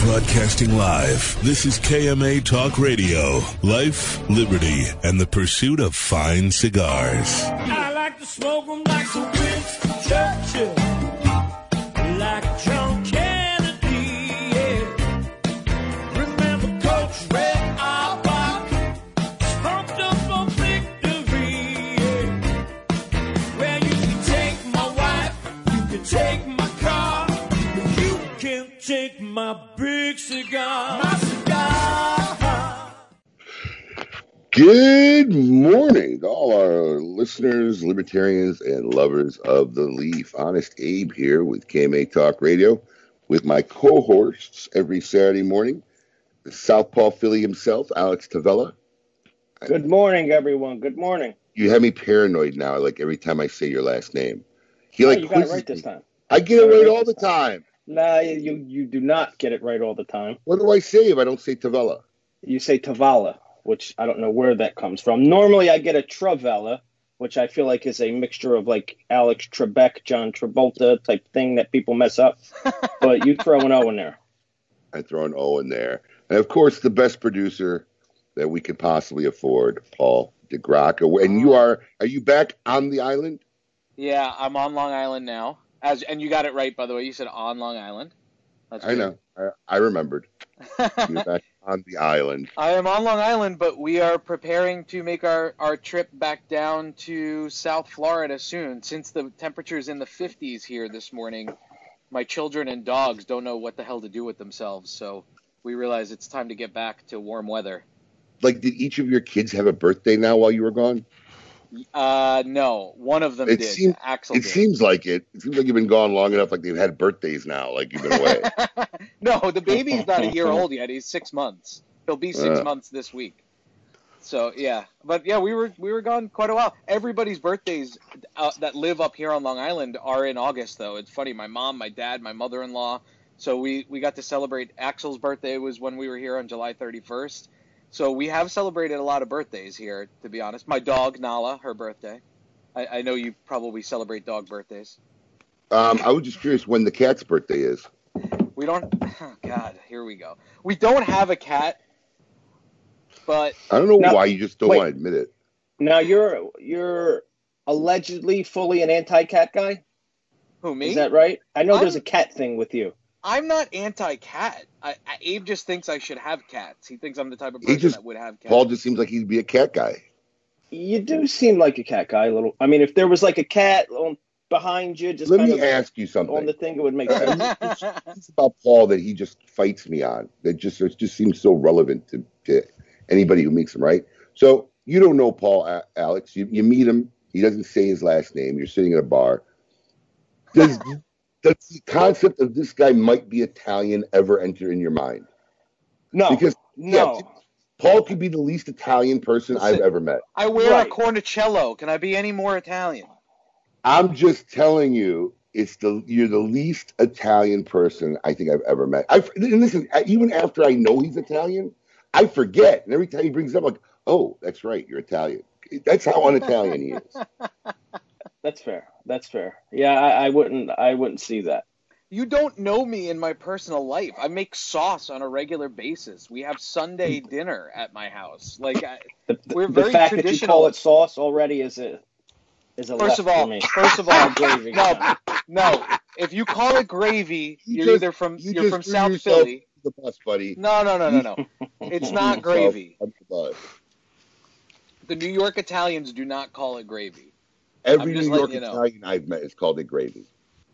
Broadcasting live, this is KMA Talk Radio. Life, liberty, and the pursuit of fine cigars. I like to smoke them like some Winston Churchill. Like John Kennedy, yeah. Remember Coach Red Auerbach? Pumped up for victory, yeah. Well, you can take my wife, you can take my car, you can't take my big cigar. My cigar. Good morning to all our listeners, libertarians, and lovers of the leaf. Honest Abe here with KMA Talk Radio with my co hosts every Saturday morning, the Southpaw Philly himself, Alex Tavella. Good morning, everyone. Good morning. You have me paranoid now, like every time I say your last name. He Oh, like you got it right this time. I get it right right all the time. Time. Nah, you you do not get it right all the time. What do I say if I don't say Tavella? You say Tavala, which I don't know where that comes from. Normally, I get a Travella, which I feel like is a mixture of like Alex Trebek, John Travolta type thing that people mess up. but you throw an O in there. I throw an O in there. And of course, the best producer that we could possibly afford, Paul DeGracco. And you oh. are, are you back on the island? Yeah, I'm on Long Island now. As and you got it right by the way. You said on Long Island. That's I know. I, I remembered. You're back on the island. I am on Long Island, but we are preparing to make our, our trip back down to South Florida soon. Since the temperature is in the 50s here this morning, my children and dogs don't know what the hell to do with themselves. So we realize it's time to get back to warm weather. Like, did each of your kids have a birthday now while you were gone? Uh, no, one of them It did. seemed- Axel It did. seems like it. It seems like you've been gone long enough. Like they've had birthdays now. Like you've been away. no, the baby's not a year old yet. He's six months. He'll be six Uh. months this week. So yeah, but yeah, we were we were gone quite a while. Everybody's birthdays uh, that live up here on Long Island are in August, though. It's funny. My mom, my dad, my mother-in-law. So we we got to celebrate. Axel's birthday was when we were here on July 31st. So we have celebrated a lot of birthdays here, to be honest. My dog Nala, her birthday. I, I know you probably celebrate dog birthdays. um, I was just curious when the cat's birthday is. We don't. Oh God, here we go. We don't have a cat, but I don't know Now- why you just don't wait. want to admit it. Now you're you're allegedly fully an anti-cat guy. who me? Is that right? I know there's I'm- a cat thing with you. I'm not anti-cat. I, I, Abe just thinks I should have cats. He thinks I'm the type of He person just- that would have cats. Paul just seems like he'd be a cat guy. You do seem like a cat guy. A little. I mean, if there was like a cat on behind you, just Let kind me of ask you something on something. the thing, it would make sense. It's about Paul that he just fights me on. That just it just seems so relevant to, to anybody who meets him, right? So you don't know Paul, A- Alex. You, you meet him. He doesn't say his last name. You're sitting at a bar. Does does the concept of this guy might be Italian ever enter in your mind? No, Because no. Paul could be the least Italian person I've ever met. I wear Right. a cornicello. Can I be any more Italian? I'm just telling you, it's the you're the least Italian person I think I've ever met. I and listen, even after I know he's Italian, I forget, and every time he brings it up, like, oh, that's right, you're Italian. That's how un-Italian he is. That's fair. That's fair. Yeah, I, I wouldn't. I wouldn't see that. You don't know me in my personal life. I make sauce on a regular basis. We have Sunday mm. dinner at my house. Like, I, The, the- We're the very fact that you traditional. call it sauce already is a is a first left of all, me. first of all, Gravy. no, no. If you call it gravy, You you're just- either from you you're from South Philly. The bus, buddy. No, no, no, no, no. It's not gravy. Under the bus. The New York Italians do not call it gravy. Every New York letting you know. Italian I've met is called it gravy.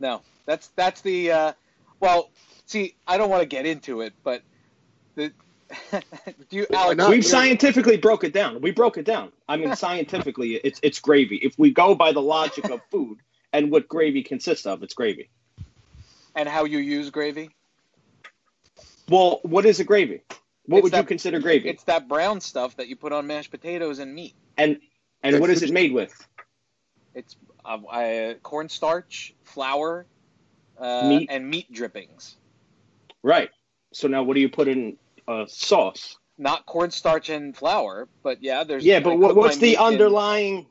No, that's that's the. Uh, well, see, I don't want to get into it, but the. do you, Alex? not? We've scientifically broke it down. We broke it down. I mean, scientifically, it's it's gravy. If we go by the logic of food and what gravy consists of, it's gravy. and how you use gravy. Well, what is a gravy? What It's would you consider gravy? It's that brown stuff that you put on mashed potatoes and meat. And and what is it made with? It's uh, uh, cornstarch, flour, uh, Meat. and meat drippings. Right. So now, what do you put in uh, sauce? Not cornstarch and flour, but yeah, there's. Yeah, but what, what's the meat in- underlying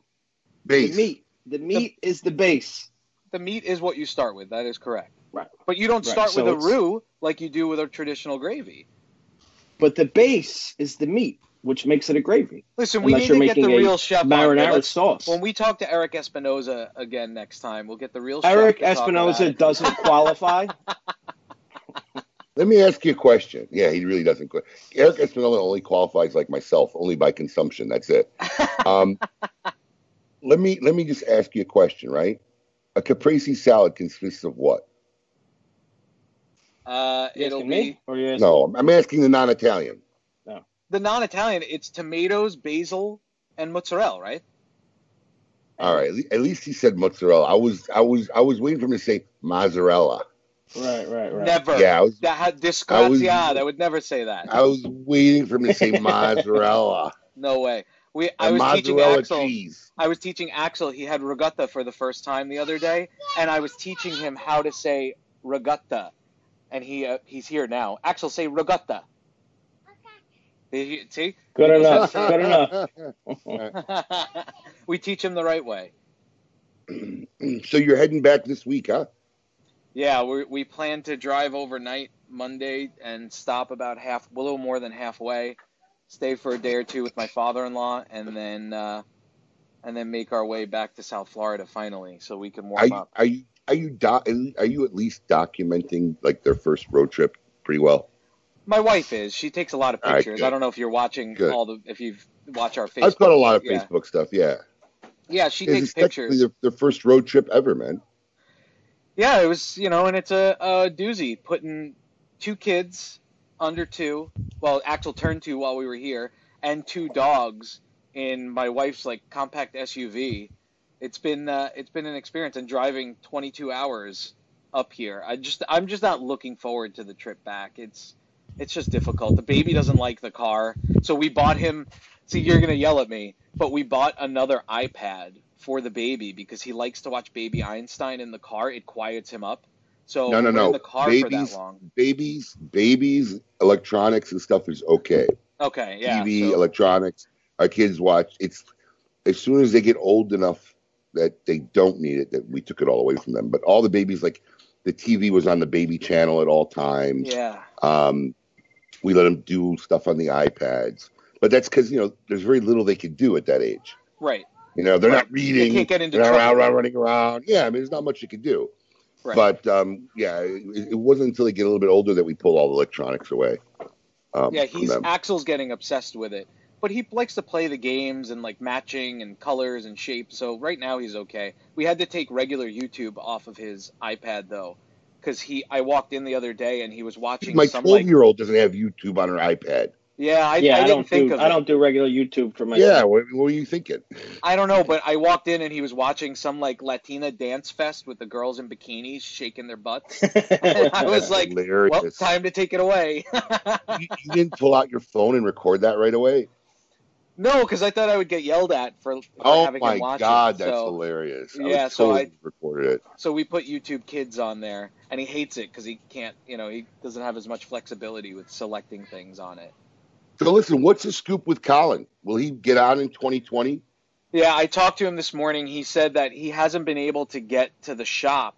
Base. the meat? The meat is the base. The meat is what you start with. That is correct. Right. But you don't Right, start so with a roux like you do with a traditional gravy. But the base is the meat, which makes it a gravy. Listen, we Unless need to get the real chef on. Marinara Let's- sauce. When we talk to Eric Espinosa again next time, we'll get the real chef. Eric to talk Espinosa it. doesn't qualify. Let me ask you a question. Yeah, he really doesn't. quit. Eric Espinosa only qualifies like myself, only by consumption. That's it. Um, let me let me just ask you a question, right? A caprese salad consists of what? Uh, it'll be me? Or you asking No, I'm asking the non-Italian. The non-Italian. It's tomatoes, basil, and mozzarella, right? All right, at least he said mozzarella. I was I was I was waiting for him to say mozzarella. Right, right, right. Never. Yeah, I was That had I disgraziata. was- I would never say that. I was waiting for him to say mozzarella. No way. We. I And was teaching Axel. cheese. I was teaching Axel. He had regatta for the first time the other day, and I was teaching him how to say regatta, and he uh, he's here now. Axel, say regatta. Okay. See, Good enough. Good enough. we teach him the right way. so you're heading back this week, huh? Yeah, we we plan to drive overnight Monday and stop about half, a little more than halfway, stay for a day or two with my father-in-law, and then uh, and then make our way back to South Florida finally, so we can Are warm you up. are you are you do, are you at least documenting like their first road trip pretty well? My wife is. She takes a lot of pictures. good. I don't know if you're watching Good. all the if you've watched our Facebook. I've got a lot of yeah. Facebook stuff. Yeah, Yeah, she takes pictures. Their, their first road trip ever, man. Yeah, it was, you know, and it's a, a doozy putting two kids under two, well, Axel turned two while we were here, and two dogs in my wife's like compact SUV. It's been uh, it's been an experience, and driving 22 hours up here. I just I'm just not looking forward to the trip back. It's it's just difficult. The baby doesn't like the car, so we bought him. See, you're gonna yell at me, but we bought another iPad for the baby because he likes to watch Baby Einstein in the car. It quiets him up. So No, no, no. in the car for that Babies, babies, babies, electronics and stuff is okay. Okay, yeah. TV, so- electronics. Our kids watch. It's as soon as they get old enough that they don't need it, that we took it all away from them. But all the babies, like the TV was on the baby channel at all times. yeah. Um, we let them do stuff on the iPads, but that's because you know there's very little they can do at that age. Right. You know, they're Right. not reading. They can't get into they're not around, running around. Yeah, I mean, there's not much you can do. Right. But um, yeah, it, it wasn't until they get a little bit older that we pull all the electronics away. Um, Yeah, he's. Axel's getting obsessed with it, but he likes to play the games and like matching and colors and shapes. So right now he's okay. We had to take regular YouTube off of his iPad though, because he. I walked in the other day and he was watching My 12 like. year old doesn't have YouTube on her iPad. Yeah, I, yeah, I, I, didn't don't think do of I it. don't do regular YouTube for my Yeah, what, what were you thinking? I don't know, but I walked in and he was watching some like Latina dance fest with the girls in bikinis shaking their butts. And I was like, Hilarious. well, time to take it away. you, you didn't pull out your phone and record that right away? No, because I thought I would get yelled at for, for Oh having my watch God, it. that's so, hilarious. I yeah, so totally I- recorded it. so we put YouTube Kids on there, and he hates it because he can't, you know, he doesn't have as much flexibility with selecting things on it. So listen, what's the scoop with Colin? Will he get on in 2020? Yeah, I talked to him this morning. He said that he hasn't been able to get to the shop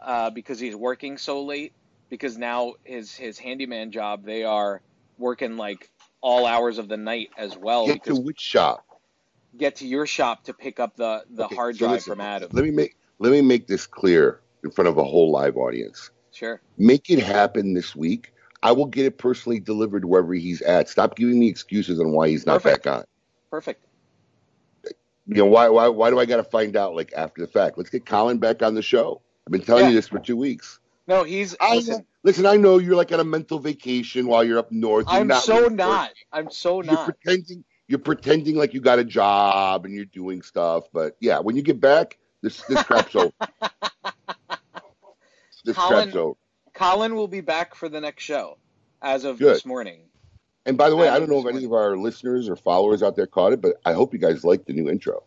uh, because he's working so late. Because now his his handyman job, they are working like all hours of the night as well. Get to which shop? get to your shop to pick up the the Okay, hard so drive listen, from Adam. Let me make let me make this clear in front of a whole live audience. Sure. Make it happen this week. I will get it personally delivered wherever he's at. Stop giving me excuses on why he's not Perfect. back on. Perfect. You know why? Why? Why do I got to find out like after the fact? Let's get Colin back on the show. I've been telling Yeah. you this for two weeks. No, he's I listen. listen. I know you're like on a mental vacation while you're up north. You're I'm not so not. I'm so. You're not. pretending. You're pretending like you got a job and you're doing stuff. But yeah, when you get back, this this crap's over. This Colin- crap's over. Colin will be back for the next show, as of Good. this morning. And by the way, I I don't know if any of our listeners or followers out there caught it, but I hope you guys liked the new intro.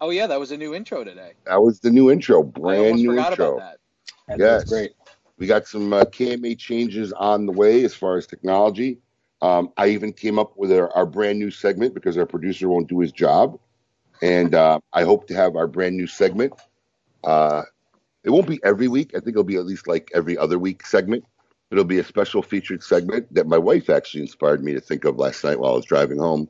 Oh yeah, that was a new intro today. That was the new intro, brand new intro. That. Yes. Great. We got some uh, KMA changes on the way as far as technology. Um, I even came up with our, our brand new segment because our producer won't do his job. And uh, I hope to have our brand new segment uh, It won't be every week. I think it'll be at least like every other week segment. It'll be a special featured segment that my wife actually inspired me to think of last night while I was driving home.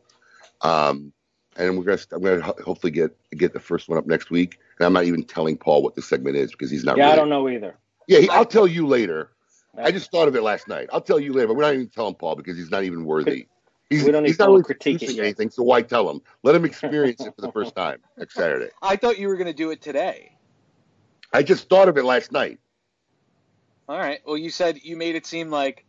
Um, and we're gonna I'm gonna hopefully get get the first one up next week. And I'm not even telling Paul what the segment is because he's not. Yeah, I don't know either. Yeah, he, I'll tell you later. I just thought of it last night. I'll tell you later, but we're not even telling Paul because he's not even worthy. He's, We don't need he's not really to critique it anything, so why tell him? Let him experience it for the first time next Saturday. I thought you were going to do it today. I just thought of it last night. All right. Well, you said you made it seem like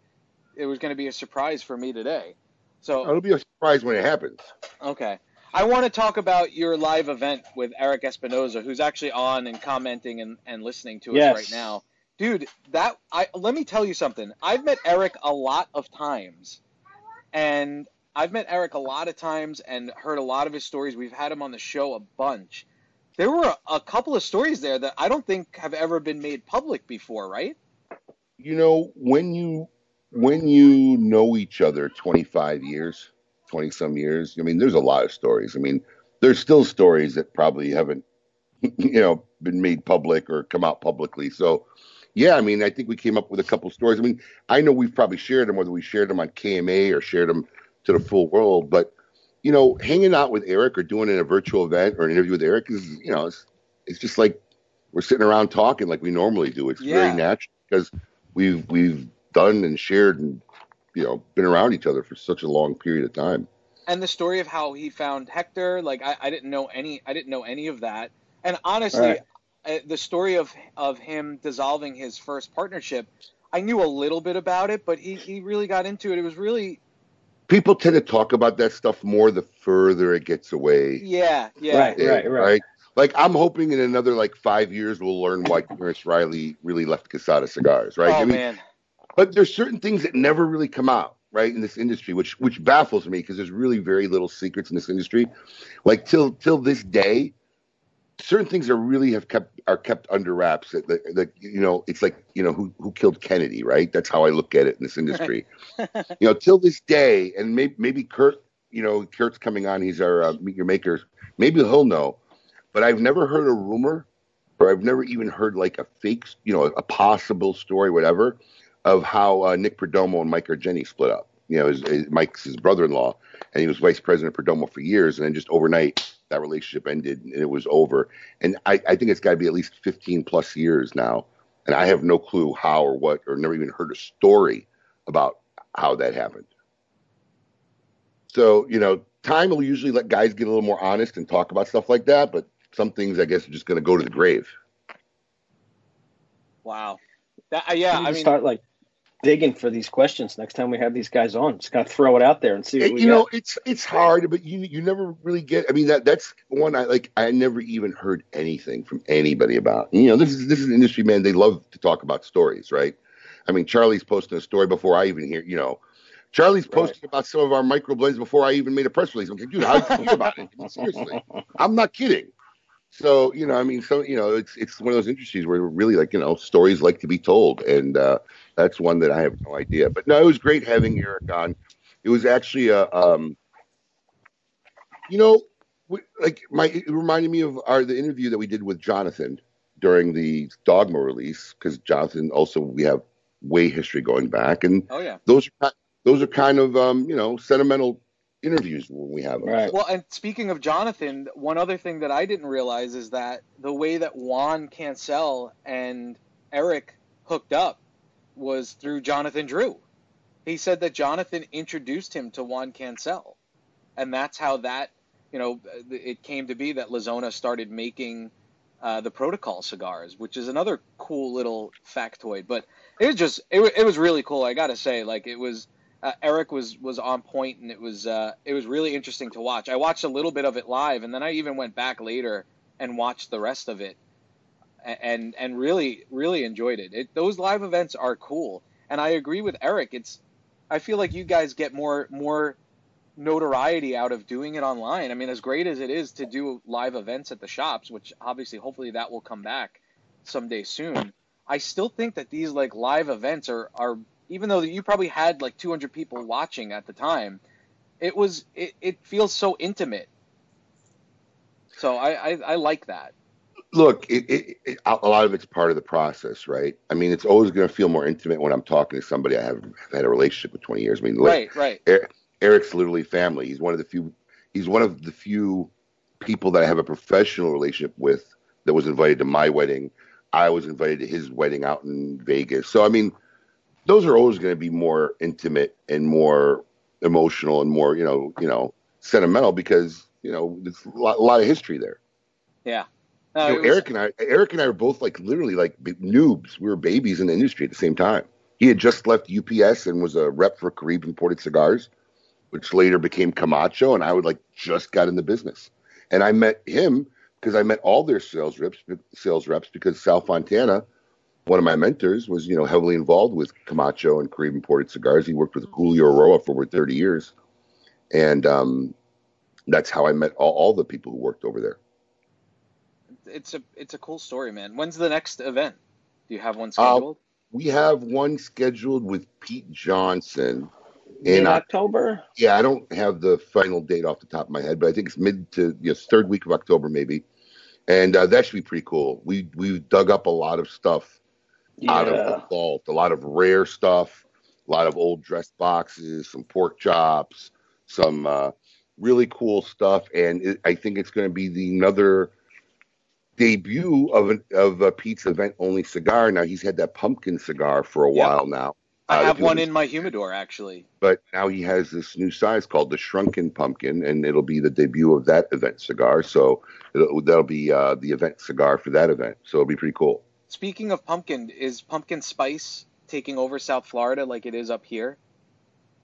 it was going to be a surprise for me today. So It'll be a surprise when it happens. Okay. I want to talk about your live event with Eric Espinosa, who's actually on and commenting and, and listening to us right now. Dude, that I let me tell you something. I've met Eric a lot of times. And I've met Eric a lot of times and heard a lot of his stories. We've had him on the show a bunch. There were a, a couple of stories there that I don't think have ever been made public before, right? You know, when you when you know each other 25 years, 20 some years, I mean, there's a lot of stories. I mean, there's still stories that probably haven't, you know, been made public or come out publicly. So, yeah, I mean, I think we came up with a couple stories. I mean, I know we've probably shared them, whether we shared them on KMA or shared them to the full world, but you know, hanging out with Eric or doing in a virtual event or an interview with Eric is, you know, it's, it's just like we're sitting around talking like we normally do. It's Yeah. very natural because we've we've done and shared and you know been around each other for such a long period of time. and the story of how he found Hector, like I, I didn't know any, I didn't know any of that. And honestly, Right. uh, the story of of him dissolving his first partnership, I knew a little bit about it, but he he really got into it. It was really, People tend to talk about that stuff more the further it gets away. yeah, yeah, Right. Yeah, right. Like I'm hoping in another like five years we'll learn why Terrence Riley really left Casada Cigars, right? Oh I mean, man, but there's certain things that never really come out right in this industry which which baffles me because there's really very little secrets in this industry. Like till till this day certain things are really have kept are kept under wraps that, that, that you know it's like you know who who killed kennedy right? That's how i look at it in this industry. You know till this day and maybe maybe kurt you know kurt's coming on he's our uh, meet your makers maybe he'll know but i've never heard a rumor or i've never even heard like a fake you know a possible story whatever of how uh, Nick Perdomo and Mike Argeni split up. You know, his, his, Mike's his brother-in-law, and he was vice president of Perdomo for years, and then just overnight that relationship ended and it was over. And I, I think it's got to be at least 15 plus years now, and I have no clue how or what, or never even heard a story about how that happened. So you know, time will usually let guys get a little more honest and talk about stuff like that, but some things I guess are just going to go to the grave. wow, that uh, yeah. I mean, start like digging for these questions next time we have these guys on. Just gotta throw it out there and see what It- we you got. know, it's it's hard, but you you never really get. I mean, that that's one I like. I never even heard anything from anybody about. You know, this is this is an industry man. They love to talk about stories, right? I mean, Charlie's posting a story before I even hear. You know, Charlie's posting about some of our micro blends before I even made a press release. I'm like, dude, how did you hear about it? Seriously, I'm not kidding. So you know, I mean, so you know, it's it's one of those industries where really like you know stories like to be told, and uh, that's one that I have no idea. But no, it was great having Eric on. It was actually a, um, you know, we, like my it reminded me of our the interview that we did with Jonathan during the Dogma release because Jonathan also we have way history going back, and oh yeah. those are those are kind of um, you know sentimental interviews when we have them. Right. Well, and speaking of Jonathan, one other thing that I didn't realize is that the way that Juan Cancel and Eric hooked up was through Jonathan Drew. He said that Jonathan introduced him to Juan Cancel, and that's how that, you know, it came to be that La Zona started making uh, the Protocol cigars, which is another cool little factoid. But it was just, it, it was really cool. I gotta say, like it was uh, Eric was was on point, and it was uh, it was really interesting to watch. I watched a little bit of it live, and then I even went back later and watched the rest of it, and and really really enjoyed it. it. Those live events are cool, and I agree with Eric. It's I feel like you guys get more more notoriety out of doing it online. I mean, as great as it is to do live events at the shops, which obviously hopefully that will come back someday soon. I still think that these like live events are are even though you probably had like 200 people watching at the time, it was it, it feels so intimate. So I, I I like that. Look, it, it, it, a lot of it's part of the process, right? I mean, it's always going to feel more intimate when I'm talking to somebody I have, have had a relationship with 20 years. I mean, like, Right, right. Er- Eric's literally family. He's one of the few. He's one of the few people that I have a professional relationship with that was invited to my wedding. I was invited to his wedding out in Vegas. So I mean, those are always going to be more intimate and more emotional and more, you know, you know, sentimental because you know there's a lot, a lot of history there. Yeah. No, You it know, was- Eric and I, Eric and I are both like literally like noobs. We were babies in the industry at the same time. He had just left UPS and was a rep for Carib Imported Cigars, which later became Camacho, and I would like just got in the business. And I met him because I met all their sales reps, sales reps because Sal Fontana, one of my mentors, was you know heavily involved with Camacho and Carib Imported Cigars. He worked with Julio Eiroa for over 30 years, and um, that's how I met all, all the people who worked over there. It's a it's a cool story, man. When's the next event? Do you have one Uh, scheduled? We have one scheduled with Pete Johnson. In In Oc- October? yeah, I don't have the final date off the top of my head, but I think it's mid to yes, third week of October maybe, and uh, that should be pretty cool. We we dug up a lot of stuff out of the vault, a lot of rare stuff, a lot of old dress boxes, some pork chops, some uh, really cool stuff, and it, I think it's going to be the another debut of an, of a Pete's event only cigar. Now he's had that pumpkin cigar for a Yeah. while now. I uh, have one in my humidor actually. but now he has this new size called the Shrunken Pumpkin, and it'll be the debut of that event cigar. So it'll, that'll be uh, the event cigar for that event. So it'll be pretty cool. Speaking of pumpkin, is pumpkin spice taking over South Florida like it is up here?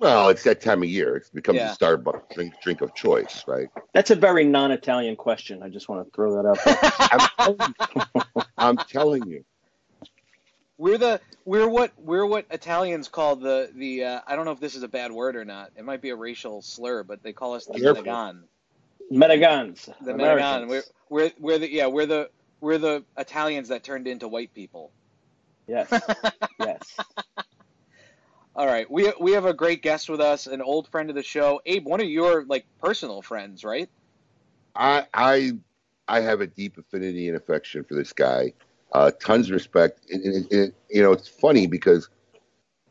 Well, it's that time of year. It becomes Yeah. a Starbucks drink drink of choice, right? That's a very non-Italian question. I just want to throw that out there. I'm telling you. I'm telling you. We're the we're what we're what Italians call the the uh, I don't know if this is a bad word or not. It might be a racial slur, but they call us the Careful. Menegan. Metagons. The Menegan. Americans. We're we're we're the yeah we're the we're the Italians that turned into white people. Yes. Yes. All right, we we have a great guest with us, an old friend of the show, Abe, one of your like personal friends, right? I I I have a deep affinity and affection for this guy. Uh, tons of respect. And, you know, it's funny because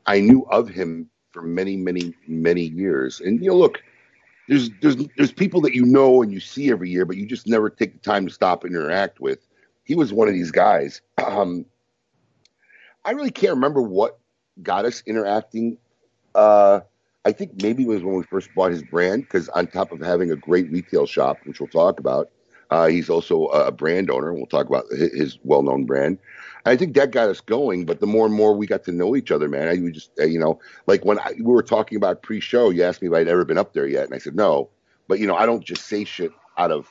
I knew of him for many, many, many years. And you know, look, there's there's there's people that you know and you see every year, but you just never take the time to stop and interact with. He was one of these guys. Um, I really can't remember what got us interacting. Uh, I think maybe it was when we first bought his brand because on top of having a great retail shop, which we'll talk about, uh, he's also a brand owner. We'll talk about hi- his well-known brand. I think that got us going. But the more and more we got to know each other, man, I we just uh, you know, like when I, we were talking about pre-show, you asked me if I'd ever been up there yet, and I said no. But you know, I don't just say shit out of.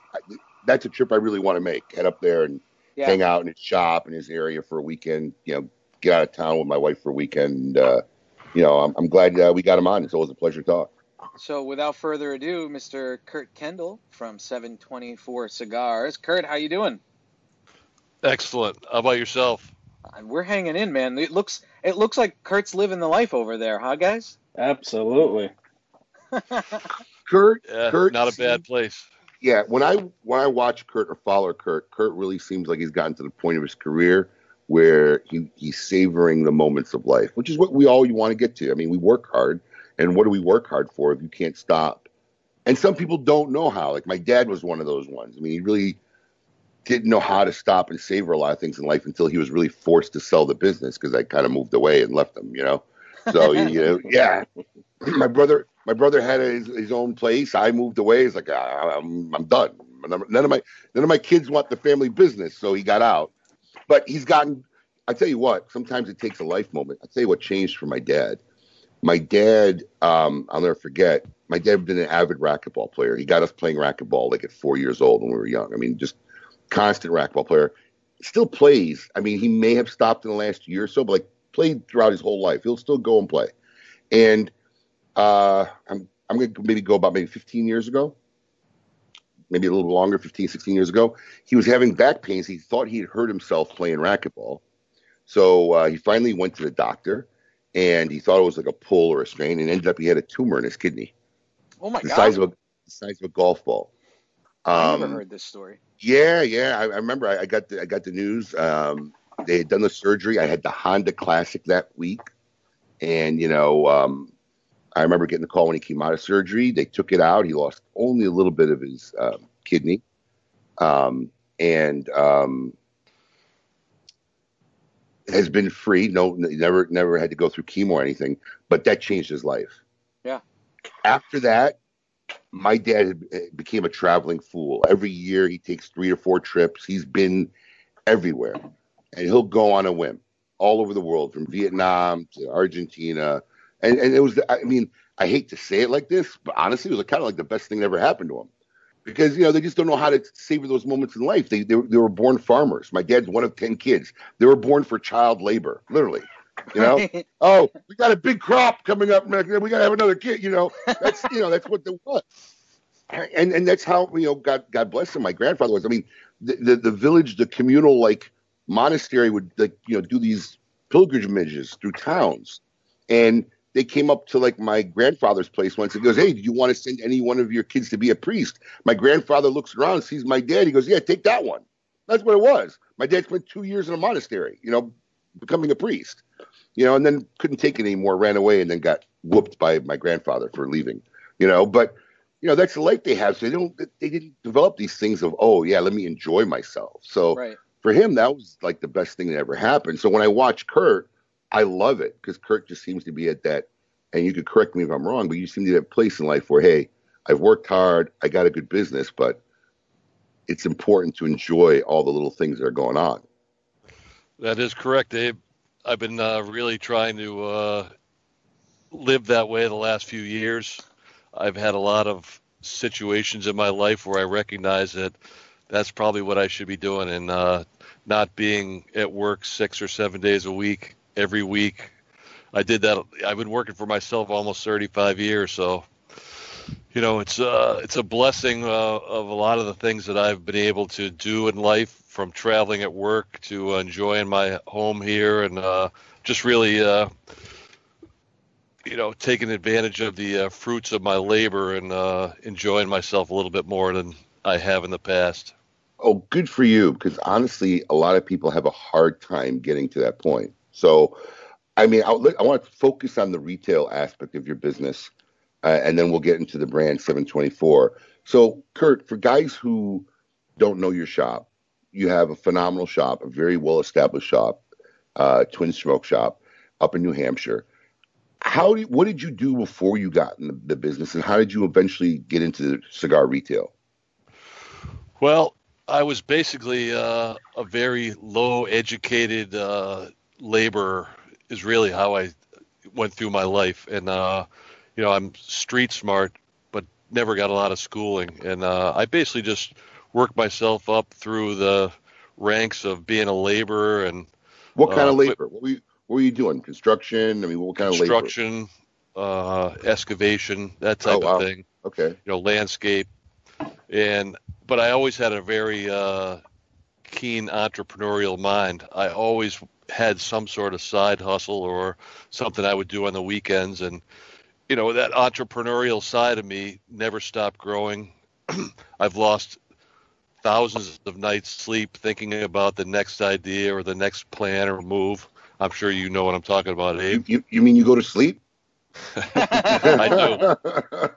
That's a trip I really want to make. Head up there and Yeah. hang out in his shop in his area for a weekend. You know, get out of town with my wife for a weekend. Uh, you know, I'm, I'm glad uh, we got him on. It's always a pleasure to talk. So without further ado, Mr. Kurt Kendall from 724 Cigars. Kurt, how you doing? Excellent. How about yourself? Uh, We're hanging in, man. It looks it looks like Kurt's living the life over there, huh, guys? Absolutely. Kurt, Yeah, Kurt not a bad place. yeah, when I when I watch Kurt or follow Kurt, Kurt really seems like he's gotten to the point of his career where he, he's savoring the moments of life, which is what we all want to get to. I mean, we work hard, and what do we work hard for if you can't stop? And some people don't know how. Like my dad was one of those ones. I mean, he really didn't know how to stop and savor a lot of things in life until he was really forced to sell the business because I kind of moved away and left him, you know. So you know, yeah. My brother, my brother had his, his own place. I moved away. He's like I, I'm, I'm done. None of my none of my kids want the family business, so he got out. But he's gotten. I tell you what. Sometimes it takes a life moment. I tell you what changed for my dad. My dad, um, I'll never forget. My dad had been an avid racquetball player. He got us playing racquetball like at four years old when we were young. I mean, just constant racquetball player. Still plays. I mean, he may have stopped in the last year or so, but like played throughout his whole life. He'll still go and play. And uh, I'm I'm to maybe go about maybe 15 years ago, maybe a little longer, 15, 16 years ago. He was having back pains. He thought he had hurt himself playing racquetball. So uh, he finally went to the doctor and he thought it was like a pull or a strain and ended up he had a tumor in his kidney Oh my the god. size of a the size of a golf ball. I Um, never heard this story. Yeah, yeah. I, I remember I, I got the I got the news. Um, they had done the surgery. I had the Honda Classic that week, and you know, um, I remember getting the call when he came out of surgery. They took it out. He lost only a little bit of his um, kidney, um, and um, has been free. No, never, never had to go through chemo or anything. But that changed his life. Yeah. After that, my dad eh, became a traveling fool. Every year, he takes three or four trips. He's been everywhere, and he'll go on a whim all over the world, from Vietnam to Argentina. And and it was, I mean, I hate to say it like this, but honestly, it was kind of like the best thing that ever happened to him because you know they just don't know how to savor those moments in life. They they, were- they were born farmers. My dad's one of ten kids. They were born for child labor, literally. You know, oh, we got a big crop coming up. We got to have another kid. You know, that's you know that's what they was. And and that's how you know God God bless him. My grandfather was. I mean, the the, the village, the communal like monastery would like you know do these pilgrimages through towns, and they came up to like my grandfather's place once and goes, Hey, do you want to send any one of your kids to be a priest? My grandfather looks around, sees my dad. He goes, Yeah, take that one. That's what it was. My dad spent two years in a monastery, you know, becoming a priest, you know, and then couldn't take it anymore, ran away, and then got whooped by my grandfather for leaving, you know. But, you know, that's the life they have. So they don't, they didn't develop these things of, oh, yeah, let me enjoy myself. So, Right. for him, that was like the best thing that ever happened. So when I watch Kurt, I love it because Kurt just seems to be at that, and you could correct me if I'm wrong, but you seem to at that place in life where, hey, I've worked hard, I got a good business, but it's important to enjoy all the little things that are going on. That is correct, Abe. I've been uh, really trying to uh, live that way the last few years. I've had a lot of situations in my life where I recognize that that's probably what I should be doing and uh, not being at work six or seven days a week, every week. I did that. I've been working for myself almost 35 years, so you know it's uh, it's a blessing uh, of a lot of the things that I've been able to do in life, from traveling at work to enjoying my home here, and uh, just really, uh, you know, taking advantage of the uh, fruits of my labor and uh, enjoying myself a little bit more than I have in the past. Oh, good for you. Because honestly, a lot of people have a hard time getting to that point. So, I mean, I, I want to focus on the retail aspect of your business, uh, and then we'll get into the brand 724. So, Kurt, for guys who don't know your shop, you have a phenomenal shop, a very well established shop, uh, Twin Smoke Shop up in New Hampshire. How did, what did you do before you got in the, the business, and how did you eventually get into cigar retail? Well, I was basically uh, a very low educated uh, laborer, is really how I went through my life. And, uh, you know, I'm street smart, but never got a lot of schooling. And uh, I basically just worked myself up through the ranks of being a laborer and What kind Uh, of labor? What were you what were you doing? Construction? I mean, what kind of labor? construction, uh, excavation, that type Oh, wow. of thing. Okay. you know, landscape, and but I always had a very uh, keen entrepreneurial mind. I always had some sort of side hustle or something I would do on the weekends, and you know that entrepreneurial side of me never stopped growing. I've lost thousands of nights sleep thinking about the next idea or the next plan or move. I'm sure you know what I'm talking about, You, Abe. you, you mean you go to sleep? I do.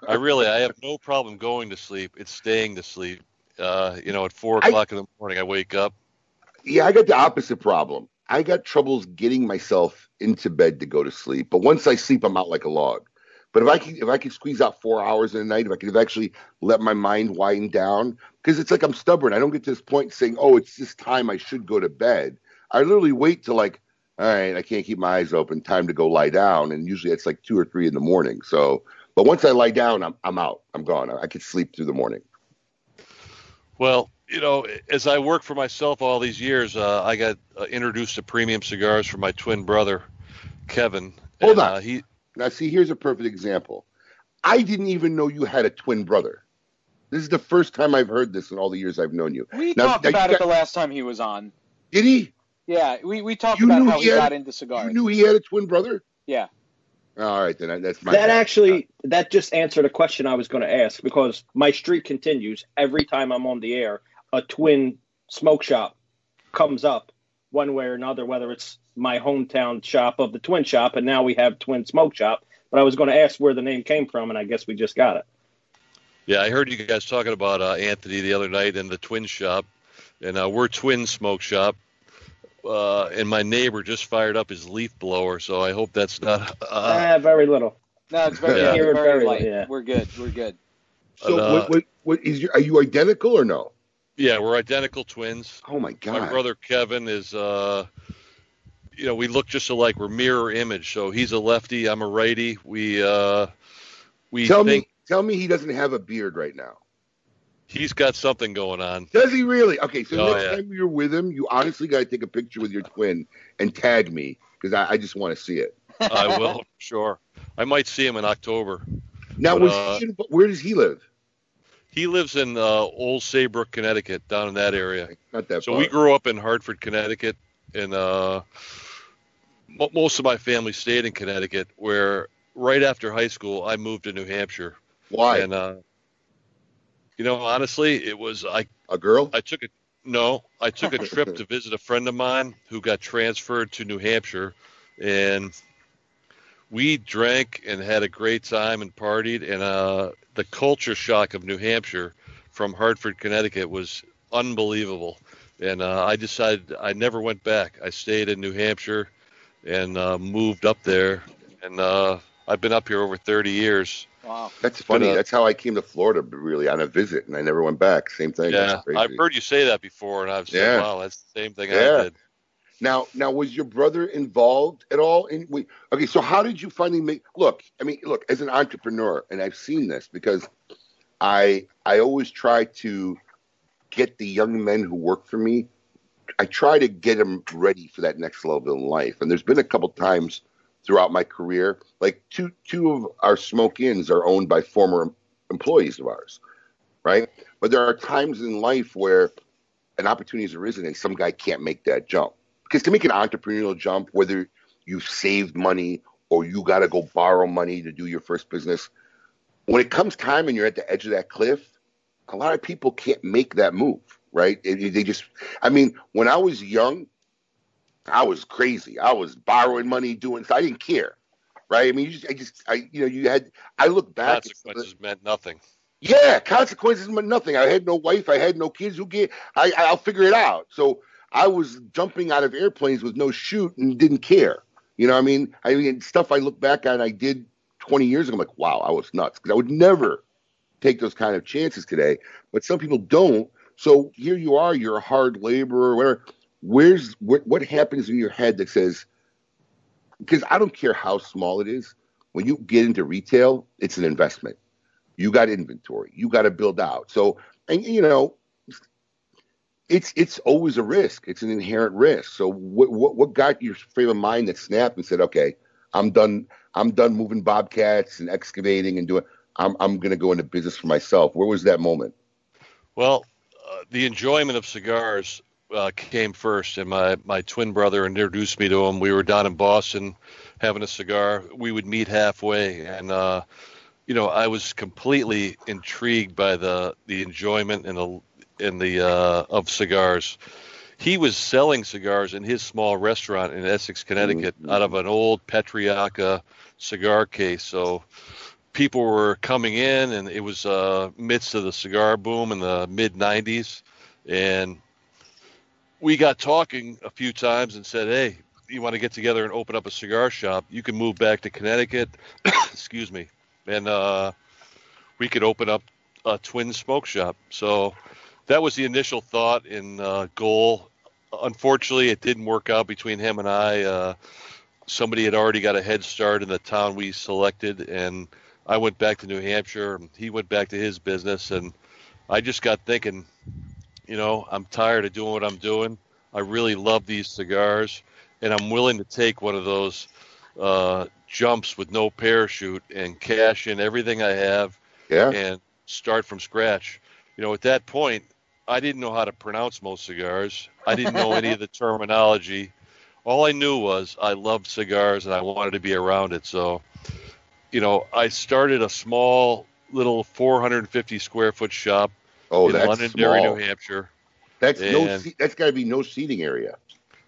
I really, I have no problem going to sleep. It's staying to sleep. Uh, you know, at four I- o'clock in the morning, I wake up. Yeah, I got the opposite problem. I got troubles getting myself into bed to go to sleep. But once I sleep, I'm out like a log. But if I can, if I can squeeze out four hours in a night, if I could actually let my mind wind down, because it's like I'm stubborn. I don't get to this point saying, "Oh, it's this time I should go to bed." I literally wait till like, all right, I can't keep my eyes open. Time to go lie down, and usually it's like two or three in the morning. So, but once I lie down, I'm I'm out. I'm gone. I, I could sleep through the morning. Well, you know, as I worked for myself all these years, uh, I got uh, introduced to premium cigars from my twin brother, Kevin. Hold and, on. Uh, he, Now, see, here's a perfect example. I didn't even know you had a twin brother. This is the first time I've heard this in all the years I've known you. We Now- talked now you about it got- the last time he was on. Did he? Yeah, we, we talked You about how he he had- got into cigars. You knew he had a twin brother? Yeah. All right, then that's my that bad. actually that just answered a question I was going to ask because my streak continues every time I'm on the air. A twin smoke shop comes up one way or another, whether it's my hometown shop of the twin shop, and now we have twin smoke shop. But I was going to ask where the name came from, and I guess we just got it. Yeah, I heard you guys talking about uh, Anthony the other night in the twin shop, and uh, we're twin smoke shop. Uh, and my neighbor just fired up his leaf blower, so I hope that's not. Uh, Eh, very little. No, it's very, Yeah. very, Very, light. yeah. We're good. We're good. So Uh, what, what, what is your? Are you identical or no? Yeah, we're identical twins. Oh my god! My brother Kevin is, uh, you know, we look just alike. We're mirror image. So he's a lefty, I'm a righty. We uh, we tell think me, tell me he doesn't have a beard right now. he's got something going on. Does he really? Okay, so Oh, next yeah. time you're with him, you honestly got to take a picture with your twin and tag me because I, I just want to see it. I will, sure. I might see him in October. Now, But, was uh, he in, where does he live? He lives in uh, Old Saybrook, Connecticut, down in that area. Not that So far. we grew up in Hartford, Connecticut, and uh, mo- most of my family stayed in Connecticut. Where right after high school, I moved to New Hampshire, Why? and uh, you know, honestly, it was I. a girl? I took a no, I took a trip to visit a friend of mine who got transferred to New Hampshire, and we drank and had a great time and partied. And uh, the culture shock of New Hampshire from Hartford, Connecticut, was unbelievable. And uh, I decided I never went back. I stayed in New Hampshire and uh, moved up there, and uh, I've been up here over 30 years. Wow. That's funny. uh, That's how I came to Florida, really, on a visit, and I never went back. Same thing. yeah, I've heard you say that before, and I've said, Yeah. "Wow, that's the same thing Yeah. I did." Now, now, was your brother involved at all? In we, okay, so how did you finally make? Look, I mean, look, as an entrepreneur, and I've seen this because I I always try to get the young men who work for me. I try to get them ready for that next level in life. And there's been a couple times throughout my career, like two two of our smoke ins are owned by former employees of ours, right? But there are times in life where an opportunity has arisen and some guy can't make that jump. Because to make an entrepreneurial jump, whether you've saved money or you got to go borrow money to do your first business, when it comes time and you're at the edge of that cliff, a lot of people can't make that move, right? It- they just, I mean, when I was young, I was crazy. I was borrowing money, doing, so I didn't care, right? I mean, you just, I just, I, you know, you had, I look back, some the- Consequences meant nothing. yeah, consequences meant nothing. I had no wife. I had no kids. Who get? I I'll figure it out. So I was jumping out of airplanes with no chute and didn't care. You know, what I mean, I mean, stuff I look back on, I did 20 years ago. I'm like, wow, I was nuts because I would never take those kind of chances today. But some people don't. So here you are. You're a hard laborer. Whatever. Where's what? What happens in your head that says? Because I don't care how small it is. When you get into retail, it's an investment you got inventory you got to build out so and you know it's it's always a risk it's an inherent risk so what what, what got your frame of mind that snapped and said okay i'm done i'm done moving bobcats and excavating and doing i'm, I'm going to go into business for myself where was that moment Well, uh, the enjoyment of cigars uh, came first, and my, my twin brother introduced me to him. We were down in Boston having a cigar. We would meet halfway, and uh, you know, I was completely intrigued by the the enjoyment and the and the uh, of cigars. He was selling cigars in his small restaurant in Essex, Connecticut, Mhm. out of an old Petriaca cigar case. So people were coming in, and it was uh, midst of the cigar boom in the mid '90s, and we got talking a few times and said, "Hey, you want to get together and open up a cigar shop? You can move back to Connecticut, excuse me, and uh, we could open up a twin smoke shop." So that was the initial thought and uh, goal. Unfortunately, it didn't work out between him and I. Uh, somebody had already got a head start in the town we selected, and I went back to New Hampshire. and He went back to his business, and I just got thinking, you know, I'm tired of doing what I'm doing. I really love these cigars, and I'm willing to take one of those uh, jumps with no parachute and cash in everything I have yeah and start from scratch. You know, at that point, I didn't know how to pronounce most cigars. I didn't know any of the terminology. All I knew was I loved cigars and I wanted to be around it. So, you know, I started a small little 450 square foot shop oh in that's Londonderry, small New Hampshire. That's no. That's got to be no seating area.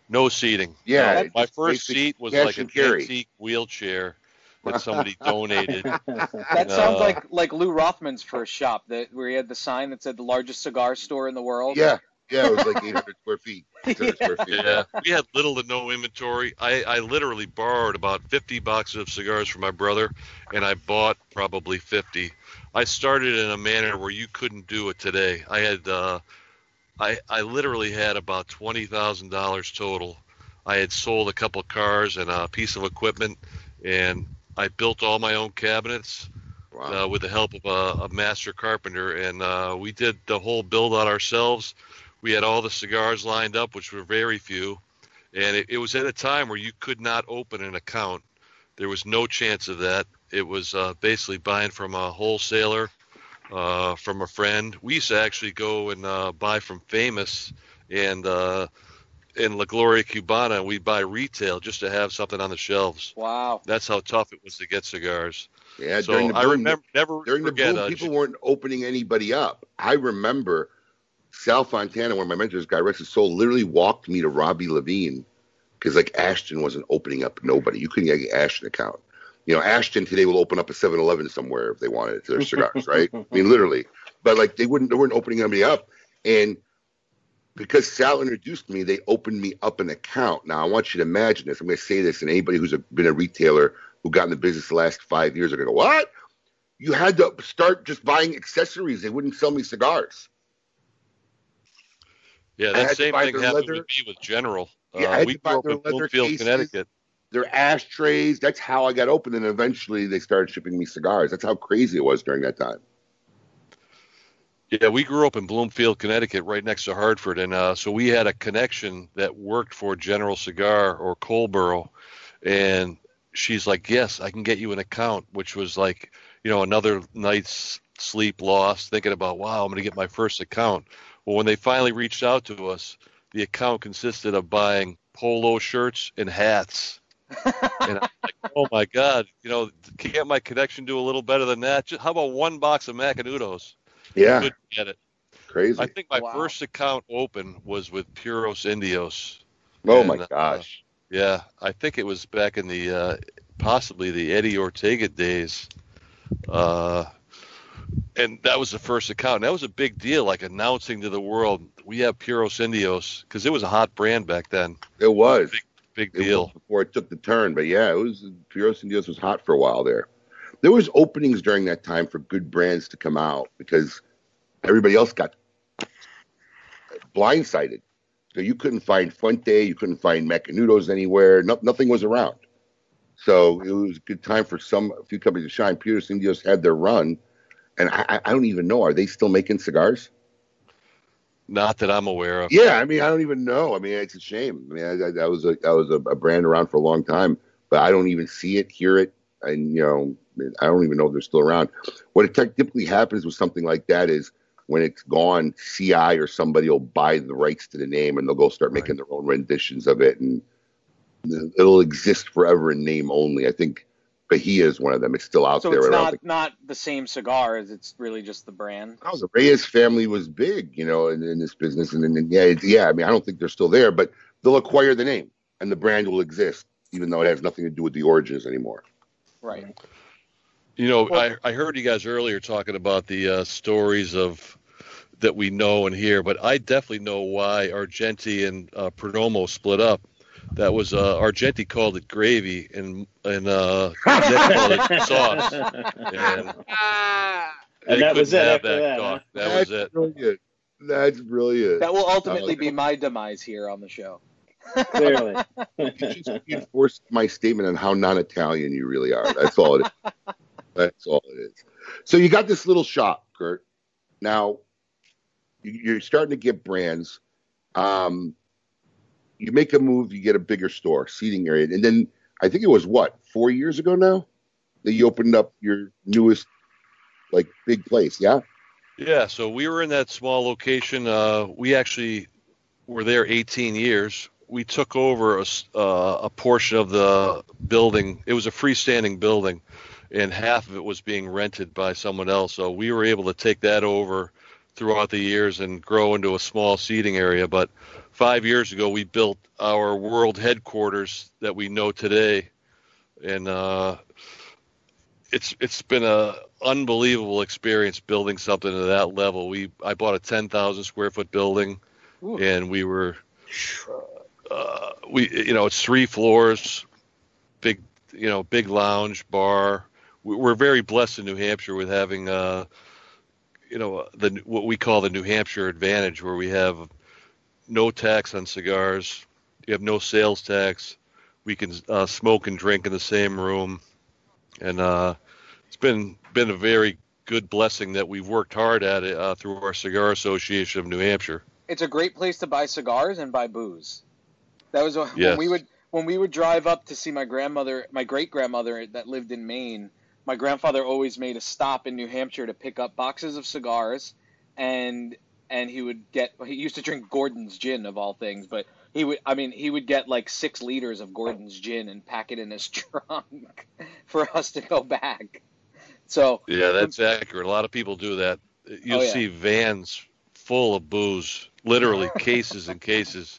No seating. Yeah, No, my first seat was like an carry. antique wheelchair that somebody donated. That sounds Uh, like like Lew Rothman's first shop that where he had the sign that said the largest cigar store in the world. Yeah, yeah. It was like 800 square feet. 600 square feet. Yeah, we had little to no inventory. I, I literally borrowed about 50 boxes of cigars from my brother, and I bought probably 50. I started in a manner where you couldn't do it today. I had, uh, I, I literally had about twenty thousand dollars total. I had sold a couple cars and a piece of equipment, and I built all my own cabinets Wow. uh, with the help of a, a master carpenter, and uh, we did the whole build out ourselves. We had all the cigars lined up, which were very few, and it, it was at a time where you could not open an account. There was no chance of that. It was uh, basically buying from a wholesaler, uh, from a friend. We used to actually go and uh, buy from Famous and uh, in La Gloria Cubana, we'd buy retail just to have something on the shelves. Wow. That's how tough it was to get cigars. yeah. so during the I remember never during the forget. boom, uh, people weren't opening anybody up. I remember Sal Fontana, one of my mentors, Guy Rex, soul, literally walked me to Robbie Levine because like Ashton wasn't opening up nobody. You couldn't get an Ashton account. You know, Ashton today will open up a 7-Eleven somewhere if they wanted it to their cigars, right? I mean, literally. But like they wouldn't, they weren't opening anybody up, and because Sal introduced me, they opened me up an account. Now I want you to imagine this. I'm going to say this, and anybody who's a, been a retailer who got in the business the last five years are going to go, "What? You had to start just buying accessories. They wouldn't sell me cigars." Yeah, I that same thing happened leather- with me with General. Yeah, I uh, had we to buy their in leather Bloomfield, cases. Connecticut. Their ashtrays. That's how I got open, and eventually they started shipping me cigars. That's how crazy it was during that time. Yeah, we grew up in Bloomfield, Connecticut, right next to Hartford, and uh, so we had a connection that worked for General Cigar or Culbro, and she's like, "Yes, I can get you an account," which was like, you know, another night's sleep lost, thinking about, "Wow, I'm going to get my first account." Well, when they finally reached out to us, the account consisted of buying polo shirts and hats. and I'm like, oh my God, you know, can't my connection do a little better than that? Just, how about one box of Macanudos? Yeah, Couldn't get it. crazy. I think my Wow. first account open was with Puros Indios. oh and, my uh, gosh. Yeah, I think it was back in the uh, possibly the Eddie Ortega days. Uh, and that was the first account. And that was a big deal, like announcing to the world, we have Puros Indios, because it was a hot brand back then. It was. Big It was deal. before it took the turn. But yeah, it was Puros Indios was hot for a while there. There was openings during that time for good brands to come out because everybody else got blindsided. So you couldn't find Fuente, you couldn't find Macanudos anywhere. No, nothing was around. So it was a good time for some a few companies to shine. Puros Indios had their run, and I, I- don't even know. Are they still making cigars? Not that I'm aware of. Yeah, I mean, I don't even know. I mean, it's a shame. I mean, I, I, that was a that was a, a brand around for a long time, but I don't even see it, hear it, and you know, I don't even know if they're still around. What typically happens with something like that is when it's gone, CI or somebody will buy the rights to the name, and they'll go start making their own renditions of it, and it'll exist forever in name only. I think Bahia is one of them. It's still out So there. it's don't not think- not the same cigar as it's really just the brand. Oh, the Reyes family was big, you know, in, in this business, and then yeah, it's- yeah. I mean, I don't think they're still there, but they'll acquire the name, and the brand will exist, even though it has nothing to do with the origins anymore. Right. You know, I, I heard you guys earlier talking about the uh, stories of that we know and hear, but I definitely know why Argenti and uh, Perdomo split up. That was uh, Argenti called it gravy, and and uh, Nick called it sauce. And, And that was it have after that, talk. huh? That That's was it. brilliant. That's brilliant. That will ultimately be my demise here on the show. Clearly. You just reinforced my statement on how non-Italian you really are. That's all it is. That's all it is. So you got this little shop, Kurt. Now you- you're starting to get brands. Um, you make a move, you get a bigger store, seating area, and then I think it was what four years ago now that you opened up your newest like big place. Yeah. Yeah, so we were in that small location. Uh, we actually were there 18 years. We took over a, uh, a portion of the building. It was a freestanding building, and half of it was being rented by someone else. So we were able to take that over, throughout the years and grow into a small seating area. But five years ago, we built our world headquarters that we know today, and uh, it's it's been a unbelievable experience building something to that level. We I bought a ten thousand square foot building, Ooh. and we were uh, we you know it's three floors, big you know big lounge bar. We- We're very blessed in New Hampshire with having uh, you know the what we call the New Hampshire advantage, where we have no tax on cigars, you have no sales tax. We can uh, smoke and drink in the same room, and uh, it's been been a very good blessing that we've worked hard at it uh, through our Cigar Association of New Hampshire. It's a great place to buy cigars and buy booze. That was when Yes. we would when we would drive up to see my grandmother, my great grandmother that lived in Maine. My grandfather always made a stop in New Hampshire to pick up boxes of cigars, and and he would get he used to drink Gordon's gin of all things, but he would I mean he would get like six liters of Gordon's gin and pack it in his trunk for us to go back. So Yeah, that's accurate. A lot of people do that. You'll Oh, yeah. see vans full of booze, literally cases and cases.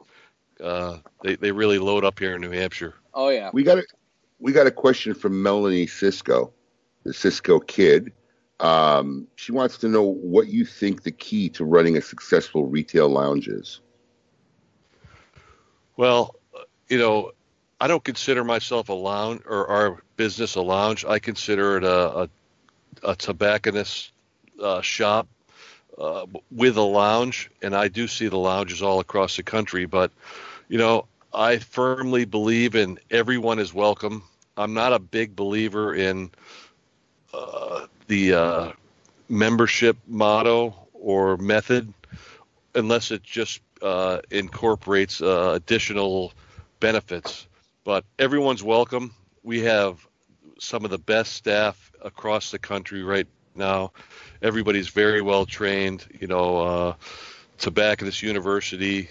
Uh, they they really load up here in New Hampshire. oh yeah, We got a we got a question from Melanie Cisco, the Cisco kid. Um, she wants to know what you think the key to running a successful retail lounge is. Well, you know, I don't consider myself a lounge or our business a lounge. I consider it a a, a tobacconist uh, shop uh, with a lounge, and I do see the lounges all across the country. But you know, I firmly believe in everyone is welcome. I'm not a big believer in uh, the membership motto or method unless it just uh, incorporates uh, additional benefits. But everyone's welcome. We have some of the best staff across the country right now. Everybody's very well trained. You know, uh, Tobacconist University,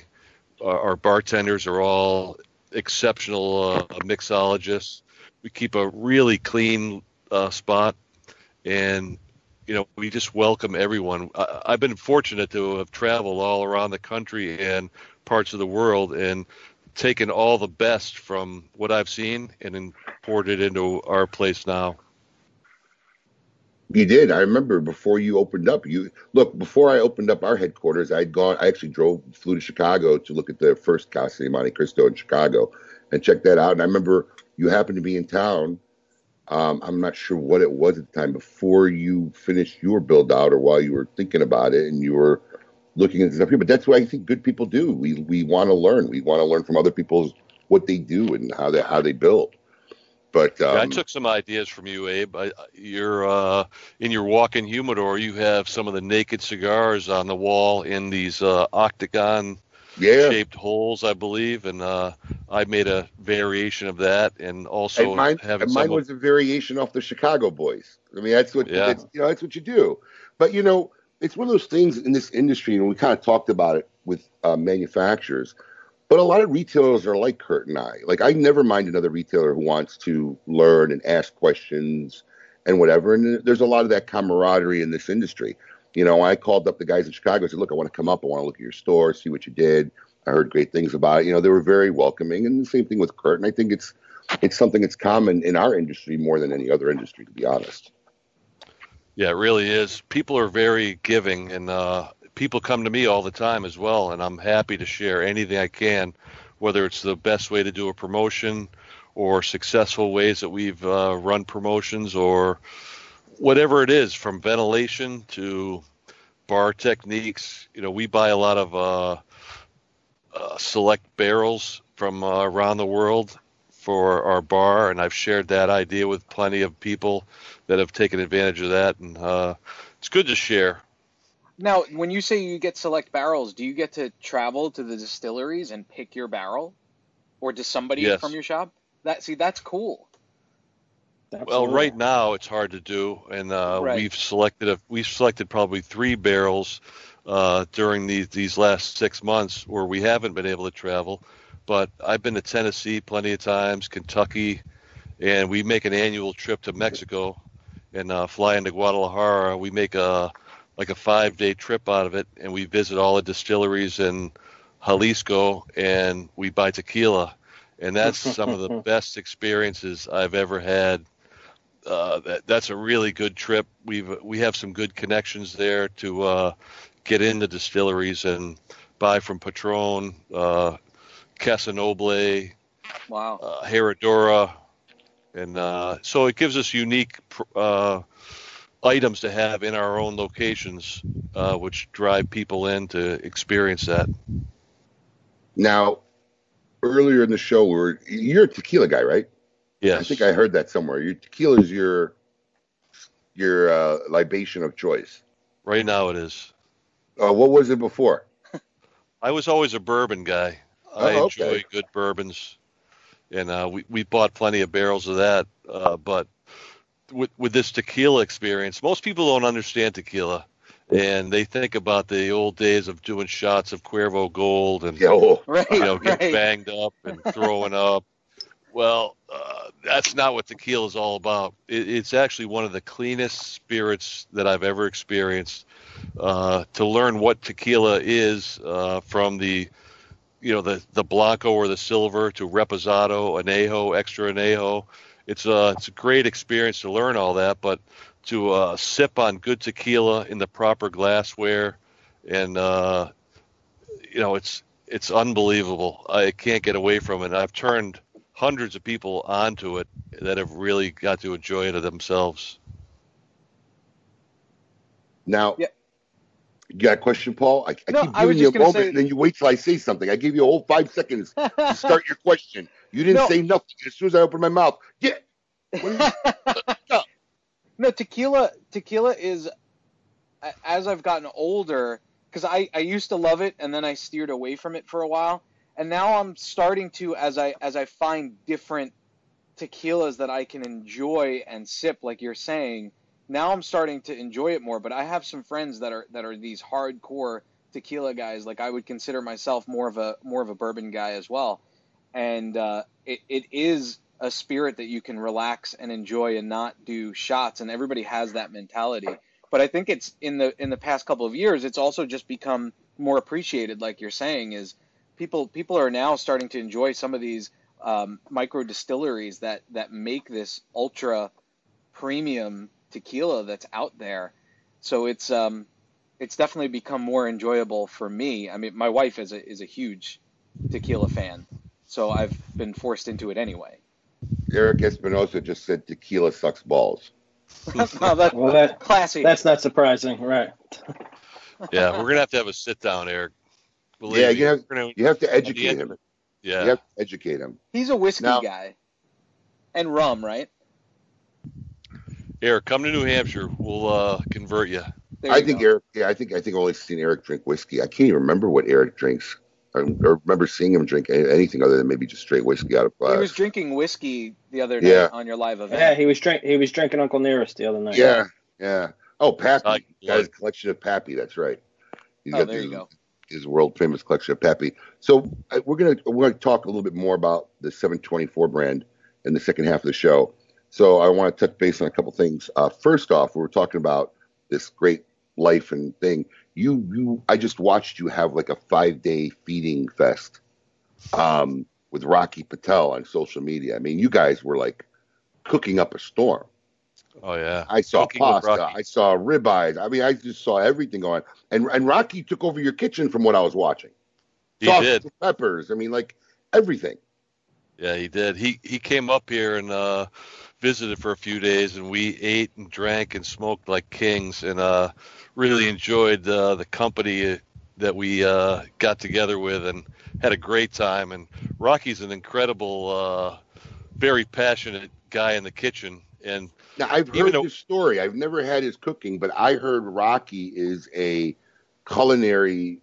our, our bartenders are all exceptional uh, mixologists. We keep a really clean uh, spot, and you know, we just welcome everyone. I, I've been fortunate to have traveled all around the country and parts of the world and taken all the best from what I've seen and poured it into our place now. You did. I remember before you opened up. You look before I opened up our headquarters. I'd gone. I actually drove, flew to Chicago to look at the first Casa de Montecristo in Chicago, and check that out. And I remember you happened to be in town. Um, I'm not sure what it was at the time before you finished your build out, or while you were thinking about it, and you were looking at stuff here. But that's what I think good people do. We we want to learn. We want to learn from other people's what they do and how they how they build. But um, Yeah, I took some ideas from you, Abe. I, you're uh, in your walk-in humidor. You have some of the naked cigars on the wall in these uh, octagon yeah, shaped holes, I believe, and uh, I made a variation of that, and also and mine, having and mine was a variation off the Chicago Boys. I mean, that's what Yeah. you know. That's what you do. But you know, it's one of those things in this industry, and we kind of talked about it with uh, manufacturers. But a lot of retailers are like Kurt and I. Like, I never mind another retailer who wants to learn and ask questions and whatever. And there's a lot of that camaraderie in this industry. You know, I called up the guys in Chicago I said, "Look, I want to come up. I want to look at your store, see what you did." I heard great things about it. You know, they were very welcoming, and the same thing with Kurt. And I think it's it's something that's common in our industry more than any other industry, to be honest. Yeah, it really is. People are very giving, and uh, people come to me all the time as well, and I'm happy to share anything I can, whether it's the best way to do a promotion or successful ways that we've uh, run promotions or whatever it is, from ventilation to bar techniques. You know, we buy a lot of uh, uh, select barrels from uh, around the world for our bar, and I've shared that idea with plenty of people that have taken advantage of that, and uh, it's good to share. Now, when you say you get select barrels, do you get to travel to the distilleries and pick your barrel, or does somebody Yes. from your shop? That see, that's cool. Well, Absolutely. right now it's hard to do, and uh, Right. we've selected a, we've selected probably three barrels uh, during these these last six months where we haven't been able to travel. But I've been to Tennessee plenty of times, Kentucky, and we make an annual trip to Mexico and uh, fly into Guadalajara. We make a like a five day trip out of it, and we visit all the distilleries in Jalisco, and we buy tequila, and that's some of the best experiences I've ever had. Uh, that, that's a really good trip. We've we have some good connections there to uh, get into distilleries and buy from Patron, uh, Casa Noble, Wow. uh, Herradura, and uh, so it gives us unique uh, items to have in our own locations, uh, which drive people in to experience that. Now, earlier in the show, we were, you're a tequila guy, right? Yes, I think I heard that somewhere. Your tequila is your your uh, libation of choice. right now it is. Uh, what was it before? I was always a bourbon guy. I Oh, enjoy okay. good bourbons, and uh, we we bought plenty of barrels of that. Uh, but with with this tequila experience, most people don't understand tequila, and they think about the old days of doing shots of Cuervo Gold and Yeah, oh, Right. you know get right. banged up and throwing up. Well, uh, that's not what tequila is all about. It, it's actually one of the cleanest spirits that I've ever experienced. Uh, to learn what tequila is uh, from the, you know, the the blanco or the silver to reposado, anejo, extra anejo, it's a it's a great experience to learn all that. But to uh, sip on good tequila in the proper glassware, and uh, you know, it's it's unbelievable. I can't get away from it. I've turned hundreds of people onto it that have really got to enjoy it themselves. now, Yeah. you got a question, Paul? I, I No, keep I was giving you a moment, say- and then you wait till I say something. I gave you a whole five seconds to start your question. You didn't No. say nothing as soon as I opened my mouth. Yeah, no, tequila. Tequila is, as I've gotten older, because I, I used to love it and then I steered away from it for a while, and now I'm starting to as I as I find different tequilas that I can enjoy and sip, like you're saying. Now I'm starting to enjoy it more. But I have some friends that are that are these hardcore tequila guys. Like I would consider myself more of a more of a bourbon guy as well, and uh, it, it is a spirit that you can relax and enjoy and not do shots. And everybody has that mentality. But I think it's in the in the past couple of years, it's also just become more appreciated. Like you're saying, is people people are now starting to enjoy some of these um, micro distilleries that that make this ultra premium tequila that's out there. So it's um it's definitely become more enjoyable for me. I mean, my wife is a is a huge tequila fan, so I've been forced into it anyway. Eric Espinosa just said tequila sucks balls. well, that, Well, that classy. that's not surprising, right? Yeah, we're gonna have to have a sit down, Eric. Believe Yeah, me, you have- gonna- You have to educate him. yeah. You have to educate him. He's a whiskey Now- guy. And rum, right? Eric, come to New Hampshire. We'll uh, convert you. There I you think go. Eric. Yeah, I think I think I've only seen Eric drink whiskey. I can't even remember what Eric drinks. I or remember seeing him drink anything other than maybe just straight whiskey out of He glass. was drinking whiskey the other night Yeah. on your live event. Yeah, he was drink he was drinking Uncle Nearest the other night. Yeah, yeah. Oh, Pappy. Like He's got his collection of Pappy. That's right. He's Oh, got there his, you go. His world famous collection of Pappy. So we're gonna we're gonna talk a little bit more about the 724 brand in the second half of the show. So I want to touch base on a couple things. Uh, first off, we were talking about this great life and thing. You you I just watched you have like a five day feeding fest um, with Rocky Patel on social media. I mean, you guys were like cooking up a storm. Oh yeah. I saw Cooking pasta. I saw ribeyes. I mean, I just saw everything going. And and Rocky took over your kitchen from what I was watching. He Sauce did. peppers. I mean, like everything. Yeah, he did. He he came up here and uh, visited for a few days, and we ate and drank and smoked like kings, and uh, really enjoyed uh, the company that we uh, got together with, and had a great time. And Rocky's an incredible, uh, very passionate guy in the kitchen, and Now I've heard though- this story. I've never had his cooking, but I heard Rocky is a culinary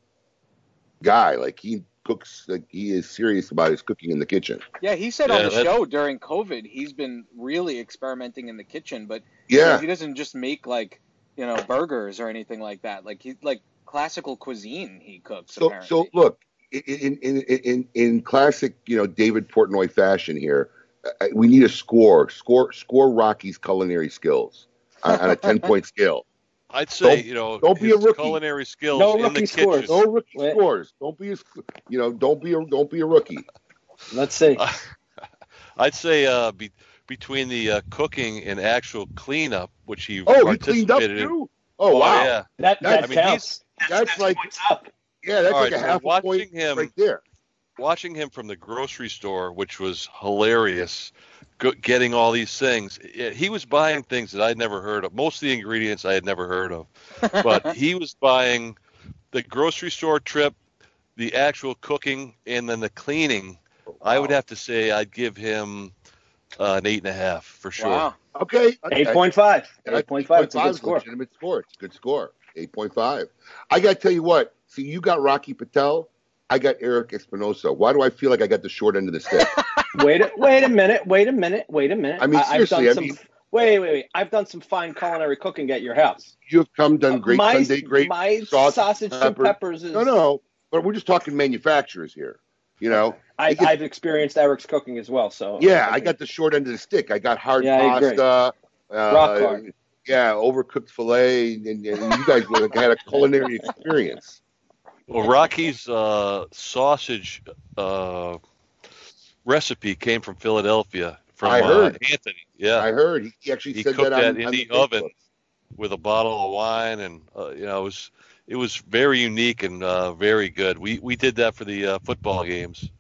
guy. Like he cooks. Like he is serious about his cooking in the kitchen. Yeah, he said Yeah, on the that- show during COVID, he's been really experimenting in the kitchen, but you know, Yeah. he doesn't just make like you know burgers or anything like that. Like he like classical cuisine he cooks. So apparently. so look in in in in in classic you know David Portnoy fashion here. Uh, We need a score. Score score Rocky's culinary skills on, on a ten point scale. I'd say Don't- you know don't be a rookie. culinary skills No in rookie the scores. kitchen. No rookie Wait. scores. Don't be a, you know, don't be a, don't be a rookie. Let's see. I'd say uh, be, between the uh, cooking and actual cleanup, which he Oh, he cleaned up participated in. too. Oh, wow. yeah. That That's- that I mean, counts. That's like points up. yeah, that's All like right, a so half a watching point him- right there. Watching him from the grocery store, which was hilarious, getting all these things. He was buying things that I'd never heard of. Most of the ingredients I had never heard of, but he was buying the grocery store trip, the actual cooking, and then the cleaning. I would have to say I'd give him uh, an eight and a half for sure. Wow. Okay, 8.5. 8.5. It's a good is score. Legitimate score. It's a good score. Eight point five. I got to tell you what. See, you got Rocky Patel. I got Eric Espinosa. Why do I feel like I got the short end of the stick? Wait, a, wait a minute. Wait a minute. Wait a minute. I mean, I've seriously, done I some. mean- wait, wait, wait. I've done some fine culinary cooking at your house. you have come done great my, Sunday, great My sausage, sausage and pepper. peppers is. No, no, but we're just talking manufacturers here. You know, I, get, I've experienced Eric's cooking as well. So yeah, I got the short end of the stick. I got hard Yeah, I pasta. Uh, Rock hard. Yeah, overcooked fillet, and, and you guys like, had a culinary experience. Well, Rocky's uh, sausage uh, recipe came from Philadelphia from I heard. Uh, Anthony. Yeah. I heard he- actually He said cooked that on, that in the Facebook. oven. with a bottle of wine, and uh, you know it was it was very unique and uh, very good. We we did that for the uh, football games.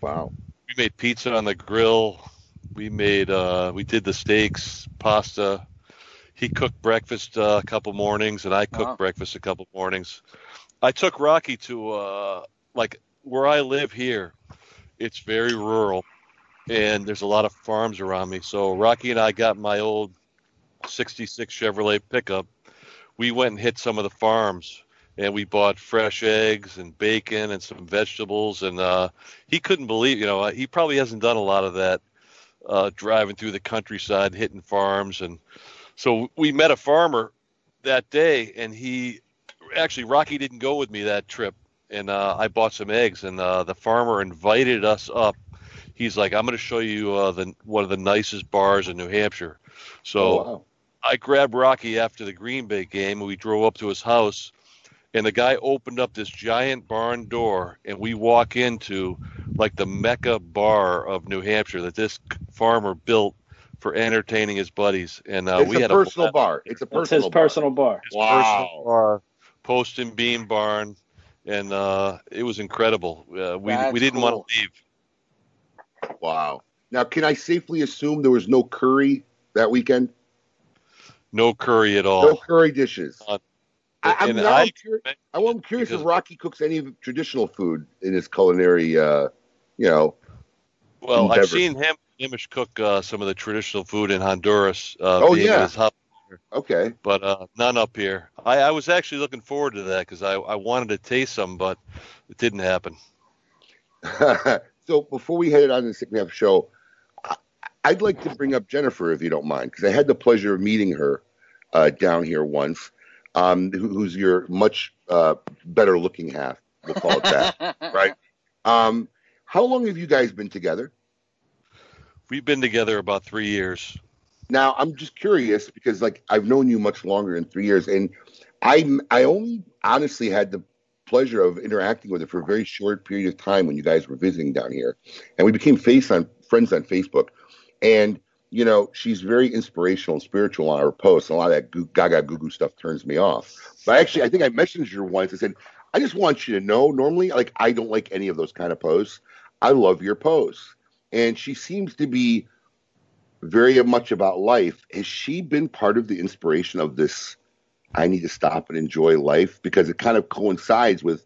Wow. We made pizza on the grill. We made uh, we did the steaks, pasta. He cooked breakfast uh, a couple mornings, and I cooked Wow. breakfast a couple mornings. I took Rocky to uh, like where I live here. It's very rural, and there's a lot of farms around me. So Rocky and I got my old '66 Chevrolet pickup. We went and hit some of the farms, and we bought fresh eggs and bacon and some vegetables. And uh, he couldn't believe, you know, he probably hasn't done a lot of that uh, driving through the countryside, hitting farms. And so we met a farmer that day, and he actually Rocky didn't go with me that trip, and uh, I bought some eggs, and uh, the farmer invited us up. He's like, "I'm going to show you uh, the one of the nicest bars in New Hampshire." So Oh, wow. I grabbed Rocky after the Green Bay game, and we drove up to his house. And the guy opened up this giant barn door, and we walk into like the mecca bar of New Hampshire that this farmer built for entertaining his buddies. And uh, it's we a had personal a personal bar. It's a That's personal his bar. personal bar. his Wow. personal bar, post and beam barn, and uh, it was incredible. Uh, we That's we didn't cool. want to leave. Wow. Now, can I safely assume there was no curry that weekend? No curry at all. No curry dishes. Uh, I, I'm, and now I curious, I'm curious if Rocky cooks any traditional food in his culinary, uh, you know. Well, I've seen him Hamish cook uh, some of the traditional food in Honduras. Uh, Oh, yeah. Okay. but uh, none up here. I, I was actually looking forward to that because I, I wanted to taste some, but it didn't happen. so before we head on to the second half show, I'd like to bring up Jennifer, if you don't mind, because I had the pleasure of meeting her uh, down here once. Um, who, who's your much uh, better looking half? We'll call it that, right? Um, how long have you guys been together? We've been together about three years. Now, I'm just curious because, like, I've known you much longer than three years, and I I only honestly had the pleasure of interacting with her for a very short period of time when you guys were visiting down here, and we became face on friends on Facebook, and you know she's very inspirational and spiritual on her posts. And a lot of that goo- gaga goo goo stuff turns me off. But actually, I think I messaged her once. I said, I just want you to know. Normally, like I don't like any of those kind of posts. I love your posts, and she seems to be very much about life. Has she been part of the inspiration of this? I need to stop and enjoy life because it kind of coincides with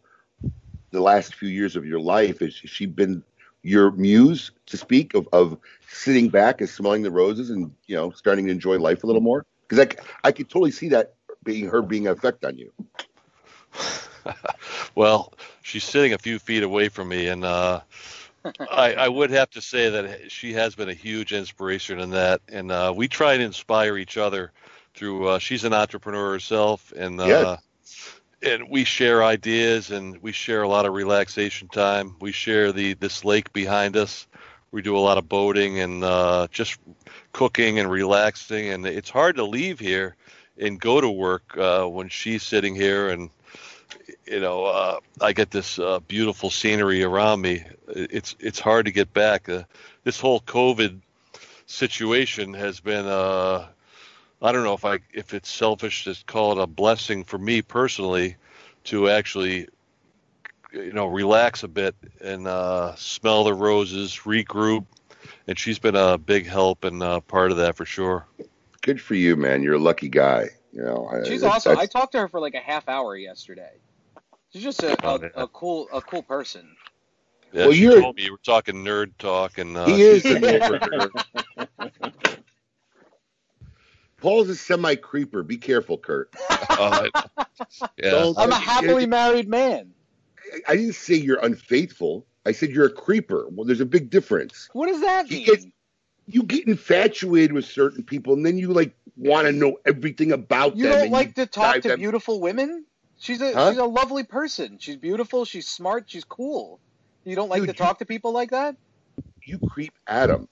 the last few years of your life. Has she been your muse to speak of, of sitting back and smelling the roses and you know starting to enjoy life a little more? Because I, I could totally see that being her being an effect on you. Well, she's sitting a few feet away from me, and uh, I, I would have to say that she has been a huge inspiration in that. And uh, we try to inspire each other through. Uh, she's an entrepreneur herself, and uh, Yes. and we share ideas, and we share a lot of relaxation time. We share the this lake behind us. We do a lot of boating and uh, just cooking and relaxing, and it's hard to leave here and go to work uh, when she's sitting here and you know uh, I get this uh, beautiful scenery around me. It's it's hard to get back. Uh, this whole COVID situation has been uh, I don't know if I if it's selfish to call it a blessing for me personally to actually you know relax a bit and uh, smell the roses, regroup, and she's been a big help and uh, part of that for sure. Good for you, man. You're a lucky guy. You know, I- She's that's- awesome. I talked to her for like a half hour yesterday. She's just a, Oh, a, a cool a cool person. Yeah, Well, you're- told me you were talking nerd talk, and uh, He is. she's been over her. Paul's a semi creeper. Be careful, Kurt. Uh, yeah, I'm a happily married man. I- I didn't say you're unfaithful. I said you're a creeper. Well, there's a big difference. What does that He mean? gets- You get infatuated with certain people, and then you like want to know everything about You them. You don't like to talk to them- beautiful women? She's a Huh? she's a lovely person. She's beautiful. She's smart. She's cool. You don't like Dude, to you- talk to people like that? You creep Adam.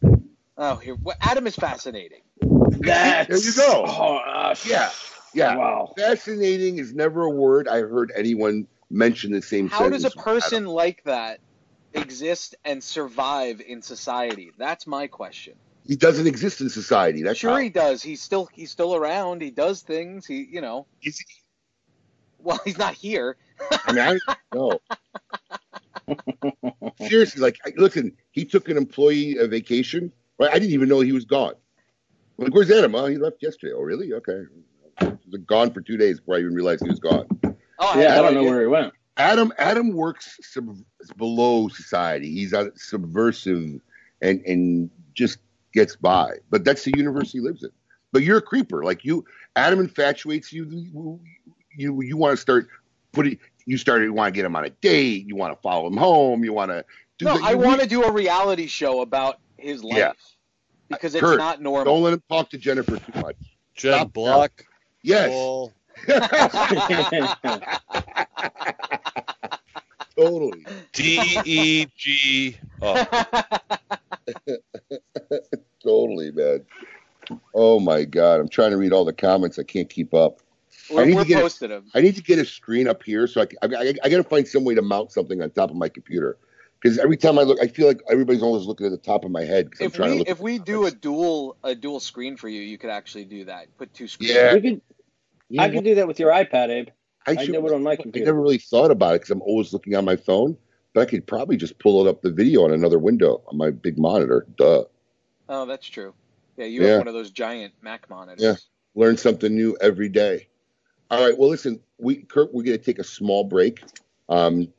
Oh, here. Well, Adam is fascinating. That's There you go. Oh, uh, Yeah, yeah. Wow. Fascinating is never a word I heard anyone mention the same thing. How does a person like that exist and survive in society? That's my question. He doesn't exist in society. That's sure how. he does. He's still he's still around. He does things. He you know. Is he- Well, he's not here. I mean, I no. Seriously, like, listen, he took an employee uh, vacation. Right? I didn't even know he was gone. Like, where's Adam? Oh, he left yesterday. Oh, really? Okay. He was gone for two days before I even realized he was gone. Oh, Yeah, I had don't know where he went. Adam Adam works sub, below society. He's uh, subversive and and just gets by. But that's the universe he lives in. But you're a creeper. Like you, Adam infatuates you. You you, you want to start putting. You started. You want to get him on a date. You want to follow him home. You want to. Do No, the- I want to do a reality show about his life Yeah. because it's Kurt, not normal. Don't let him talk to Jennifer too much. Jen Stop Block, Yes. Paul. totally. D E G. Oh, Totally, man. Oh my god, I'm trying to read all the comments. I can't keep up. I we're need we're to get it- posting him. I need to get a screen up here, so I got to find some way to mount something on top of my computer. Because every time I look, I feel like everybody's always looking at the top of my head. 'cause I'm If trying to we look. if we do a dual a dual screen for you, you could actually do that. Put two screens. Yeah. You could, I can do that with your iPad, Abe. I should- do it on my I computer. never really thought about it because I'm always looking on my phone. But I could probably just pull it up the video on another window on my big monitor. Duh. Oh, that's true. Yeah, you Yeah. have one of those giant Mac monitors. Yeah. Learn something new every day. All right. Well, listen, we Kurt, we're going to take a small break, um,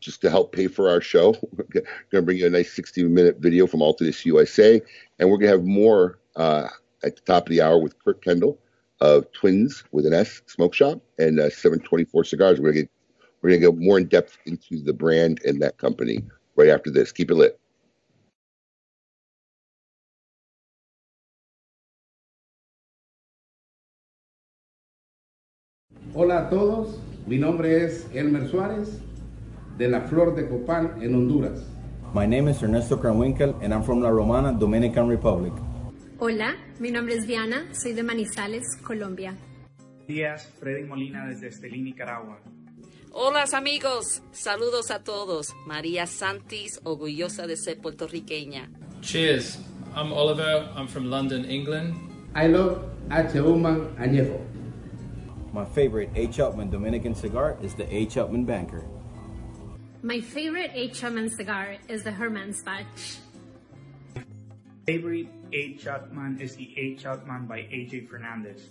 just to help pay for our show. We're going to bring you a nice 60 minute video from Altadis USA, and we're going to have more uh, at the top of the hour with Kurt Kendall of Twins with an S Smoke Shop and uh, 724 Cigars. We're going to get we're going to go more in depth into the brand and that company right after this. Keep it lit. Hola a todos, mi nombre es Elmer Suárez de la Flor de Copán en Honduras. My name is Ernesto Kranwinkel and I'm from La Romana, Dominican Republic. Hola, mi nombre es Diana, soy de Manizales, Colombia. días, Freddy Molina desde Estelí, Nicaragua. Hola amigos, saludos a todos. María Santis, orgullosa de ser puertorriqueña. Cheers. I'm Oliver. I'm from London, England. I love H. Human Añejo. My favorite H. Upmann Dominican cigar is the H. Upmann Banker. My favorite H. Upmann cigar is the Herman's Batch. Favorite H. Upmann is the H. Upmann by AJ Fernandez.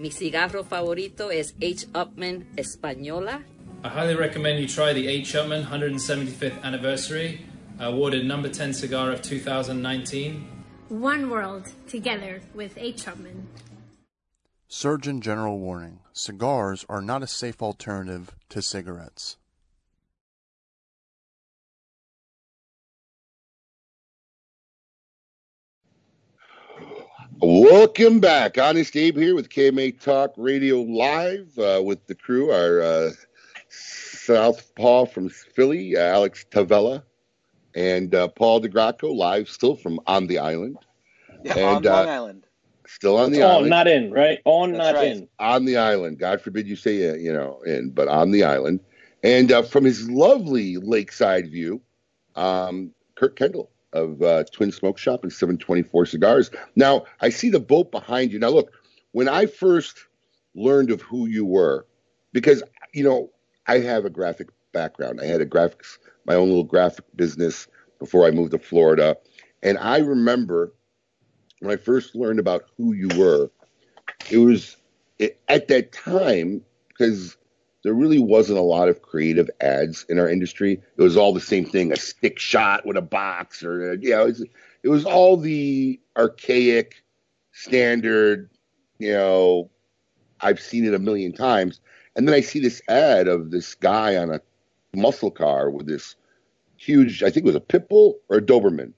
Mi cigarro favorito es H. Upmann Española. I highly recommend you try the H. Upmann 175th anniversary, awarded number 10 cigar of 2019. One world together with H. Herman. Surgeon General warning cigars are not a safe alternative to cigarettes. Welcome back. Honest Abe here with KMA Talk Radio Live uh, with the crew, our uh, Southpaw from Philly, uh, Alex Tavella, and uh, Paul DeGracco, live still from on the island. Yeah, And, on Long uh, Island. Still on the It's on, island. not in, right? On, That's not right. in. on the island. God forbid you say uh, you know in, but on the island. And uh, from his lovely lakeside view, um, Kurt Kendall of uh, Twin Smoke Shop and 724 Cigars. Now I see the boat behind you. Now look, when I first learned of who you were, because you know I have a graphic background. I had a graphics, my own little graphic business before I moved to Florida, and I remember when I first learned about who you were. It was it, at that time because there really wasn't a lot of creative ads in our industry. It was all the same thing: a stick shot with a box, or you know, it was, all the archaic, standard. You know, I've seen it a million times, and then I see this ad of this guy on a muscle car with this huge. I think it was a pit bull or a Doberman.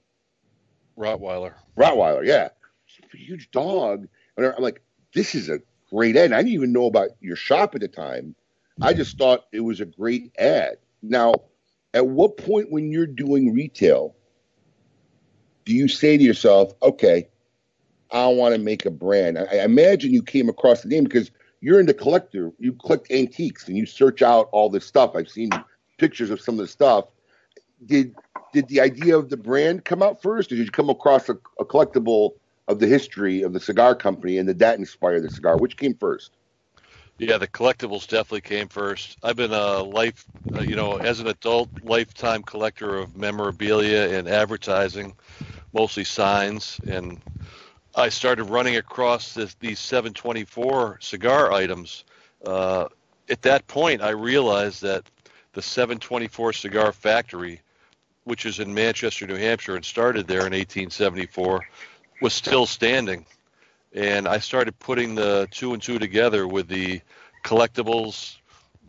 Rottweiler. Rottweiler, yeah, huge dog. And I'm like, this is a great ad. I didn't even know about your shop at the time. I just thought it was a great ad. Now, at what point when you're doing retail do you say to yourself, okay, I want to make a brand? I, I imagine you came across the name because you're into collector. You collect antiques and you search out all this stuff. I've seen pictures of some of the stuff. Did did the idea of the brand come out first, or did you come across a, a collectible of the history of the cigar company, and did that inspire the cigar? Which came first? Yeah, the collectibles definitely came first. I've been a life, uh, you know, as an adult, lifetime collector of memorabilia and advertising, mostly signs. And I started running across this, these 724 cigar items. Uh, at that point, I realized that the 724 Cigar Factory, which is in Manchester, New Hampshire, and started there in 1874, was still standing and I started putting the two and two together with the collectibles,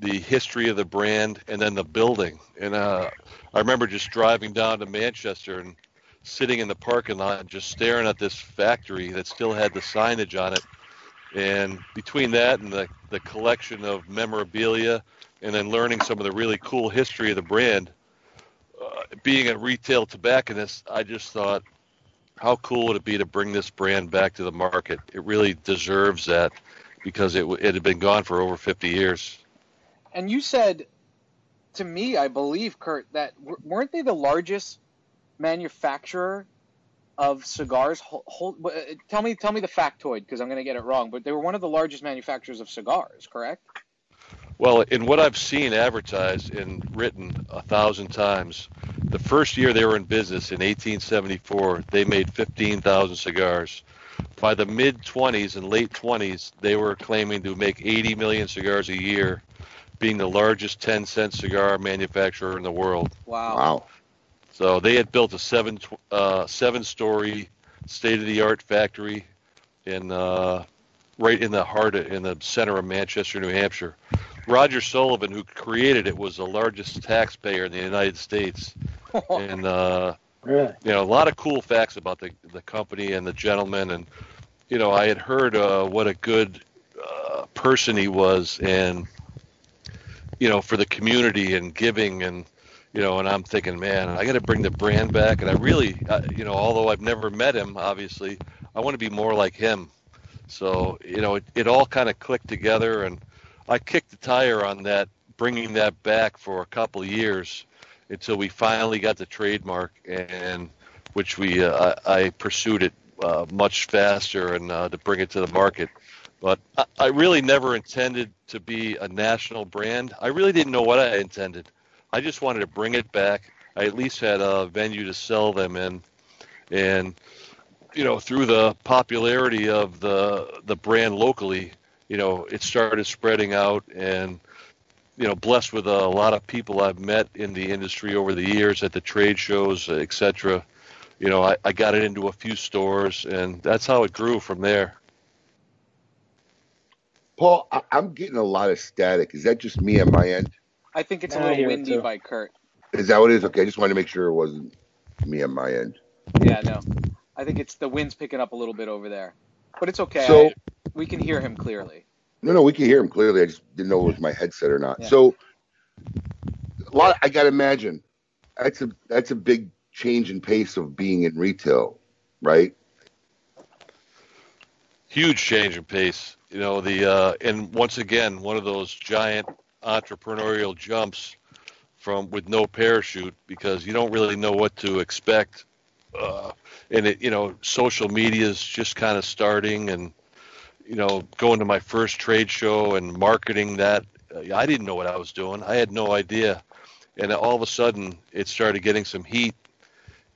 the history of the brand, and then the building. And uh, I remember just driving down to Manchester and sitting in the parking lot and just staring at this factory that still had the signage on it. And between that and the, the collection of memorabilia, and then learning some of the really cool history of the brand, uh, being a retail tobacconist, I just thought, how cool would it be to bring this brand back to the market? It really deserves that because it, it had been gone for over 50 years. And you said to me, I believe, Kurt, that weren't they the largest manufacturer of cigars? Uh, tell me, tell me the factoid because I'm going to get it wrong. But they were one of the largest manufacturers of cigars, correct? Well, in what I've seen advertised and written a thousand times, the first year they were in business in 1874, they made 15,000 cigars. By the mid 20s and late 20s, they were claiming to make 80 million cigars a year, being the largest 10 cent cigar manufacturer in the world. Wow. Wow. So they had built a seven uh, seven story state of the art factory in uh, right in the heart of, in the center of Manchester, New Hampshire. Roger Sullivan, who created it, was the largest taxpayer in the United States, and uh, Really? you know a lot of cool facts about the the company and the gentleman, and you know I had heard uh, what a good uh, person he was, and you know for the community and giving and you know, and I'm thinking, man, I got to bring the brand back. And I really, uh, you know, although I've never met him, obviously, I want to be more like him. So, you know, it, it all kind of clicked together, and I kicked the tire on that, bringing that back for a couple years until we finally got the trademark, and which we, uh, I, I pursued it uh, much faster and uh, to bring it to the market. But I, I really never intended to be a national brand. I really didn't know what I intended. I just wanted to bring it back. I at least had a venue to sell them in, and you know, through the popularity of the the brand locally, you know, it started spreading out, and you know, blessed with a lot of people I've met in the industry over the years at the trade shows, etc. You know, I, I got it into a few stores, and that's how it grew from there. Paul, I, I'm getting a lot of static. Is that just me on my end? I think it's a little windy by Kurt. Is that what it is? Okay, I just wanted to make sure it wasn't me on my end. Yeah, no. I think it's the wind's picking up a little bit over there, but it's okay. So- we can hear him clearly. No, no, we can hear him clearly. I just didn't know it was my headset or not. Yeah. So, a lot. I gotta imagine that's a that's a big change in pace of being in retail, right? huge change in pace. You know the uh, and once again one of those giant entrepreneurial jumps from with no parachute because you don't really know what to expect. Uh, and it, you know, social media is just kind of starting, and you know, going to my first trade show and marketing that. uh, I didn't know what I was doing. I had no idea, and all of a sudden, it started getting some heat,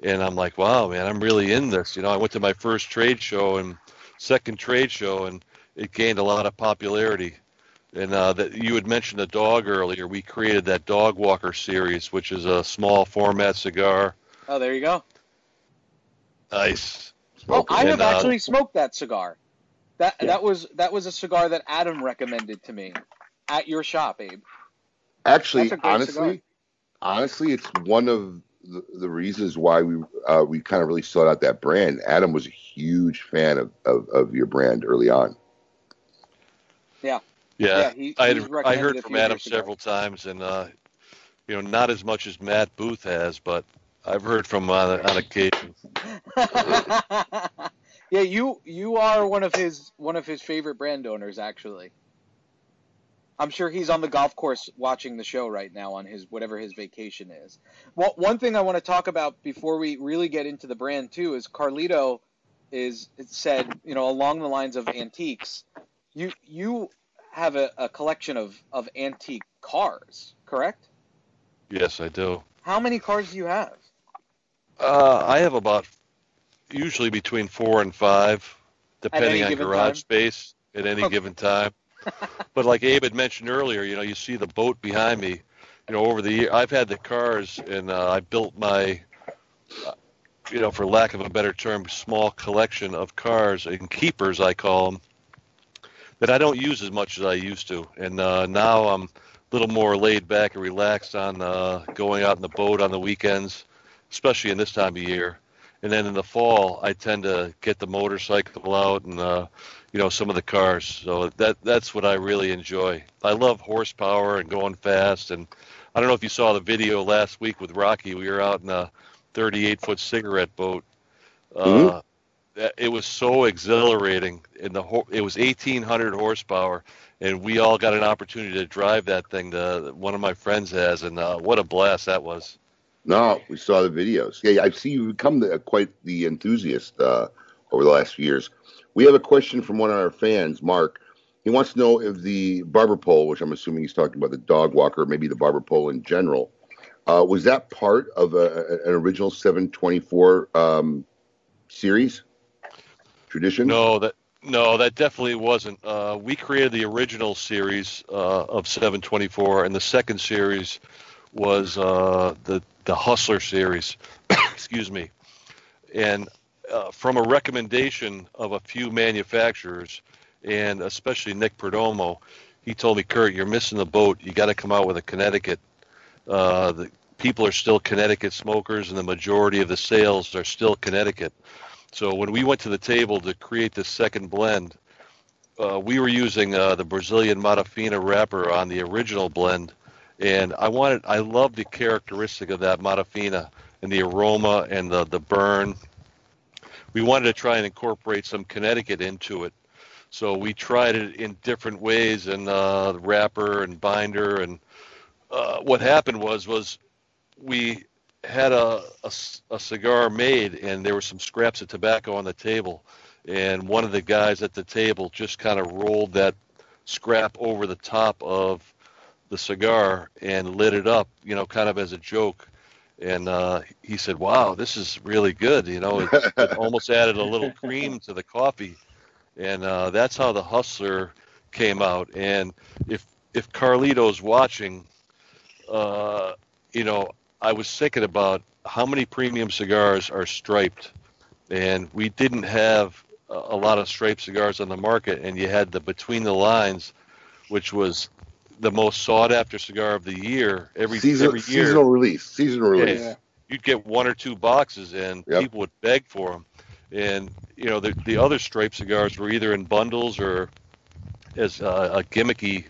and I'm like, wow, man, I'm really in this. You know, I went to my first trade show and second trade show, and it gained a lot of popularity. And uh, that you had mentioned the dog earlier. We created that Dog Walker series, which is a small format cigar. Oh, there you go. Nice. Oh, I have And, uh, actually smoked that cigar. That Yeah. that was that was a cigar that Adam recommended to me at your shop, Abe. Actually, That's a great honestly, cigar. honestly, it's one of the, the reasons why we uh, we kind of really sought out that brand. Adam was a huge fan of, of, of your brand early on. Yeah. Yeah, Yeah, he- I, had, I heard from Adam several times, and uh, you know, not as much as Matt Booth has, but I've heard from on, on occasion. yeah, you you are one of his one of his favorite brand owners, actually. I'm sure he's on the golf course watching the show right now on his whatever his vacation is. Well, one thing I want to talk about before we really get into the brand too is Carlito is it said you know along the lines of antiques. You you have a, a collection of of antique cars, correct? Yes, I do. How many cars do you have? Uh, I have about usually between four and five, depending on garage time? space at any Okay. given time. but like Abe had mentioned earlier, you know, you see the boat behind me. You know, over the year, I've had the cars, and uh, I built my, uh, you know, for lack of a better term, small collection of cars and keepers, I call them, that I don't use as much as I used to. And uh, now I'm a little more laid back and relaxed on uh, going out in the boat on the weekends, especially in this time of year. And then in the fall, I tend to get the motorcycle out and uh, you know some of the cars. So that that's what I really enjoy. I love horsepower and going fast. And I don't know if you saw the video last week with Rocky. We were out in a 38 foot cigarette boat. Uh, Mhm. that- it was so exhilarating. And the ho- it was 1800 horsepower, and we all got an opportunity to drive that thing. The one of my friends has, and uh, what a blast that was. No, we saw the videos. Yeah, I see you've become the, quite the enthusiast uh, over the last few years. We have a question from one of our fans, Mark. He wants to know if the barber pole, which I'm assuming he's talking about the dog walker, maybe the barber pole in general, uh, was that part of a- an original 724 um, series tradition? No, that no, that definitely wasn't. Uh, we created the original series uh, of 724, and the second series was uh, the the Hustler series. Excuse me. And uh, from a recommendation of a few manufacturers, and especially Nick Perdomo, he told me, Kurt, you're missing the boat. You got to come out with a Connecticut. Uh, the people are still Connecticut smokers, and the majority of the sales are still Connecticut. So when we went to the table to create this second blend, uh, we were using uh, the Brazilian Matafina wrapper on the original blend, and I wanted, I love the characteristic of that Matafina and the aroma and the the burn. We wanted to try and incorporate some Connecticut into it, so we tried it in different ways, and uh, the wrapper and binder, and uh, what happened was was we had a a cigar made and there were some scraps of tobacco on the table and one of the guys at the table just kind of rolled that scrap over the top of the cigar and lit it up you know kind of as a joke. And uh, he said wow this is really good you know it, it almost added a little cream to the coffee. And uh, that's how the hustler came out. And if if carlito's watching uh, you know, I was thinking about how many premium cigars are striped, and we didn't have a, a lot of striped cigars on the market, and you had the Between the Lines, which was the most sought after cigar of the year every Season, every year. seasonal release. Seasonal Yeah, release. You'd get one or two boxes, and Yep. people would beg for them. And you know, the the other striped cigars were either in bundles or as uh, a gimmicky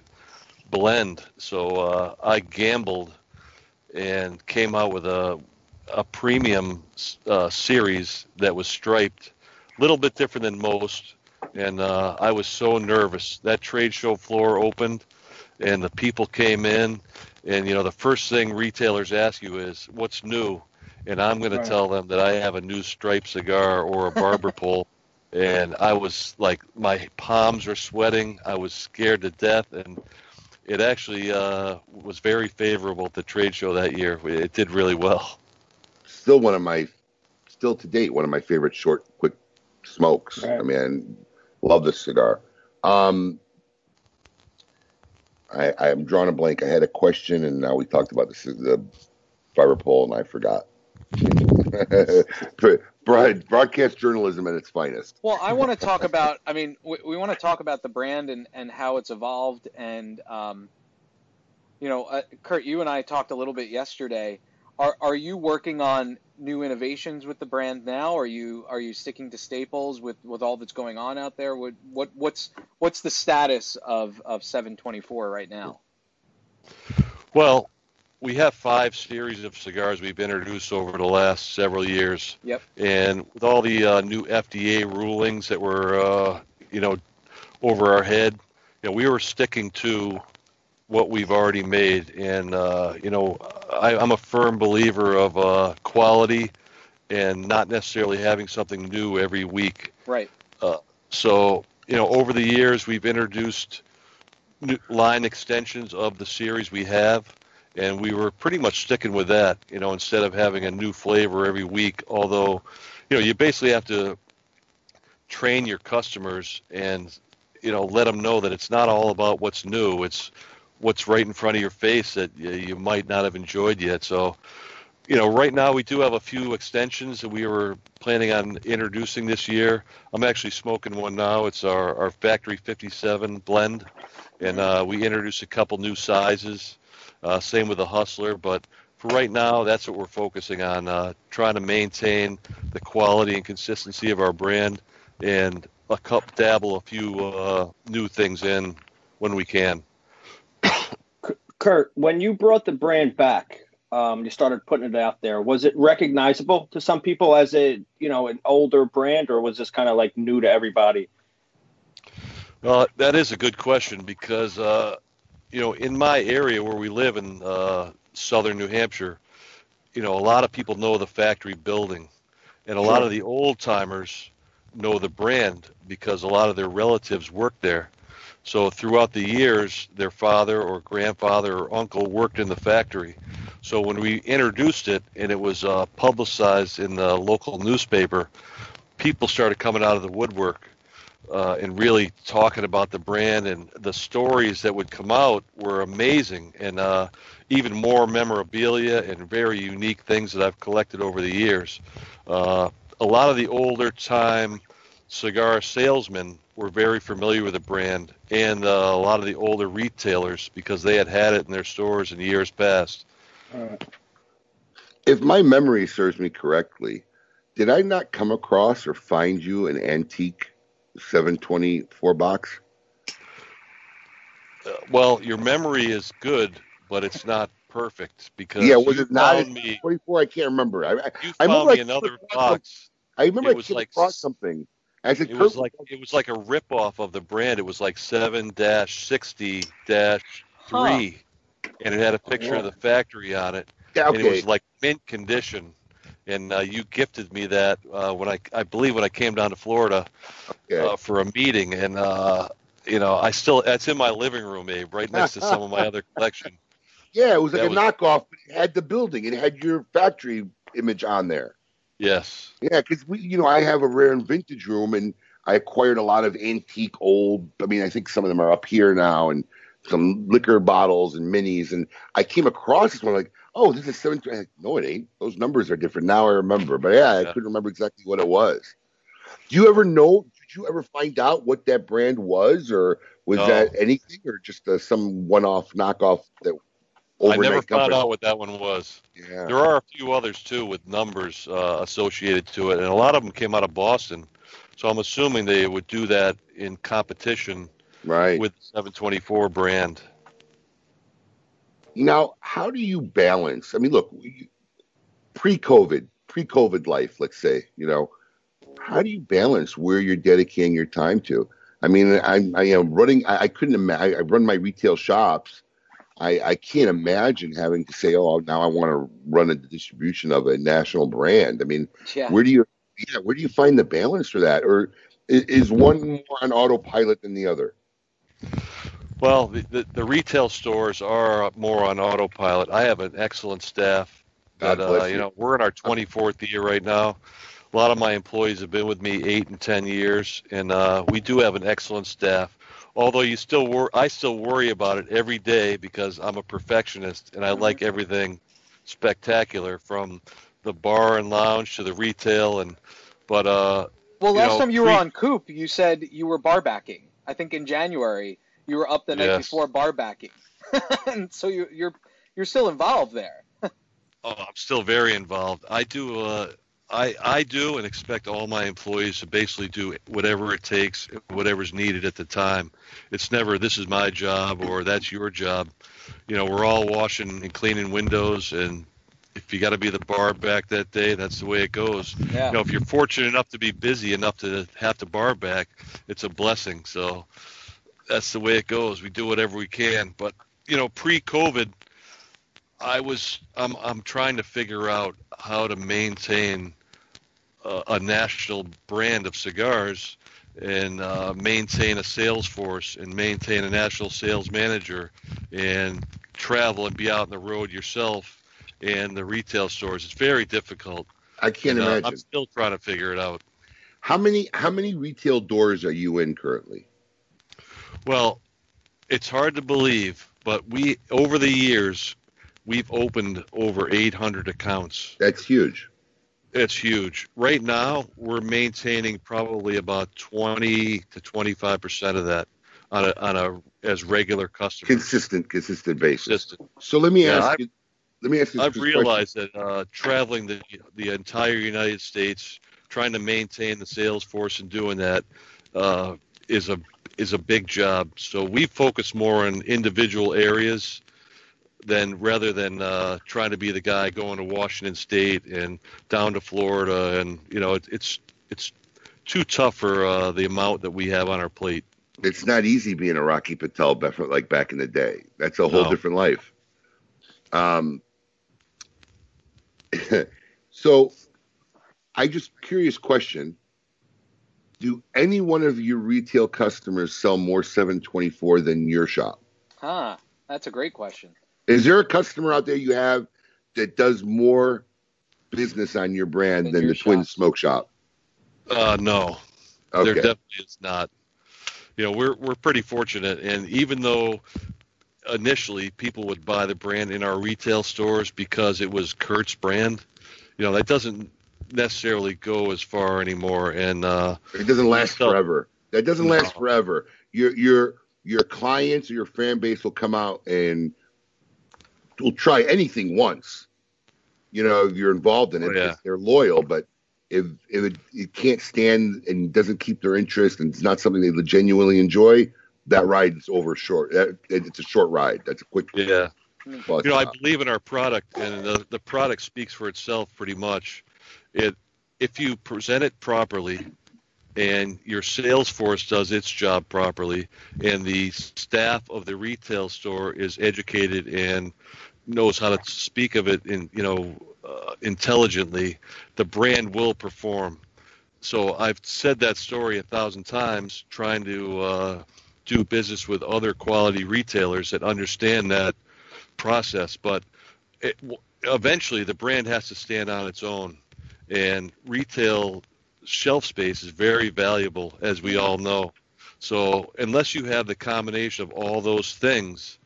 blend. So uh, I gambled and came out with a a premium uh, series that was striped, a little bit different than most. and uh, I was so nervous. That trade show floor opened, and the people came in, and you know the first thing retailers ask you is, "What's new?" And I'm going Right. to tell them that I have a new stripe cigar or a barber pole. And I was like, my palms were sweating. I was scared to death, and it actually uh, was very favorable at the trade show that year. It did really well. Still one of my, still to date, one of my favorite short, quick smokes. Right. I mean, love this cigar. Um, I, I'm drawing a blank. I had a question, and now we talked about this the barber pole, and I forgot. Broad, broadcast journalism at its finest. Well, I want to talk about. I mean, we, we want to talk about the brand and, and how it's evolved. And um, you know, uh, Kurt, you and I talked a little bit yesterday. Are are you working on new innovations with the brand now? Are you are you sticking to staples with, with all that's going on out there? What what what's what's the status of of 724 right now? Well, we have five series of cigars we've introduced over the last several years. Yep. And with all the uh, new FDA rulings that were, uh, you know, over our head, you know, we were sticking to what we've already made. And, uh, you know, I, I'm a firm believer of uh, quality and not necessarily having something new every week. Right. Uh, so, you know, over the years, we've introduced new line extensions of the series we have, and we were pretty much sticking with that, you know, instead of having a new flavor every week. Although, you know, you basically have to train your customers and, you know, let them know that it's not all about what's new. It's what's right in front of your face that you, might not have enjoyed yet. So, you know, right now we do have a few extensions that we were planning on introducing this year. I'm actually smoking one now. It's our, our Factory 57 blend, and uh, we introduced a couple new sizes. Uh, same with the Hustler, but for right now, that's what we're focusing on, uh, trying to maintain the quality and consistency of our brand, and a cup dabble a few uh, new things in when we can. Kurt, when you brought the brand back, um, you started putting it out there. Was it recognizable to some people as a you know an older brand, or was this kind of like new to everybody? Uh, that is a good question because, uh, you know, in my area where we live in uh, southern New Hampshire, you know, a lot of people know the factory building, and a lot of the old timers know the brand because a lot of their relatives work there. So throughout the years, their father or grandfather or uncle worked in the factory. So when we introduced it and it was uh, publicized in the local newspaper, people started coming out of the woodwork uh, and really talking about the brand and the stories that would come out were amazing and uh, even more memorabilia and very unique things that I've collected over the years. Uh, a lot of the older time cigar salesmen were very familiar with the brand and uh, a lot of the older retailers because they had had it in their stores in years past. If my memory serves me correctly, did I not come across or find you an antique 724 box? Uh, well, your memory is good, but it's not perfect because Yeah, was it not me 24? I can't remember. I, I, You I found remember me I another box. I remember It I was like across something. I said, It was like it was like a rip off of the brand. It was like seven dash sixty dash three, and it had a picture of the factory on it. Yeah, And it was like mint condition. And uh, you gifted me that uh, when I I believe when I came down to Florida uh, for a meeting, and uh, you know I still that's in my living room, Abe, right next to some of my other collection. yeah, it was like that a was- knockoff, but it had the building. It had your factory image on there. Yes. Yeah, because we, you know, I have a rare and vintage room, and I acquired a lot of antique old. I mean, I think some of them are up here now, and some liquor bottles and minis. And I came across this one, like, oh, this is seven. Like, no, it ain't. Those numbers are different now. I remember, but yeah, I Yeah. couldn't remember exactly what it was. Do you ever know? Did you ever find out what that brand was, or was No. that anything, or just uh, some one-off knockoff that I never found out what that one was. Yeah. There are a few others too with numbers uh, associated to it, and a lot of them came out of Boston. So I'm assuming they would do that in competition right. with the 724 brand. Now, how do you balance? I mean, look, pre-COVID, pre-COVID life, let's say, you know, how do you balance where you're dedicating your time to? I mean, I, I am running. I, I couldn't imagine. I run my retail shops. I, I can't imagine having to say, "Oh, now I want to run a distribution of a national brand." I mean, Yeah. where do you, yeah, where do you find the balance for that, or is, is one more on autopilot than the other? Well, the, the, the retail stores are more on autopilot. I have an excellent staff. God That, bless uh, you. you know, we're in our 24th year right now. A lot of my employees have been with me eight and ten years, and uh, we do have an excellent staff. Although you still wor- I still worry about it every day because I'm a perfectionist and I like everything spectacular from the bar and lounge to the retail and but uh Well, last know, time you were on Coop, you said you were bar backing. I think in January you were up the night Yes. before bar backing, and so you, you're you're still involved there. Oh, I'm still very involved. I do. Uh, I I do and expect all my employees to basically do whatever it takes, whatever's needed at the time. It's never this is my job or that's your job. You know, we're all washing and cleaning windows, and if you got to be the bar back that day, that's the way it goes. Yeah. You know, if you're fortunate enough to be busy enough to have to bar back, it's a blessing. So that's the way it goes. We do whatever we can. But you know, pre-COVID, I was I'm I'm trying to figure out how to maintain a, a national brand of cigars and uh, maintain a sales force and maintain a national sales manager and travel and be out on the road yourself and the retail stores. It's very difficult. I can't And, uh, imagine. I'm still trying to figure it out. How many how many retail doors are you in currently? Well, it's hard to believe, but we over the years we've opened over 800 accounts. That's huge. It's huge. Right now, we're maintaining probably about 20 to 25 percent of that on a on a as regular customers. Consistent, consistent basis. Consistent. So let me Yeah, ask I've- you. Let me ask you. I've this realized that uh, traveling the the entire United States, trying to maintain the sales force and doing that uh, is a is a big job. So we focus more on individual areas than rather than uh, trying to be the guy going to Washington State and down to Florida, and you know it, it's it's too tough for uh, the amount that we have on our plate. It's not easy being a Rocky Patel like back in the day. That's a whole No. different life. Um. so, I just curious question: Do any one of your retail customers sell more 724 than your shop? Huh? That's a great question. Is there a customer out there you have that does more business on your brand Than than your the Twin. Smoke Shop? Uh, no, there definitely is not. You know, we're we're pretty fortunate, and even though initially people would buy the brand in our retail stores because it was Kurt's brand, you know, that doesn't necessarily go as far anymore. And uh, It doesn't last So- forever. That doesn't No. last forever. Your your your clients or your fan base will come out and will try anything once. You know, if you're involved in it, Oh, yeah. they're loyal. But if if it, it can't stand and doesn't keep their interest and it's not something they genuinely enjoy, that ride is over short. That, it's a short ride. That's a quick. yeah, you know, I believe in our product, and the the product speaks for itself pretty much. It if you present it properly, and your sales force does its job properly, and the staff of the retail store is educated and knows how to speak of it in you know uh, intelligently, the brand will perform. So I've said that story a thousand times, trying to uh, do business with other quality retailers that understand that process. But it, eventually, the brand has to stand on its own, and retail shelf space is very valuable, as we all know. So unless you have the combination of all those things,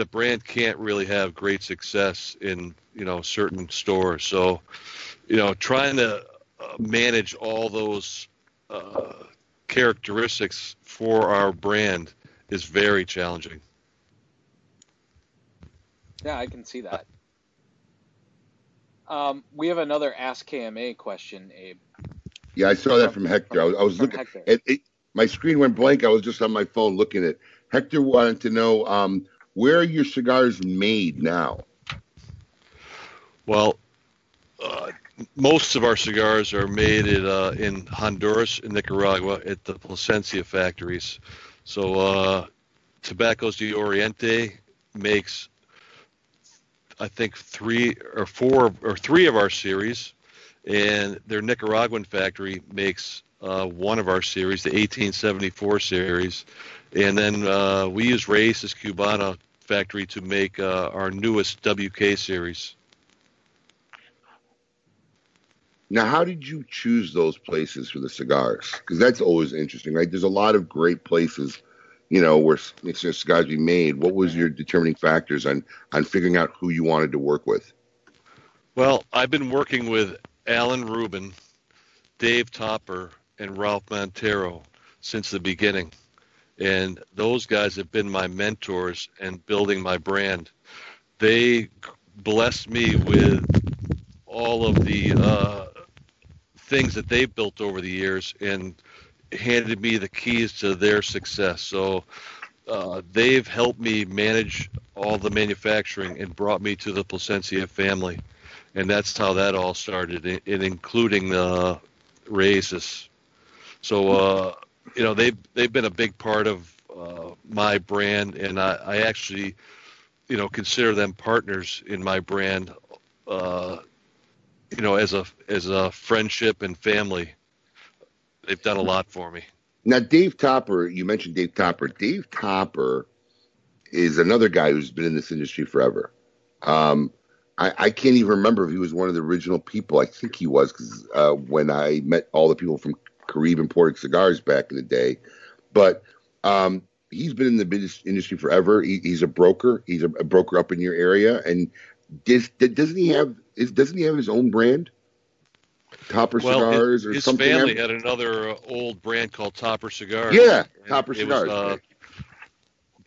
the brand can't really have great success in you know certain stores. So you know, trying to uh, manage all those uh, characteristics for our brand is very challenging. Yeah, I can see that. Um, we have another Ask KMA question, Abe. Yeah, I saw that from Hector. I was, I was looking. Hector. It, it, my screen went blank. I was just on my phone looking at. Hector wanted to know um, where are your cigars made now? Well, uh, most of our cigars are made at, uh, in Honduras and Nicaragua at the Plasencia factories. So uh, Tabacos de Oriente makes, I think, three or four or three of our series, and their Nicaraguan factory makes uh, one of our series, the 1874 series, and then uh, we use Raíces Cubana factory to make uh, our newest WK series. Now, how did you choose those places for the cigars? Because that's always interesting, right? There's a lot of great places, you know, where c- cigars be made. What was your determining factors on on figuring out who you wanted to work with? Well, I've been working with Alan Rubin, Dave Topper, and Ralph Montero since the beginning. And those guys have been my mentors and building my brand. They blessed me with all of the uh, things that they've built over the years and handed me the keys to their success. So uh, they've helped me manage all the manufacturing and brought me to the Plasencia family. And that's how that all started, in, in including uh, Raíces. So, uh, you know, they've, they've been a big part of uh, my brand, and I, I actually, you know, consider them partners in my brand. Uh, you know, as a as a friendship and family, they've done a lot for me. Now, Dave Topper, you mentioned Dave Topper. Dave Topper is another guy who's been in this industry forever. Um, I, I can't even remember if he was one of the original people. I think he was because uh, when I met all the people from Carib imported cigars back in the day. But um, he's been in the business industry forever. He, he's a broker. He's a, a broker up in your area. And does, doesn't he have is, doesn't he have his own brand? Topper well, cigars his, or his something? family had another uh, old brand called Topper Cigars. Yeah, Topper it was, Cigars, uh.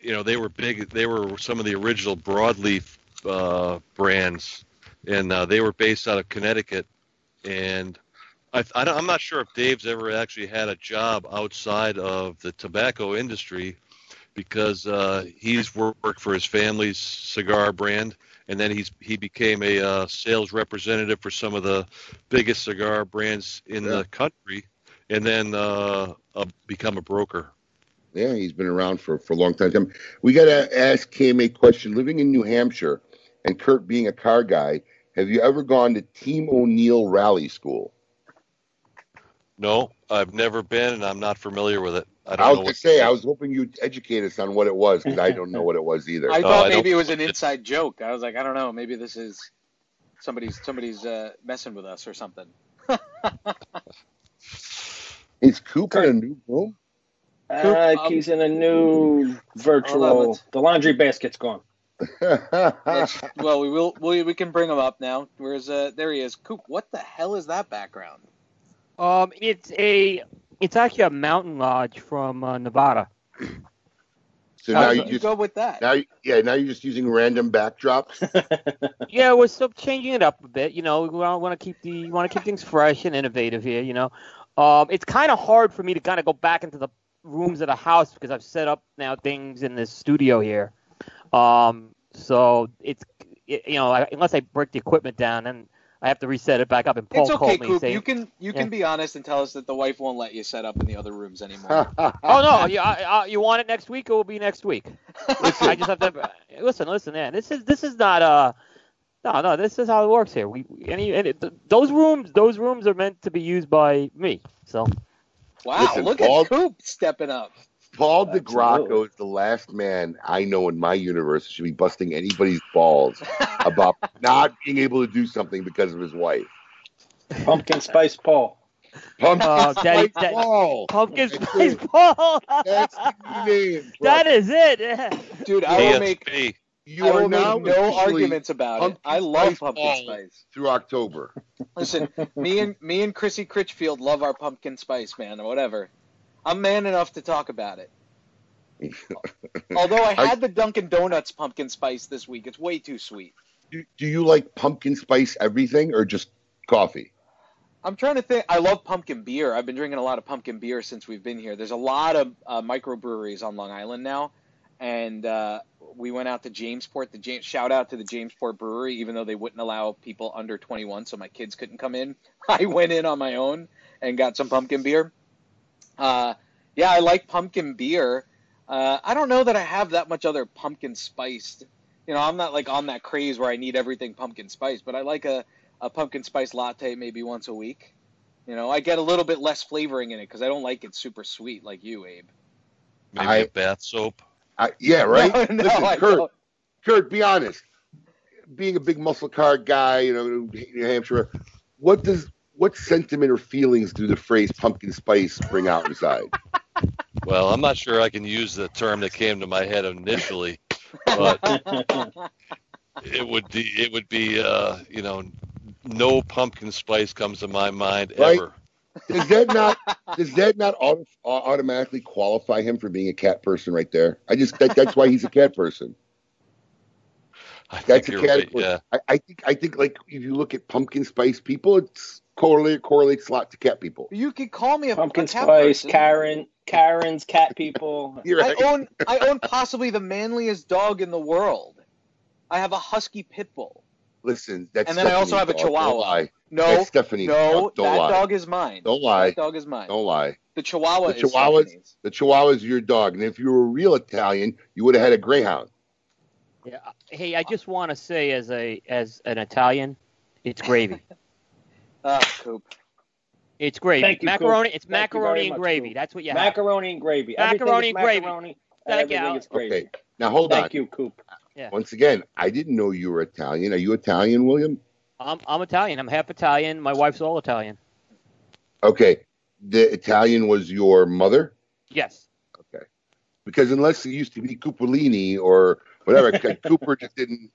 You know, they were big. They were some of the original broadleaf uh, brands, and uh, they were based out of Connecticut. And I, I don't, I'm not sure if Dave's ever actually had a job outside of the tobacco industry, because uh, he's worked for his family's cigar brand, and then he's he became a uh, sales representative for some of the biggest cigar brands in the country, and then uh, become a broker. Yeah, he's been around for, for a long time. We got to ask Cam a question. Living in New Hampshire and Kurt being a car guy, have you ever gone to Team O'Neill Rally School? No, I've never been, and I'm not familiar with it. I I, don't was know going what to say, I was hoping you'd educate us on what it was because I don't know what it was either. I thought I maybe don't- it was an inside joke. I was like, I don't know, maybe this is somebody's somebody's uh, messing with us or something. Is Coop in a new room? Uh, um, he's in a new virtual. The laundry basket's gone. Well, we will we, we can bring him up now. Where's uh there he is. Coop, what the hell is that background? Um, it's a it's actually a mountain lodge from uh, Nevada. So now did you you just go with that? now, you- yeah, now you're just using random backdrops. yeah, we're still changing it up a bit. You know, we want to keep the want to keep things fresh and innovative here. You know, um, it's kind of hard for me to kind of go back into the rooms of the house because I've set up now things in this studio here. Um, so it's it, you know I, unless I break the equipment down, then I have to reset it back up. And Paul it's okay, called me Coop. saying, You can you can Yeah. be honest and tell us that the wife won't let you set up in the other rooms anymore. "Oh no, you I, I, you want it next week? It will be next week. I just have to listen. Listen, man. This is this is not uh no no. This is how it works here. We any and it, th- those rooms those rooms are meant to be used by me. So wow, Listen, look Paul- at Coop stepping up. Paul Absolutely. DeGracco is the last man I know in my universe should be busting anybody's balls about not being able to do something because of his wife. Pumpkin spice Paul. Pumpkin Oh, Daddy- Spice Daddy- Paul. pumpkin That's spice it. Paul. That's the new name. that is it. Yeah. Dude, I will make You I are will now make no arguments about it. I love Spice pumpkin spice. through October. Listen, me and me and Chrissy Critchfield love our pumpkin spice, man, or whatever. I'm man enough to talk about it. Although I I- had the Dunkin' Donuts pumpkin spice this week, it's way too sweet. Do, do you like pumpkin spice everything or just coffee? I'm trying to think. I love pumpkin beer. I've been drinking a lot of pumpkin beer since we've been here. There's a lot of uh, microbreweries on Long Island now, and uh, we went out to Jamesport. The James shout out to the Jamesport Brewery, even though they wouldn't allow people under 21, so my kids couldn't come in. I went in on my own and got some pumpkin beer. Uh, yeah, I like pumpkin beer. Uh, I don't know that I have that much other pumpkin spiced. You know, I'm not like on that craze where I need everything pumpkin spice, but I like a, a pumpkin spice latte maybe once a week. You know, I get a little bit less flavoring in it because I don't like it super sweet like you, Abe. Maybe I- a bath soap. I, yeah, right. No, no, Listen, Kurt. Kurt, be honest. Being a big muscle car guy, you know, New Hampshire, what does what sentiment or feelings do the phrase pumpkin spice bring out inside? Well, I'm not sure I can use the term that came to my head initially, but it would be it would be uh, you know no pumpkin spice comes to my mind Right. ever. Does that not does that not auto, automatically qualify him for being a cat person right there? I just that, that's why he's a cat person. I That's a you're right. category. Yeah. I, I think I think like if you look at pumpkin spice people, it's correlate correlates a lot to cat people. You could call me a Pumpkin a cat spice, person. Karen, Karen's cat people. You're right. I own I own possibly the manliest dog in the world. I have a husky pit bull. Listen, that's And then I also have a dog. Don't Chihuahua. No, That's Stephanie's no, dog. Don't that lie. dog is mine. Don't lie. That dog is mine. Don't lie. The Chihuahua The is Chihuahua's Stephanie's. the Chihuahua's your dog, and if you were a real Italian, you would have had a Greyhound. Yeah. Hey, I just want to say, as a as an Italian, it's gravy. Ah, Coop. It's gravy. Thank you, macaroni. Coop. It's Thank macaroni very and much, gravy. Coop. That's what you have. Macaroni and gravy. Macaroni and gravy. macaroni. Thank Everything you. is gravy. Okay. Now hold Thank on. Thank you, Coop. Yeah. Once again, I didn't know you were Italian. Are you Italian, William? I'm I'm Italian. I'm half Italian. My wife's all Italian. Okay. The Italian was your mother? Yes. Okay. Because unless it used to be Cupolini or whatever, Cooper just didn't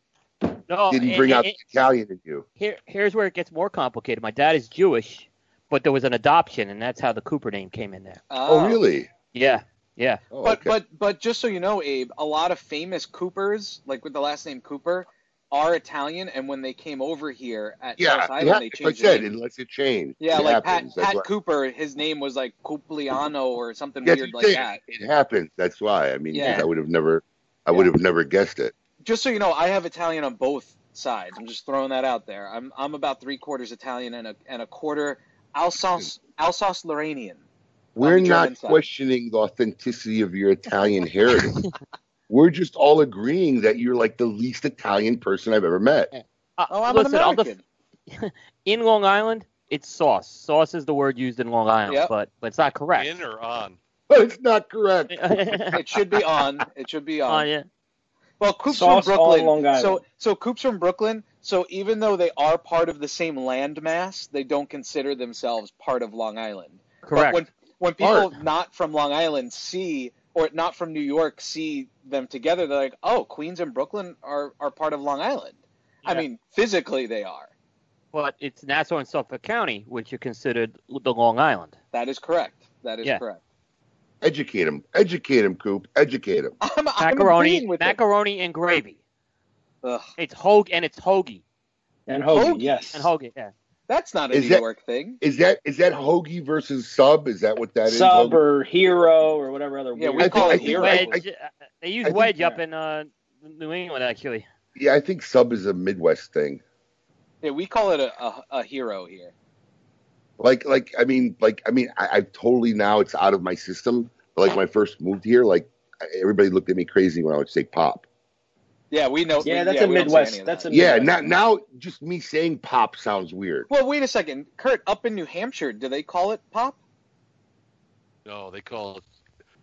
No. didn't and- bring out and- the Italian in you. Here, here's where it gets more complicated. My dad is Jewish, but there was an adoption, and that's how the Cooper name came in there. Ah. Oh, really? Yeah, yeah. Oh, But okay. but but just so you know, Abe, a lot of famous Coopers, like with the last name Cooper, are Italian, and when they came over here at yeah, North Island, ha- they like I changed said, their name. unless it changed. Yeah, it like happens. Pat Pat why- Cooper, his name was like Cupliano or something Yes, weird like did. that. It happens. That's why. I mean, Yeah. I would have never, I would have never guessed it. Just so you know, I have Italian on both sides. I'm just throwing that out there. I'm I'm about three quarters Italian and a and a quarter Alsace Alsace Lorrainian. We're not side. questioning the authenticity of your Italian heritage. We're just all agreeing that you're like the least Italian person I've ever met. Uh, Oh, I'm listen, an American. def- in Long Island, it's sauce. Sauce is the word used in Long Island, Yep. but but it's not correct. In or on? But it's not correct. it should be on. It should be on. Oh, yeah. Well, Coop's Sauce from Brooklyn. Long Island. So so Coop's from Brooklyn. So even though they are part of the same landmass, they don't consider themselves part of Long Island. Correct. But when when people not from Long Island see or not from New York see them together, they're like, "Oh, Queens and Brooklyn are are part of Long Island." I mean, physically they are. But it's Nassau and Suffolk County, which are considered the Long Island. That is correct. That is Yeah. correct. Educate him. Educate him, Coop. Educate him. I'm, I'm Macaroni, agreeing with it. macaroni and gravy. Ugh. It's hoagie and it's hoagie And hoagie, Hoagie. yes. and hoagie. Yeah. That's not a Is New that- York thing. Is that is that hoagie versus sub? Is that what that is? Sub Hoagie? or hero or whatever other Yeah, we I call think- it I think- hero. I- Wedge. uh, they use I think- wedge up in uh, New England, actually. Yeah, I think sub is a Midwest thing. Yeah, we call it a, a, a hero here. Like, like I mean, like I mean, I, I totally now it's out of my system. But like when I first moved here, like everybody looked at me crazy when I would say pop. Yeah, we know. Yeah, we, that's yeah, a we don't say Midwest- any that's a Yeah, Midwest. now now just me saying pop sounds weird. Well, wait a second, Kurt. Up in New Hampshire, do they call it pop? No, they call it.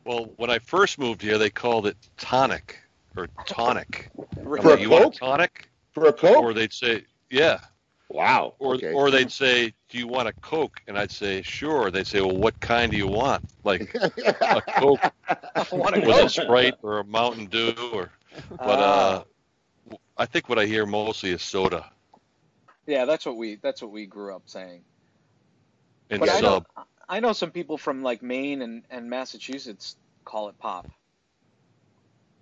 Well, when I first moved here, they called it tonic or tonic. I'm For a you want Coke? a tonic? For a Coke? Or they'd say, yeah. Wow. Or okay. or they'd say, do you want a Coke? And I'd say, sure. They'd say, well, what kind do you want? Like a Coke I want to with go. a Sprite or a Mountain Dew or. But uh, I think what I hear mostly is soda Yeah, that's what we that's what we grew up saying. and But I know. I know some people from like Maine and, and Massachusetts call it pop.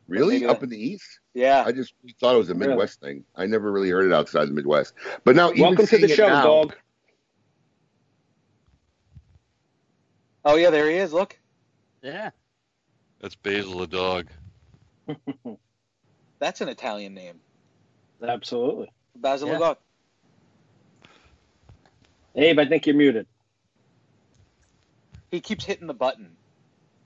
really up that- in the east? Yeah. I just thought it was a Really? Midwest thing. I never really heard it outside the Midwest. But now, even Welcome to the show, now- dog. Oh yeah, there he is. Look. Yeah. That's Basil the dog. That's an Italian name. Absolutely. Basil Yeah. dog. Abe, I think you're muted. He keeps hitting the button.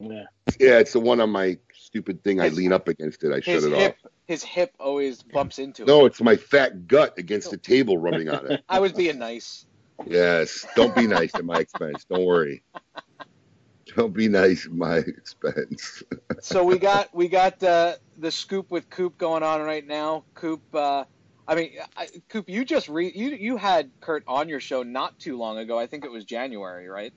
Yeah. Yeah, it's the one on my stupid thing. I lean up against it. I shut it hip, off. His hip always bumps into it. No, it's my fat gut against the table rubbing on it. I was being nice. Yes. Don't be nice at my expense. Don't worry. Don't be nice at my expense. so we got we got uh, the scoop with Coop going on right now. Coop, uh, I mean, I, Coop, you just re- you you had Kurt on your show not too long ago. I think it was January, right?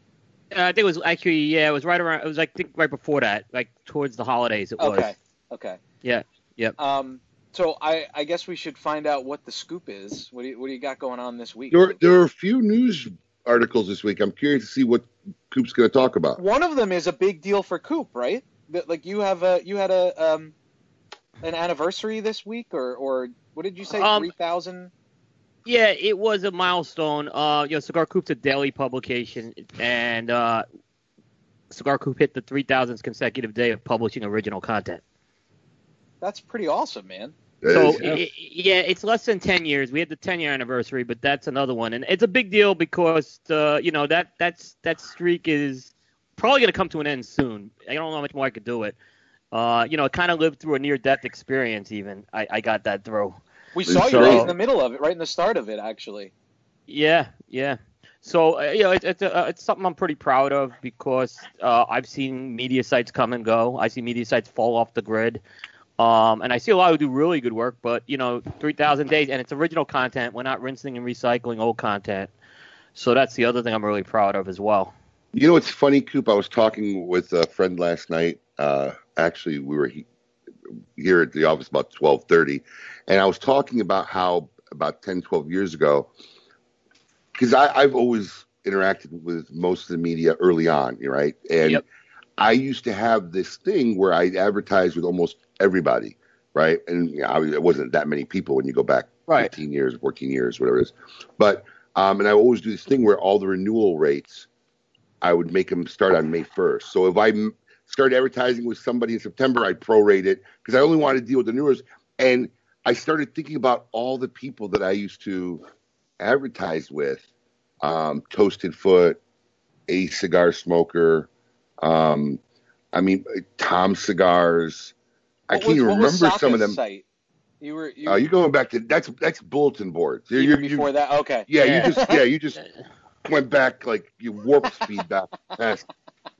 Uh, I think it was actually yeah, it was right around. It was like I think right before that, like towards the holidays. It was. Okay, okay. Yeah. Yep. Um, so I I guess we should find out what the scoop is. What do you what do you got going on this week? There, there are a few news articles this week. I'm curious to see what Coop's going to talk about. One of them is a big deal for Coop, right? That, Like you have a you had a um an anniversary this week, or or what did you say? Um, Three thousand. Yeah, it was a milestone. Uh, you know, Cigar Coop's a daily publication, and uh, Cigar Coop hit the 3,000th consecutive day of publishing original content. That's pretty awesome, man. So i i yeah, it's less than ten years. We had the ten year anniversary, but that's another one, and it's a big deal because uh, you know that that's that streak is probably going to come to an end soon. I don't know how much more I could do it. Uh, you know, I kind of lived through a near death experience. Even I, I got that through. We saw you So- right in the middle of it, right in the start of it, actually. Yeah, yeah. So uh, you know, it, it's uh, it's something I'm pretty proud of because uh, I've seen media sites come and go. I see media sites fall off the grid, um, and I see a lot who do really good work. But you know, 3,000 days, and it's original content. We're not rinsing and recycling old content. So that's the other thing I'm really proud of as well. You know it's funny, Coop? I was talking with a friend last night. Uh, actually, we were he, here at the office about twelve thirty, and I was talking about how about 10, 12 years ago, because I've always interacted with most of the media early on, you're right? And I used to have this thing where I advertised with almost everybody, right? And you know, it wasn't that many people when you go back right. 15 years, 14 years, whatever it is. But um, and I always do this thing where all the renewal rates, I would make them start on May 1st. So if I m- started advertising with somebody in September, I'd prorate it because I only wanted to deal with the renewals. And I started thinking about all the people that I used to advertise with, um, Toasted Foot, A Cigar Smoker, um, I mean Tom Cigars. I can't was- even remember some of them. Site? You were you, Uh, you're going back to that's that's bulletin boards. You're, you're- before that. Okay. yeah, you just yeah, you just went back like you warp speed back past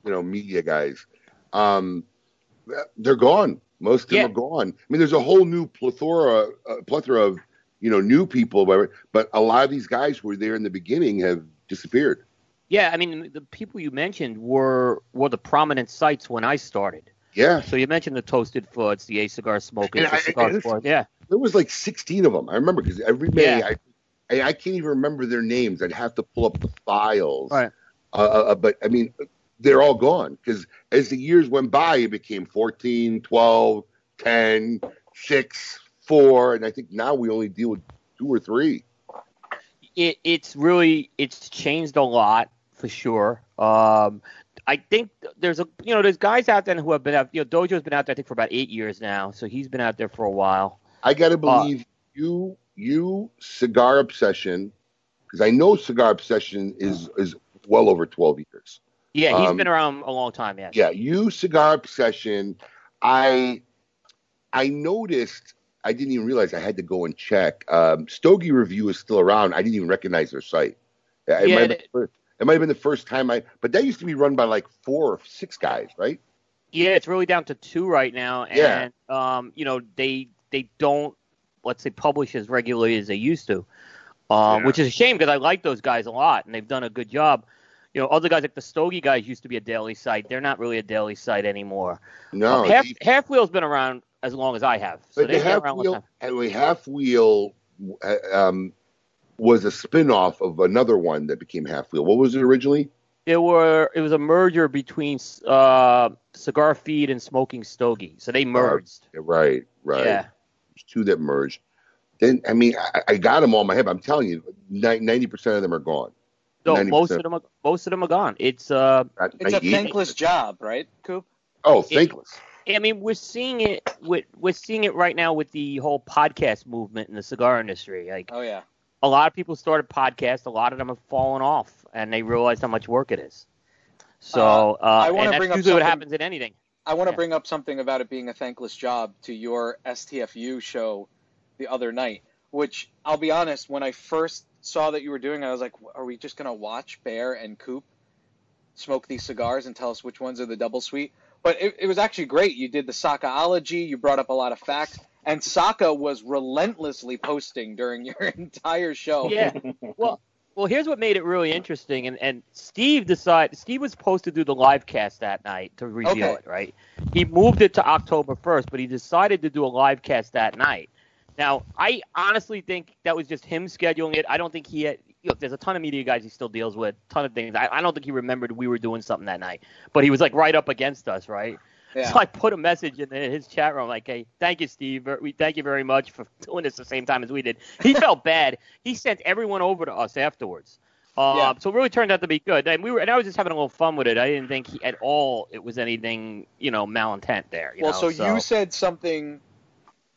you know media guys. Um, they're gone. Most of them are gone. I mean, there's a whole new plethora uh, plethora of you know new people, but but a lot of these guys who were there in the beginning have disappeared. Yeah, I mean the people you mentioned were were the prominent sites when I started. Yeah. So you mentioned the Toasted Foots, the A Cigar Smokers, the I- Cigar and Sport. Yeah. There was like 16 of them. I remember because every May Yeah. I, I I can't even remember their names. I'd have to pull up the files. Right. Uh, uh, but I mean, they're all gone because as the years went by, it became 14, 12, 10, 6, 4, and I think now we only deal with two or three. it, it's really it's changed a lot for sure. Um, I think there's a you know there's guys out there who have been out. You know, Dojo's been out there I think for about eight years now, so he's been out there for a while. I got to Uh, believe you, you, Cigar Obsession, because I know Cigar Obsession is is well over 12 years. Yeah, he's Um, been around a long time. Yeah. Yeah, you cigar obsession. I I noticed. I didn't even realize I had to go and check. Um, Stogie Review is still around. I didn't even recognize their site. It, Yeah, it- been the first, it might have been the first time I. But that used to be run by like four or six guys, right? Yeah, it's really down to two right now, Yeah. and um, you know they they don't let's say publish as regularly as they used to, um, which is a shame because I like those guys a lot and they've done a good job. You know, other guys like the Stogie guys used to be a daily site. They're not really a daily site anymore. No, Um, half they- half wheel's been around as long as I have, so but the they've been half around a long wheel, time. and the half wheel, uh, um, was a spin-off of another one that became half wheel. What was it originally? It were it was a merger between uh, Cigar Feed and Smoking Stogie, so they merged. Uh, right, right. Yeah. There's two that merged. Then I mean, I, I got them all in my head. But I'm telling you, ninety percent of them are gone. No, 90%. most of them are most of them are gone. It's uh, It's a thankless job, right, Coop? Oh, thankless. I mean, we're seeing it. With, we're seeing it right now with the whole podcast movement in the cigar industry. Like, Oh yeah. A lot of people started podcasts. A lot of them have fallen off, and they realize how much work it is. So, uh, I wanna and that's bring up usually what something- happens in anything. I want to bring up something about it being a thankless job to your STFU show the other night, which I'll be honest, when I first saw that you were doing it, I was like, are we just going to watch Bear and Coop smoke these cigars and tell us which ones are the double sweet? But it, it was actually great. You did the Sakaology, you brought up a lot of facts, and Saka was relentlessly posting during your entire show. Yeah. Well, well, here's what made it really interesting, and, and Steve decided Steve was supposed to do the live cast that night to reveal Okay. it, right? He moved it to October 1st, but he decided to do a live cast that night. Now, I honestly think that was just him scheduling it. I don't think he had. Look, there's a ton of media guys he still deals with, ton of things. I, I don't think he remembered we were doing something that night, but he was like right up against us, right? Yeah. So I put a message in his chat room like, "Hey, thank you, Steve. We thank you very much for doing this the same time as we did." He felt bad. He sent everyone over to us afterwards. Uh, Yeah. So it really turned out to be good, and we were, and I was just having a little fun with it. I didn't think he, at all it was anything, you know, malintent there. You well, know? so, you said something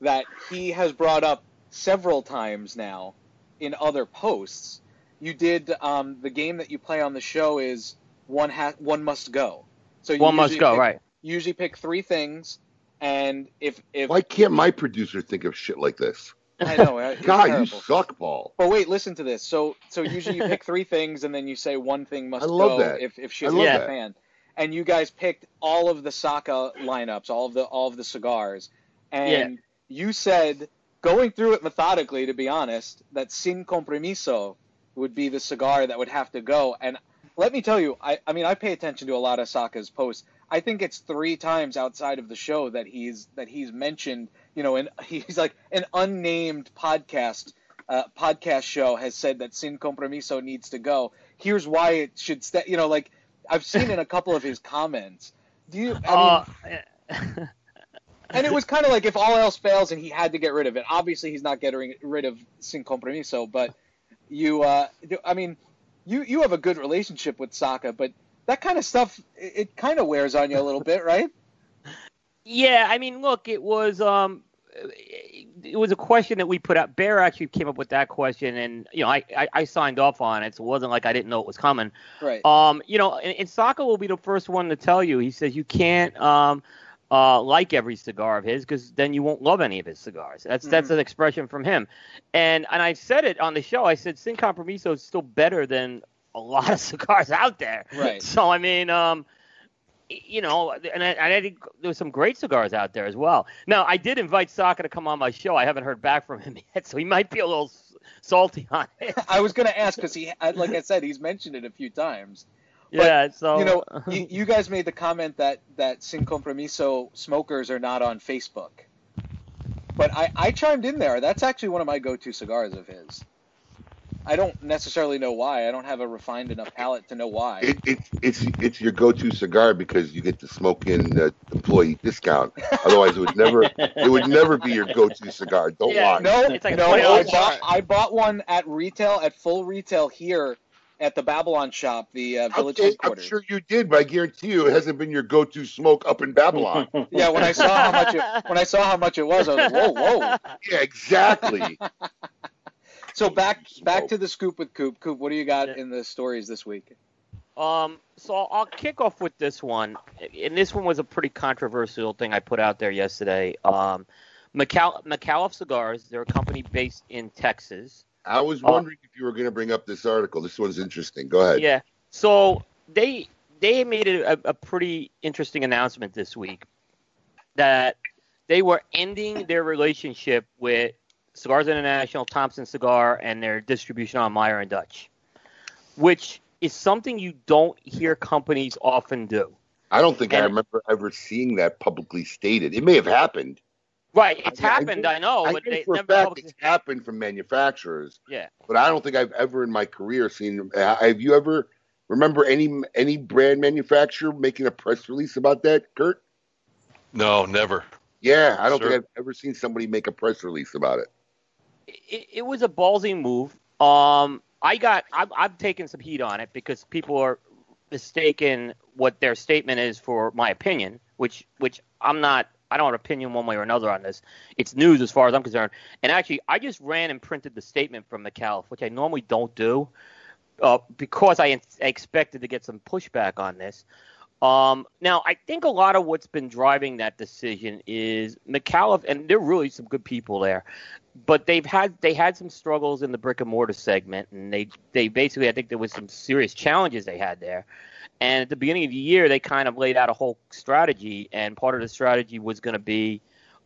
that he has brought up several times now in other posts. You did um, the game that you play on the show is one ha- one must go. So you One must go, pick- right. You Usually pick three things, and if if Why can't my producer think of shit like this? I know, uh, it's God, you terrible. suck, Paul. But wait, listen to this. So so usually you pick three things and then you say one thing must I love go that. if if I she's love a that. fan. And you guys picked all of the Saka lineups, all of the all of the cigars. And you said going through it methodically, to be honest, that Sin Compromiso would be the cigar that would have to go. And let me tell you, I, I mean I pay attention to a lot of Saka's posts. I think it's three times outside of the show that he's that he's mentioned, you know, and he's like an unnamed podcast uh, podcast show has said that Sin Compromiso needs to go. Here's why it should stay. You know, like I've seen in a couple of his comments. Do you? I mean, Uh, and it was kind of like if all else fails and he had to get rid of it. Obviously, he's not getting rid of Sin Compromiso, but you, uh, I mean, you you have a good relationship with Saka, but that kind of stuff it, it kind of wears on you a little bit, right? Yeah, I mean, look, it was um, it was a question that we put out. Bear actually came up with that question, and you know, I, I, I signed off on it, so it wasn't like I didn't know it was coming. Right. Um, you know, and, and Saka will be the first one to tell you. He says you can't um, uh, like every cigar of his because then you won't love any of his cigars. That's that's Mhm. an expression from him, and and I said it on the show. I said Sin Compromiso is still better than a lot of cigars out there. Right. So I mean, um, you know, and I, and I think there was some great cigars out there as well. Now, I did invite Saka to come on my show. I haven't heard back from him yet, so he might be a little salty on it. I was going to ask because he, like I said, he's mentioned it a few times. But, Yeah, so you know, you, you guys made the comment that that Sin Compromiso smokers are not on Facebook, but I, I chimed in there. That's actually one of my go-to cigars of his. I don't necessarily know why. I don't have a refined enough palate to know why. It, it, it's it's your go-to cigar because you get the Smoke Inn uh, employee discount. Otherwise, it would never it would never be your go-to cigar. Don't lie. No, It's like no. I bought, I bought one at retail, at full retail here at the Babylon shop, the uh, village Okay, I'm headquarters. sure you did, but I guarantee you it hasn't been your go-to smoke up in Babylon. Yeah, when I saw how much it, when I saw how much it was, I was like, whoa, whoa. yeah, exactly. So back back to the scoop with Coop. Coop, what do you got in the stories this week? Um, so I'll, I'll kick off with this one, and this one was a pretty controversial thing I put out there yesterday. Um, McAul- McAuliffe Cigars, they're a company based in Texas. I was Uh, wondering if you were going to bring up this article. This one's interesting. Go ahead. Yeah. So they they made a, a pretty interesting announcement this week that they were ending their relationship with Cigars International, Thompson Cigar, and their distribution on Meier and Dutch, which is something you don't hear companies often do. I don't think I And- remember ever seeing that publicly stated. It may have happened. Right, it's I- I happened, know- I know, I but know they for a never fact publicly- it's happened from manufacturers. Yeah. But I don't think I've ever in my career seen. uh, Have you ever remember any any brand manufacturer making a press release about that, Kurt? No, never. Yeah, I don't Sure. think I've ever seen somebody make a press release about it. It, it was a ballsy move. Um, I got I've, I've taken some heat on it because people are mistaken what their statement is for my opinion, which which I'm not. I don't have an opinion one way or another on this. It's news as far as I'm concerned. And actually, I just ran and printed the statement from McAuliffe, which I normally don't do, uh, because I, I expected to get some pushback on this. Um, now, I think a lot of what's been driving that decision is McAuliffe, and there are really some good people there, but they've had they had some struggles in the brick and mortar segment, and they they basically I think there was some serious challenges they had there. And at the beginning of the year, they kind of laid out a whole strategy, and part of the strategy was going to be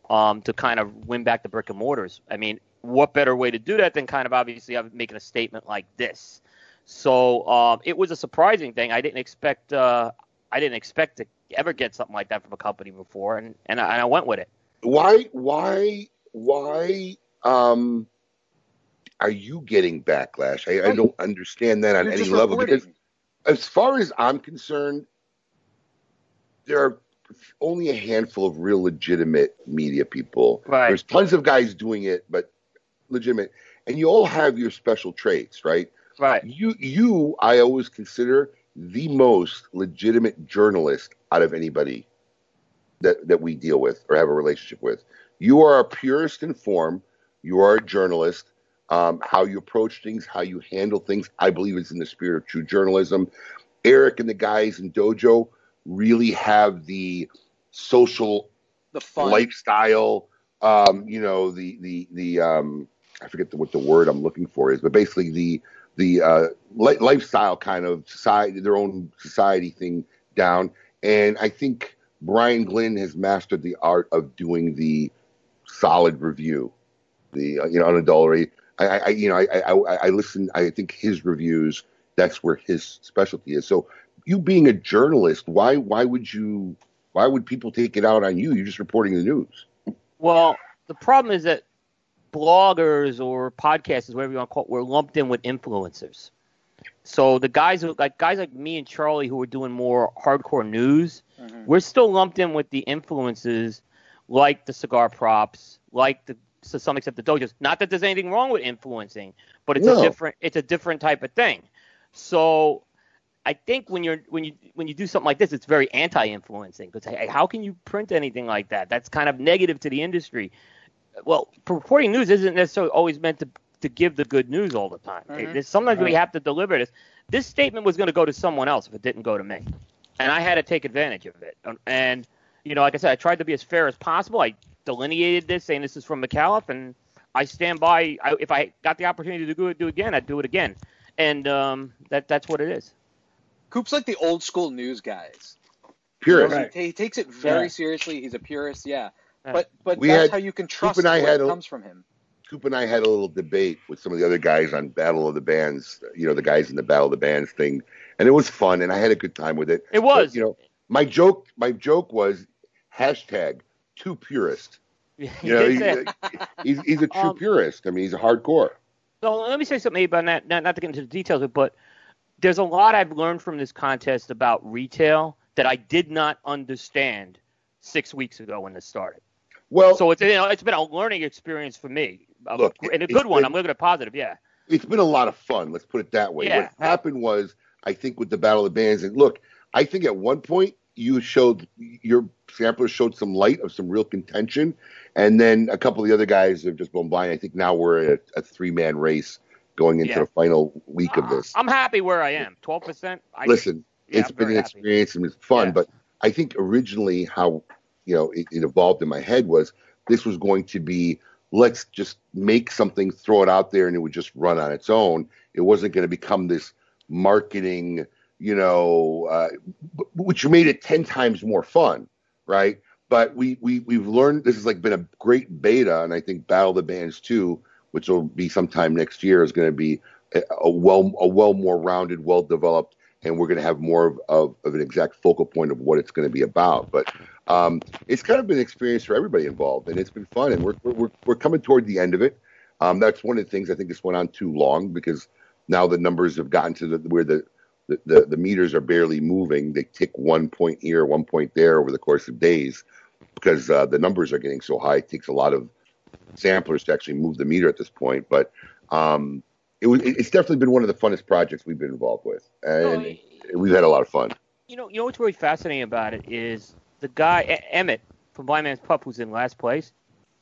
um, to kind of win back the brick and mortars. I mean, what better way to do that than kind of obviously making a statement like this? So um, it was a surprising thing. I didn't expect. Uh, I didn't expect to ever get something like that from a company before, and and I, and I went with it. Why? Why? Why? Um, are you getting backlash? I, I don't understand that on You're any level reporting. because, as far as I'm concerned, there are only a handful of real legitimate media people. Right. There's tons of guys doing it, but legitimate, and you all have your special traits, right? Right. You, you, I always consider the most legitimate journalist out of anybody that that we deal with or have a relationship with. You are a purist in form. You are a journalist. Um, how you approach things, how you handle things, I believe is in the spirit of true journalism. Eric and the guys in Dojo really have the social The fun. lifestyle. Um, you know, the the the um, I forget the, what the word I'm looking for is, but basically the the uh, li- lifestyle kind of society, their own society thing down. And I think Brian Glynn has mastered the art of doing the solid review, the uh, you know unadulterated. I, I I- you know I, I I I listen. I think his reviews. That's where his specialty is. So you being a journalist, why why would you why would people take it out on you? You're just reporting the news. Well, the problem is that bloggers or podcasters, whatever you want to call it, were lumped in with influencers. So the guys who like guys like me and Charlie who are doing more hardcore news, we're still lumped in with the influences like the cigar props, like the to some extent the dojos. Not that there's anything wrong with influencing, but it's No. a different it's a different type of thing. So I think when you're when you when you do something like this, it's very anti-influencing because hey, how can you print anything like that? That's kind of negative to the industry. Well, reporting news isn't necessarily always meant to to give the good news all the time. Mhm. There's sometimes we have to deliver this. This statement was going to go to someone else if it didn't go to me, and I had to take advantage of it. And you know, like I said, I tried to be as fair as possible. I delineated this, saying this is from McAuliffe, and I stand by. I, if I got the opportunity to do it, do it again, I'd do it again. And um, that that's what it is. Coop's like the old school news guys. Purist. You know, he, he takes it very Yeah. seriously. He's a purist, yeah. But but We that's had- how you can Coop trust and I had a- comes from him. Coop and I had a little debate with some of the other guys on Battle of the Bands, you know, the guys in the Battle of the Bands thing, and it was fun, and I had a good time with it. It was. But, you know, my joke, my joke was hashtag too purist. You know, he- he's he's a true Um, purist. I mean, he's a hardcore. So let me say something about that. Not, not to get into the details, it, but there's a lot I've learned from this contest about retail that I did not understand six weeks ago when this started. Well, so it's you know it's been a learning experience for me, A- Look, and a good one. been- I'm looking at positive. Yeah. it's been a lot of fun. Let's put it that way. Yeah. What happened was, I think, with the Battle of the Bands, and look, I think at one point you showed your sampler showed some light of some real contention, and then a couple of the other guys have just blown by. I think now we're at a, three man race going into Yeah. the final week of this. I'm happy where I am. Twelve percent. Listen, yeah, it's I'm been an happy. experience and it's fun, but I think originally how you know it, it evolved in my head was this was going to be let's just make something, throw it out there, and it would just run on its own. It wasn't going to become this marketing, you know, uh, which made it ten times more fun, right? But we we we've learned this has like been a great beta, and I think Battle of the Bands two, which will be sometime next year, is going to be a, a well a well more rounded, well developed, and we're going to have more of, of, of an exact focal point of what it's going to be about. But um, it's kind of been an experience for everybody involved, and it's been fun, and we're we're we're coming toward the end of it. Um, that's one of the things I think this went on too long because now the numbers have gotten to the where the the, the, the meters are barely moving. They tick one point here, one point there over the course of days because uh, the numbers are getting so high. It takes a lot of samplers to actually move the meter at this point. But um, it was, it's definitely been one of the funnest projects we've been involved with, and we've had a lot of fun. You know, you know what's really fascinating about it is the guy Emmett from Blind Man's Puff, who's in last place,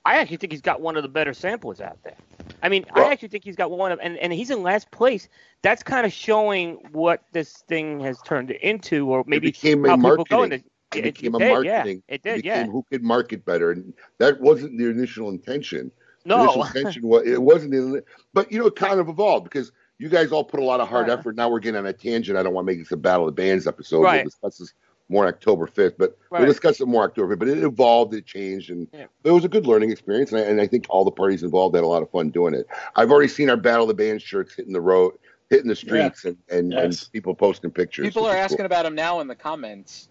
I actually think he's got one of the better samplers out there. I mean, I actually think he's got one of, and, and he's in last place. That's kind of showing what this thing has turned into, or maybe it became how a people go marketing. in the, It became a did, marketing. Yeah, it did, became yeah. who could market better, and that wasn't the initial intention. The No. initial intention was it wasn't, in, but you know, it kind of evolved because you guys all put a lot of hard Right. effort. Now we're getting on a tangent. I don't want to make this a battle of the bands episode. Right. We'll discuss this more on October fifth, but Right. we'll discuss it more October. 5th, But it evolved, it changed, and Yeah. it was a good learning experience. And I, and I think all the parties involved had a lot of fun doing it. I've already seen our battle of the bands shirts hitting the road, hitting the streets, and and, Yes. and people posting pictures. People are asking cool. about them now in the comments.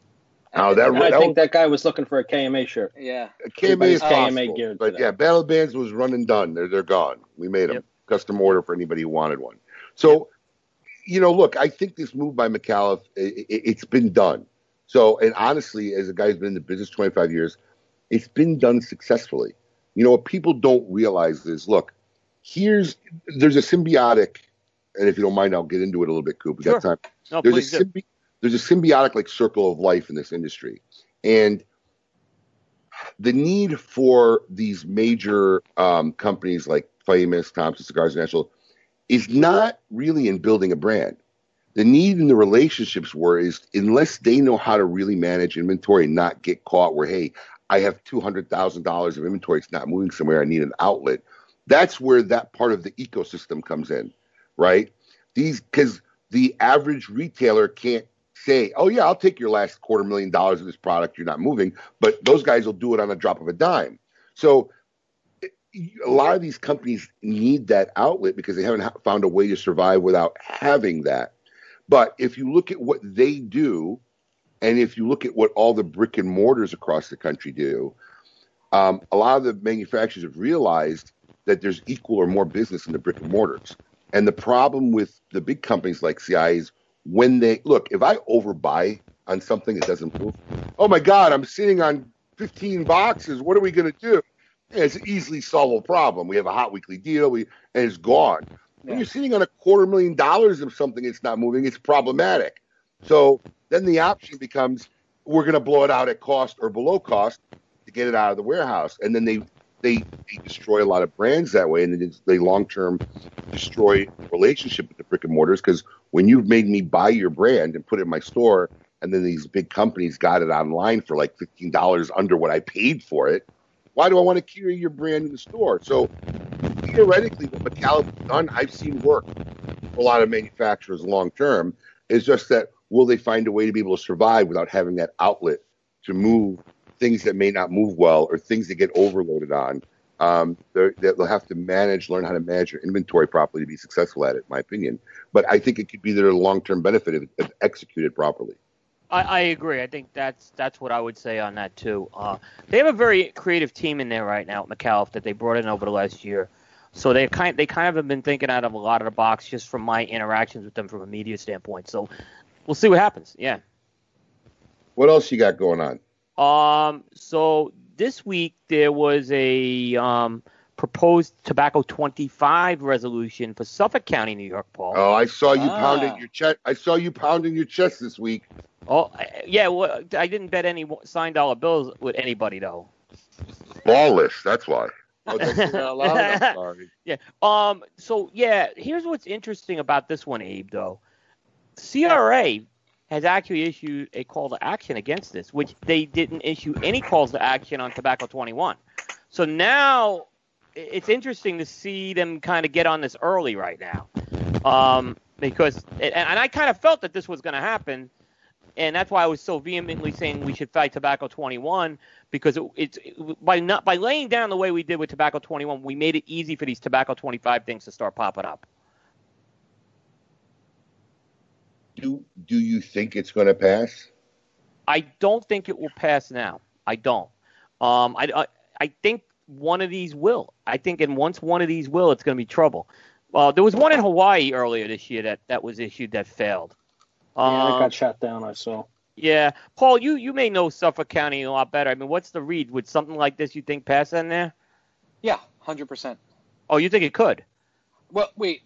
Oh, that, I that think that guy was looking for a KMA shirt. Yeah. KMA is Everybody's KMA possible, geared but yeah, Battle of the Bands was run and done. They're they're gone. We made them custom order for anybody who wanted one. So, you know, look, I think this move by McAuliffe, it, it, it's been done. So, and honestly, as a guy who's been in the business 25 years, it's been done successfully. You know, what people don't realize is, look, here's there's a symbiotic, and if you don't mind, I'll get into it a little bit, Coop. We got Sure. time. No, there's a symbi- there's a symbiotic like circle of life in this industry, and the need for these major um, companies like Famous, Thompson Cigars International is not really in building a brand. The need in the relationships were is unless they know how to really manage inventory and not get caught where, hey, I have two hundred thousand dollars of inventory, it's not moving somewhere, I need an outlet. That's where that part of the ecosystem comes in, right? These because the average retailer can't say, "Oh yeah, I'll take your last quarter million dollars of this product. You're not moving," but those guys will do it on a drop of a dime. So a lot of these companies need that outlet because they haven't found a way to survive without having that. But if you look at what they do, and if you look at what all the brick and mortars across the country do, um, a lot of the manufacturers have realized that there's equal or more business in the brick and mortars. And the problem with the big companies like CI is when they look, if I overbuy on something that doesn't move, oh my God, I'm sitting on 15 boxes. What are we going to do? It's an easily solvable problem. We have a hot weekly deal, we and it's gone. When you're sitting on a quarter million dollars of something that's not moving, it's problematic. So then the option becomes we're going to blow it out at cost or below cost to get it out of the warehouse, and then they they, they destroy a lot of brands that way, and then they long term destroy relationship with the brick and mortars because when you've made me buy your brand and put it in my store, and then these big companies got it online for like fifteen dollars under what I paid for it, why do I want to carry your brand in the store? So theoretically, what McAuliffe has done, I've seen work for a lot of manufacturers long term. Is just that will they find a way to be able to survive without having that outlet to move things that may not move well or things that get overloaded on? Um, they'll have to manage, learn how to manage their inventory properly to be successful at it, in my opinion. But I think it could be their long term benefit if, if executed properly. I, I agree. I think that's that's what I would say on that too. Uh, they have a very creative team in there right now at McAuliffe that they brought in over the last year. So they kind they kind of have been thinking out of a lot of the box just from my interactions with them from a media standpoint. So we'll see what happens. Yeah. What else you got going on? Um. So this week there was a um, proposed tobacco 25 resolution for Suffolk County, New York, Paul. Oh, I saw you Ah. pounding your chest. I saw you pounding your chest this week. Oh, yeah. Well, I didn't bet any signed dollar bills with anybody though. Ballless. That's why. Oh, that's not loud enough, sorry. Yeah. Um. So yeah, here's what's interesting about this one, Abe. Though, CRA has actually issued a call to action against this, which they didn't issue any calls to action on Tobacco 21. So now it's interesting to see them kind of get on this early right now, um, because and I kind of felt that this was going to happen. And that's why I was so vehemently saying we should fight Tobacco 21 because it, it's by not by laying down the way we did with Tobacco 21, we made it easy for these Tobacco 25 things to start popping up. Do Do you think it's going to pass? I don't think it will pass now. I don't. Um, I, I, I think one of these will. I think, and once one of these will, it's going to be trouble. Uh, there was one in Hawaii earlier this year that, that was issued that failed. Yeah, that Um, got shot down. I saw. yeah, Paul, you, you may know Suffolk County a lot better. I mean, what's the read? Would something like this you think pass in there? Yeah, hundred percent. Oh, you think it could? Well, wait,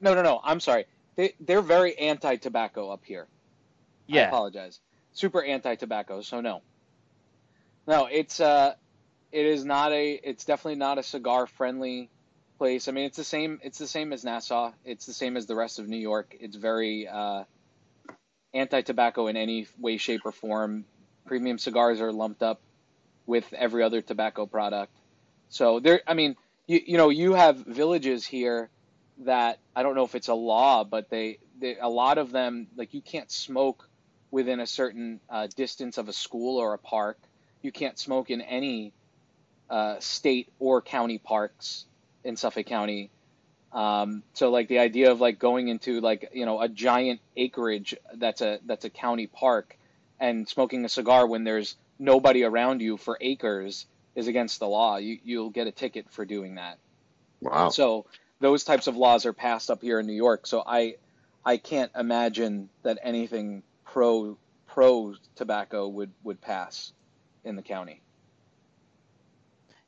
no, no, no. I'm sorry. They they're very anti-tobacco up here. Yeah. I Yeah. apologize. Super anti-tobacco. So no. No, it's uh, it is not a. It's definitely not a cigar friendly place. I mean, it's the same. It's the same as Nassau. It's the same as the rest of New York. It's very uh, anti-tobacco in any way, shape, or form. Premium cigars are lumped up with every other tobacco product. So there, I mean, you you know, you have villages here that I don't know if it's a law, but they, they a lot of them like you can't smoke within a certain uh, distance of a school or a park. You can't smoke in any uh, state or county parks in Suffolk County. Um, so like the idea of like going into like you know a giant acreage that's a that's a county park and smoking a cigar when there's nobody around you for acres is against the law. You you'll get a ticket for doing that. Wow. So those types of laws are passed up here in New York. So I I can't imagine that anything pro pro tobacco would would pass in the county.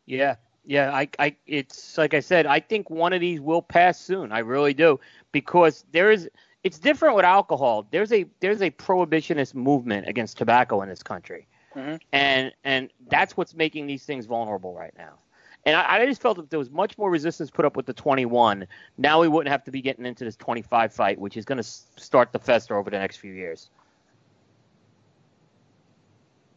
Yeah, yeah. I, I, it's like I said. I think one of these will pass soon. I really do because there is. It's different with alcohol. There's a there's a prohibitionist movement against tobacco in this country, Mhm. and and that's what's making these things vulnerable right now. And I, I just felt if there was much more resistance put up with the 21, now we wouldn't have to be getting into this 25 fight, which is going to start the fester over the next few years.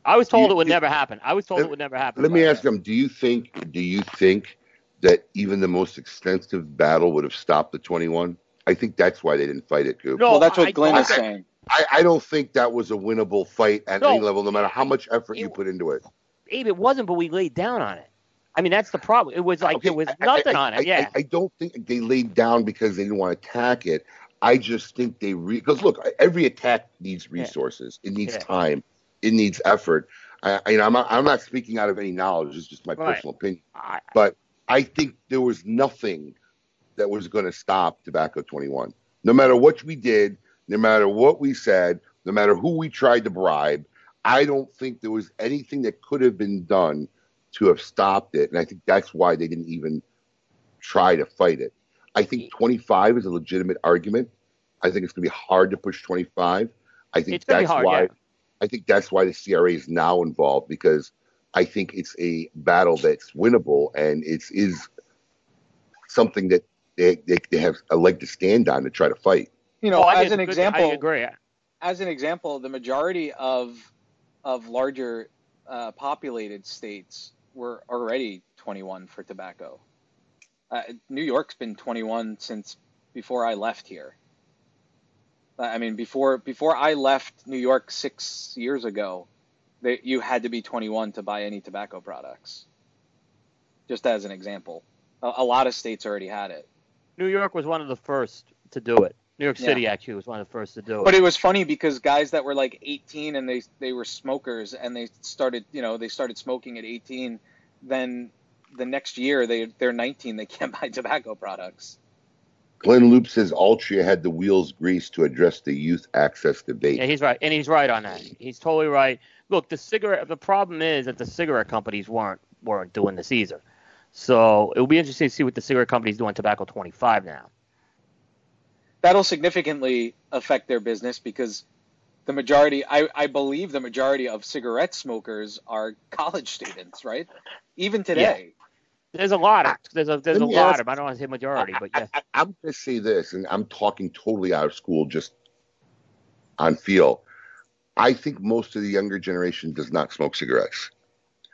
I was told You- it would you- never happen. I was told it would never happen. Let me ask them: Do you think? Do you think that even the most extensive battle would have stopped the 21? I think that's why they didn't fight it, Coop. well, that's what I- Glenn I- is saying. I, I don't think that was a winnable fight at No. any level, no matter how much effort you put into it. Abe, it wasn't, but we laid down on it. I mean, that's the problem. It was like Okay, there was I- nothing I, on I- it. Yeah. I, I don't think they laid down because they didn't want to attack it. I just think they because look, every attack needs resources. It needs Yeah. time. It needs effort. I, you know, I'm not, I'm not speaking out of any knowledge. It's just my Right. personal opinion. But I think there was nothing that was going to stop Tobacco 21. No matter what we did, no matter what we said, no matter who we tried to bribe, I don't think there was anything that could have been done to have stopped it. And I think that's why they didn't even try to fight it. I think 25 is a legitimate argument. I think it's going to be hard to push 25. I think It's that's hard, why yeah. I think that's why the CRA is now involved because I think it's a battle that's winnable and it's something that they, they, they have a leg to stand on to try to fight. You know, I as an it's a example, I agree. as an example, the majority of of larger uh, populated states were already 21 for tobacco. Uh, New York's been 21 since before I left here. I mean, before before I left New York six years ago, they, you had to be 21 to buy any tobacco products. Just as an example, a, a lot of states already had it. New York was one of the first to do it. New York Yeah. City actually was one of the first to do it. But it was funny because guys that were like 18 and they they were smokers and they started you know they started smoking at 18, then the next year they they're 19 they can't buy tobacco products. Glenn Loop says Altria had the wheels greased to address the youth access debate. Yeah, he's right, and he's right on that. He's totally right. Look, the cigarette. The problem is that the cigarette companies weren't weren't doing this either. So it will be interesting to see what the cigarette companies do on tobacco 25 now. That'll significantly affect their business because the majority I, I believe the majority of cigarette smokers are college students, right? Even today. There's a lot of there's a there's a lot ask- of I don't want to say majority, but yeah. I, I'm going to say this, and I'm talking totally out of school, just on feel. I think most of the younger generation does not smoke cigarettes.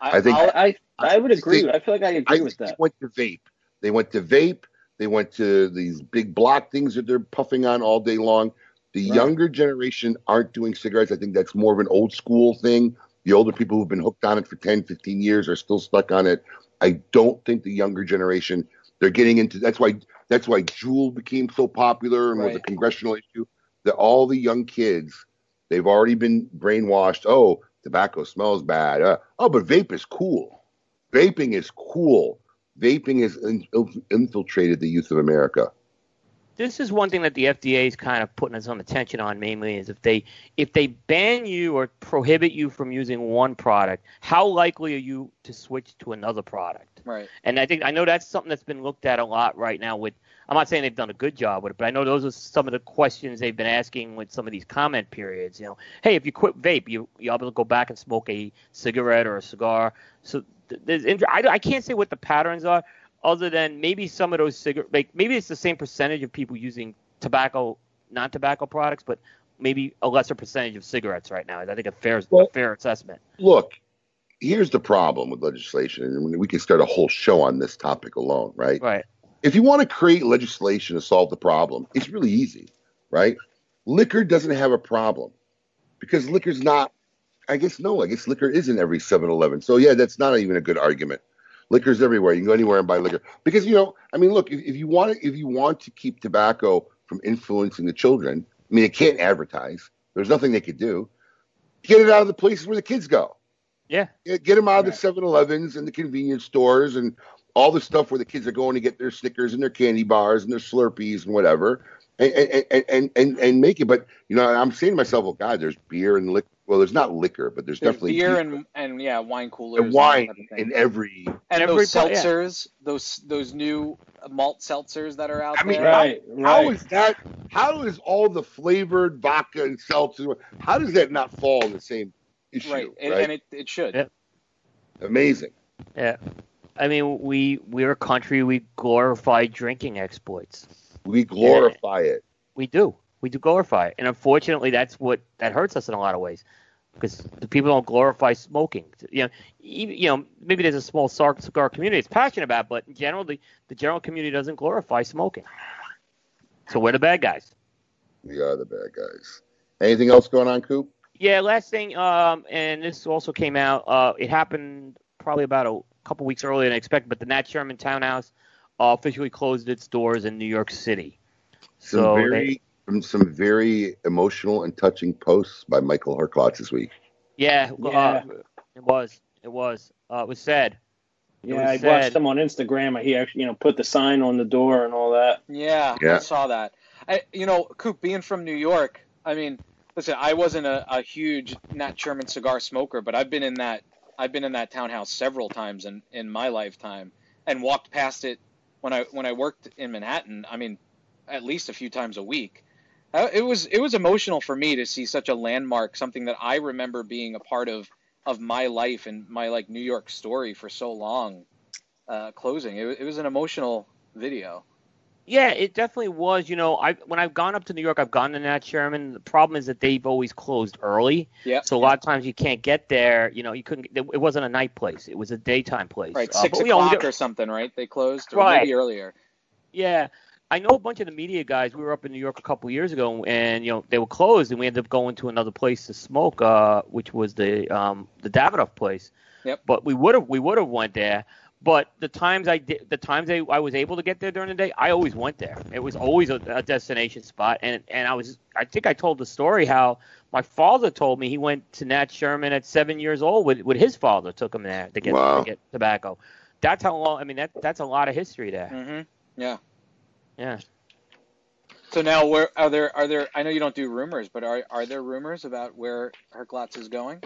I, I think- I'll- I, I would agree. think- I feel like I agree I with that. They went to vape. They went to vape. They went to these big block things that they're puffing on all day long. The Right. younger generation aren't doing cigarettes. I think that's more of an old school thing. The older people who've been hooked on it for 10, 15 years are still stuck on it. I don't think the younger generation they're getting into that's why that's why Juul became so popular and was a congressional issue. That all the young kids, they've already been brainwashed. Oh, tobacco smells bad. Uh, oh, but vape is cool. Vaping is cool. Vaping has in, infiltrated the youth of America. This is one thing that the FDA is kind of putting some attention on mainly is if they if they ban you or prohibit you from using one product, how likely are you to switch to another product? Right. And I think I know that's something that's been looked at a lot right now with I'm not saying they've done a good job with it, but I know those are some of the questions they've been asking with some of these comment periods. You know, hey, if you quit vape, you you'll be able to go back and smoke a cigarette or a cigar. So there's I, I can't say what the patterns are, other than maybe some of those cigarette like maybe it's the same percentage of people using tobacco, non-tobacco products, but maybe a lesser percentage of cigarettes right now. I think a fair a fair assessment. Look, here's the problem with legislation, and we can start a whole show on this topic alone, right? Right. If you want to create legislation to solve the problem, it's really easy, right? Liquor doesn't have a problem because liquor's not. I guess no. I guess liquor is in every 7-Eleven. So yeah, that's not even a good argument. Liquor's everywhere. You can go anywhere and buy liquor because you know. I mean, look, if, if you want to, if you want to keep tobacco from influencing the children, I mean, it can't advertise. There's nothing they could do. Get it out of the places where the kids go. Yeah. Get, get them out of the 7-Elevens and the convenience stores and all the stuff where the kids are going to get their Snickers and their candy bars and their Slurpees and whatever, and and and and, and make it. But you know, I'm saying to myself, well, God, there's beer and liquor. Well, there's not liquor, but there's, There's definitely beer and and yeah, wine coolers and wine that type of thing. in every. and every those pla- yeah. seltzers, those those new malt seltzers that are out there. I mean, there. how, how is that? How is all the flavored vodka and seltzer? How does that not fall in the same issue? right, and, right? and it, it should. Yeah. Amazing. Yeah. I mean, we we're a country we glorify drinking exploits. We glorify it. We do. We do glorify it, and unfortunately, that's what that hurts us in a lot of ways because the people don't glorify smoking. You know, even, you know, maybe there's a small cigar community that's passionate about, it, but generally, the general community doesn't glorify smoking. So we're the bad guys. We are the bad guys. Anything else going on, Coop? Yeah, last thing, um, and this also came out. Uh, it happened probably about a couple weeks earlier than I expected, but the Nat Sherman Townhouse uh, officially closed its doors in New York City. Some So very some, some very emotional and touching posts by Michael Herklotz this week. Yeah, Yeah. Uh, it was. It was. Uh, it was sad. It Yeah, I was watched him on Instagram. He actually, you know, put the sign on the door and all that. Yeah, Yeah. I saw that. I, you know, Coop, being from New York, I mean, listen, I wasn't a, a huge Nat Sherman cigar smoker, but I've been in that I've been in that townhouse several times in, in my lifetime and walked past it when I when I worked in Manhattan. I mean, at least a few times a week. Uh, It was it was emotional for me to see such a landmark, something that I remember being a part of of my life and my like New York story for so long, uh, closing. It, it was an emotional video. Yeah, it definitely was. You know, I when I've gone up to New York, I've gone to Nat Sherman. The problem is that they've always closed early. Yeah. So a lot of times you can't get there. You know, you couldn't. It wasn't a night place. It was a daytime place. Right, Uh, six but, you know, o'clock or something, right? They closed, Right. maybe earlier. Yeah, I know a bunch of the media guys. We were up in New York a couple years ago, and you know they were closed, and we ended up going to another place to smoke, uh, which was the um, the Davidoff place. Yep. But we would have we would have went there. But the times I did, the times I, I was able to get there during the day, I always went there. It was always a, a destination spot, and and I was I think I told the story how my father told me he went to Nat Sherman at seven years old with with his father took him there to get Wow. to get tobacco. That's how long. I mean that that's a lot of history there. Mm-hmm. Yeah. Yeah. So now, where are there? Are there? I know you don't do rumors, but are are there rumors about where Herklotz is going?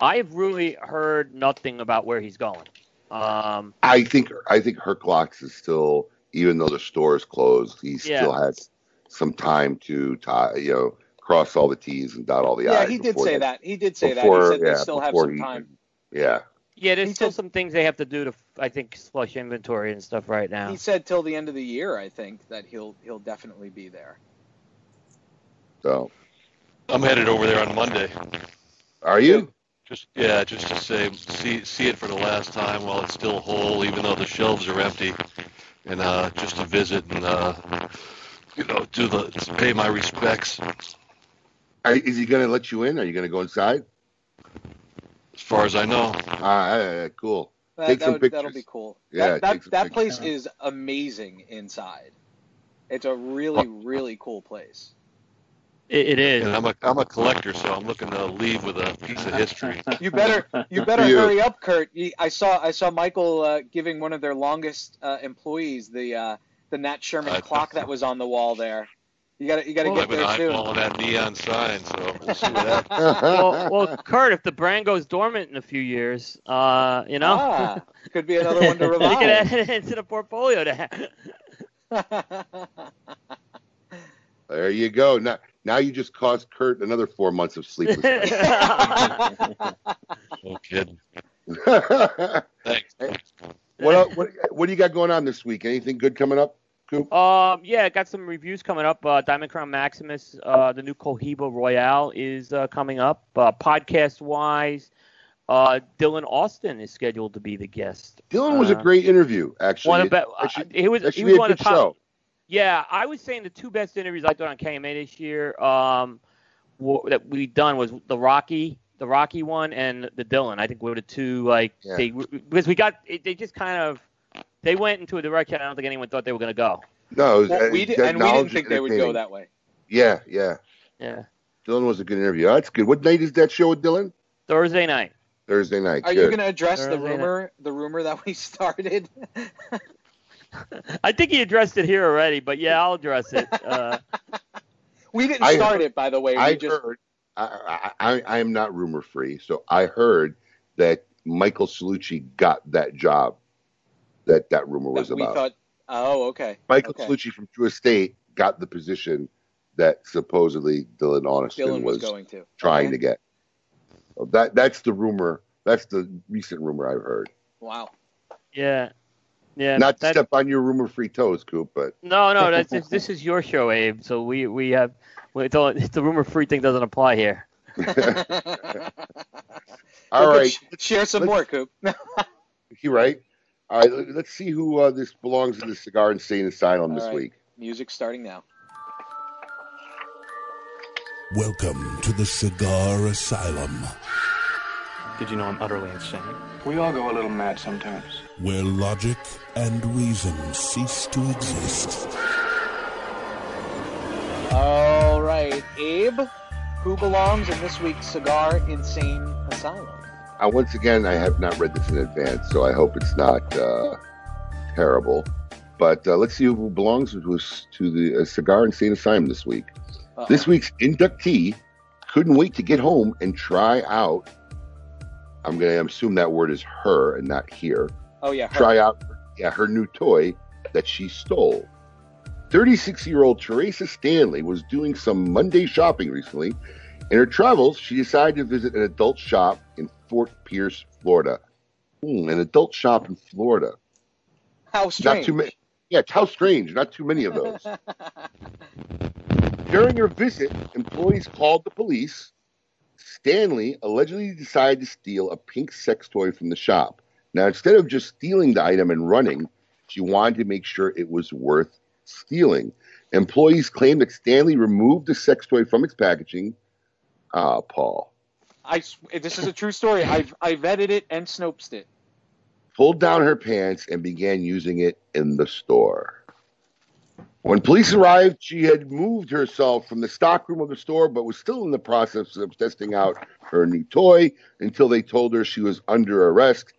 I've really heard nothing about where he's going. Um, I think I think Herklotz is still, even though the store is closed, he Yeah. still has some time to tie, you know, cross all the T's and dot all the yeah, I's. Yeah, he did say they- that. He did say that. He said they still have some he- time. Yeah. Yeah, there's still some things they have to do to, I think, flush inventory and stuff right now. He said till the end of the year, I think that he'll he'll definitely be there. So, I'm headed over there on Monday. are you? Just yeah, just to say see see it for the last time while it's still whole, even though the shelves are empty, and uh, just to visit and uh, you know do the pay my respects. Are, is he going to let you in? Are you going to go inside? As far as I know. Ah, yeah, yeah, cool. That, Take that some would, pictures. that'll be cool. Yeah, that that, that pictures. place is amazing inside. It's a really really cool place. It, it is. And I'm a I'm a collector, so I'm looking to leave with a piece of history. You better you better You. hurry up, Kurt. I saw I saw Michael uh, giving one of their longest uh, employees the uh, the Nat Sherman clock that was on the wall there. You got to you got to I've get been there soon. eyeballing that neon sign, so we'll see what happens. well, well, Kurt, if the brand goes dormant in a few years, uh, you know, Ah, could be another one to you revive. can add it into the portfolio. To There you go. Now, now you just caused Kurt another four months of sleepless nights. No kidding. Thanks. What, what what do you got going on this week? Anything good coming up, Coop? Um, yeah, got some reviews coming up. Uh, Diamond Crown Maximus, uh, the new Cohiba Royale is uh, coming up. Uh, podcast wise, uh, Dylan Austin is scheduled to be the guest. Dylan was a Uh, great interview, actually. One be- should- he was that he was a one of good the top. show. Yeah, I was saying the two best interviews I thought on KMA this year um, wa- that we done was the Rocky, the Rocky one, and the Dylan. I think were the two like Yeah. they because we got it, they just kind of they went into a direction I don't think anyone thought they were going to go. No, it was, Well, uh, we did, that and we didn't think they would go that way. Yeah, yeah. Yeah, Dylan was a good interview. That's good. What night is that show with Dylan? Thursday night. Thursday night. Are good. you going to address the Thursday night. rumor, the rumor that we started? I think he addressed it here already, but yeah, I'll address it. Uh, we didn't I start heard- it, by the way. We I just heard. I, I, I, I am not rumor free, so I heard that Michael Salucci got that job. That that rumor was that we about. thought. Oh, okay. Michael okay. Salucci from True Estate got the position that supposedly Dylan Austin Dylan was was, going to. trying Okay. to get. So that that's the rumor. That's the recent rumor I've heard. Wow. yeah, yeah. Not to step on your rumor free toes, Coop, but No, no, that's this, this is your show, Abe. So we we have we don't, the rumor free thing doesn't apply here. all Well, good. right. Share some Let's- more, Coop. You're right. All right, let- let's see who uh, this belongs in the Cigar Insane Asylum this All right. week. Music starting now. Welcome to the Cigar Asylum, Did you know I'm utterly insane? We all go a little mad sometimes. where logic and reason cease to exist. All right, Abe, who belongs in this week's Cigar Insane Asylum? Uh, once again, I have not read this in advance, so I hope it's not uh, terrible. But uh, let's see who belongs to, to the uh, Cigar Insane Asylum this week. Uh-oh. This week's inductee couldn't wait to get home and try out. I'm going to assume that word is her and not here. Oh yeah, her. Try out, yeah, her new toy that she stole. 36 year old Teresa Stanley was doing some Monday shopping recently. In her travels, she decided to visit an adult shop in Fort Pierce, Florida. Hmm, an adult shop in Florida. How strange. Not too many. Yeah, how strange. Not too many of those. During her visit, employees called the police. Stanley allegedly decided to steal a pink sex toy from the shop. Now, instead of just stealing the item and running, she wanted to make sure it was worth stealing. Employees claimed that Stanley removed the sex toy from its packaging. Ah, Paul. I this is a true story. I've I vetted it and snoped it. pulled down her pants and began using it in the store. When police arrived, she had moved herself from the stockroom of the store, but was still in the process of testing out her new toy until they told her she was under arrest.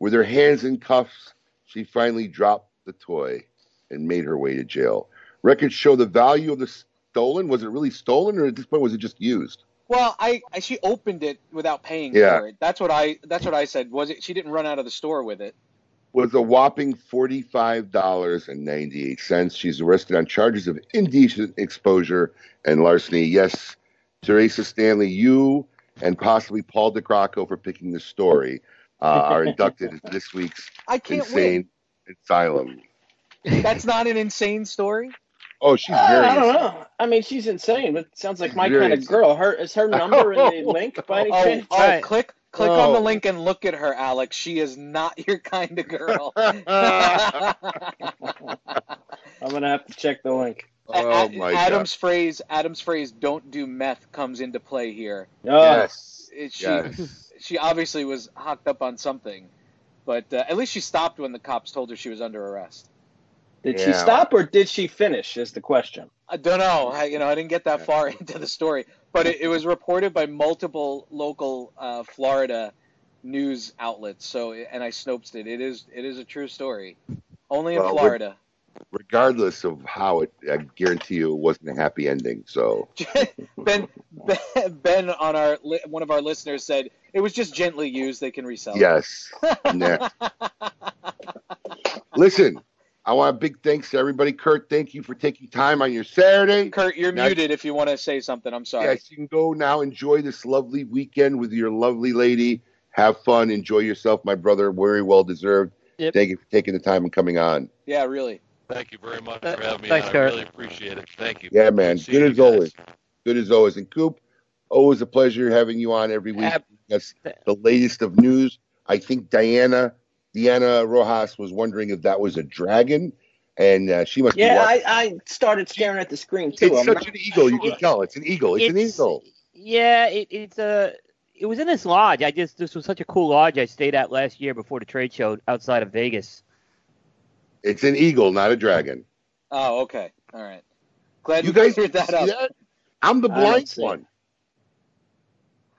With her hands in cuffs, she finally dropped the toy and made her way to jail. Records show the value of the stolen. Was it really stolen, or at this point was it just used? Well, I, I she opened it without paying Yeah. for it. That's what I that's what I said. Was it? She didn't run out of the store with it. was a whopping $45.98. She's arrested on charges of indecent exposure and larceny. Yes, Teresa Stanley, you and possibly Paul DeCrocco for picking the story uh, are inducted into this week's I can't insane asylum. That's not an insane story. Oh, she's Uh, very I don't insane. know. I mean, she's insane, but sounds like my Very kind of insane. girl. Her is her number in the link by any Oh, chance? oh click click on the Oh. link and look at her, Alex. She is not your kind of girl. I'm gonna have to check the link. Oh A- my Adam's phrase Adam's phrase "Don't do meth" comes into play here. Oh, Yes. It- she Yes. she obviously was hooked up on something, but uh, at least she stopped when the cops told her she was under arrest. Did she stop or did she finish? Is the question. I don't know. I, you know, I didn't get that far into the story, but it, it was reported by multiple local uh, Florida news outlets. So, and I snoped it. It is it is a true story. Only in Well, we're- Florida. regardless of how it, I guarantee you it wasn't a happy ending. So Ben, ben, ben on our li- one of our listeners said it was just gently used. They can resell. it." yes. Nah. Listen, I want a big thanks to everybody. Kurt, thank you for taking time on your Saturday. Kurt, you're Now- muted if you want to say something. I'm sorry. Yes, you can go now. Enjoy this lovely weekend with your lovely lady. Have fun. Enjoy yourself, my brother. Very well deserved. Yep. Thank you for taking the time and coming on. Yeah, really. Thank you very much uh, for having me. Thanks, I Kurt. really appreciate it. Thank you. Yeah, man. Good as guys. always. Good as always. And Coop, always a pleasure having you on every week. Ab- That's the latest of news. I think Diana, Diana Rojas was wondering if that was a dragon, and uh, she must be Yeah, watching. I, I started staring at the screen too. It's I'm such not- an eagle. You can tell it's an eagle. It's, an eagle. Yeah, it, it's a. It was in this lodge. I just this was such a cool lodge I stayed at last year before the trade show outside of Vegas. It's an eagle, not a dragon. Oh, okay. All right. Glad You we guys heard that up. that? I'm the blind see one.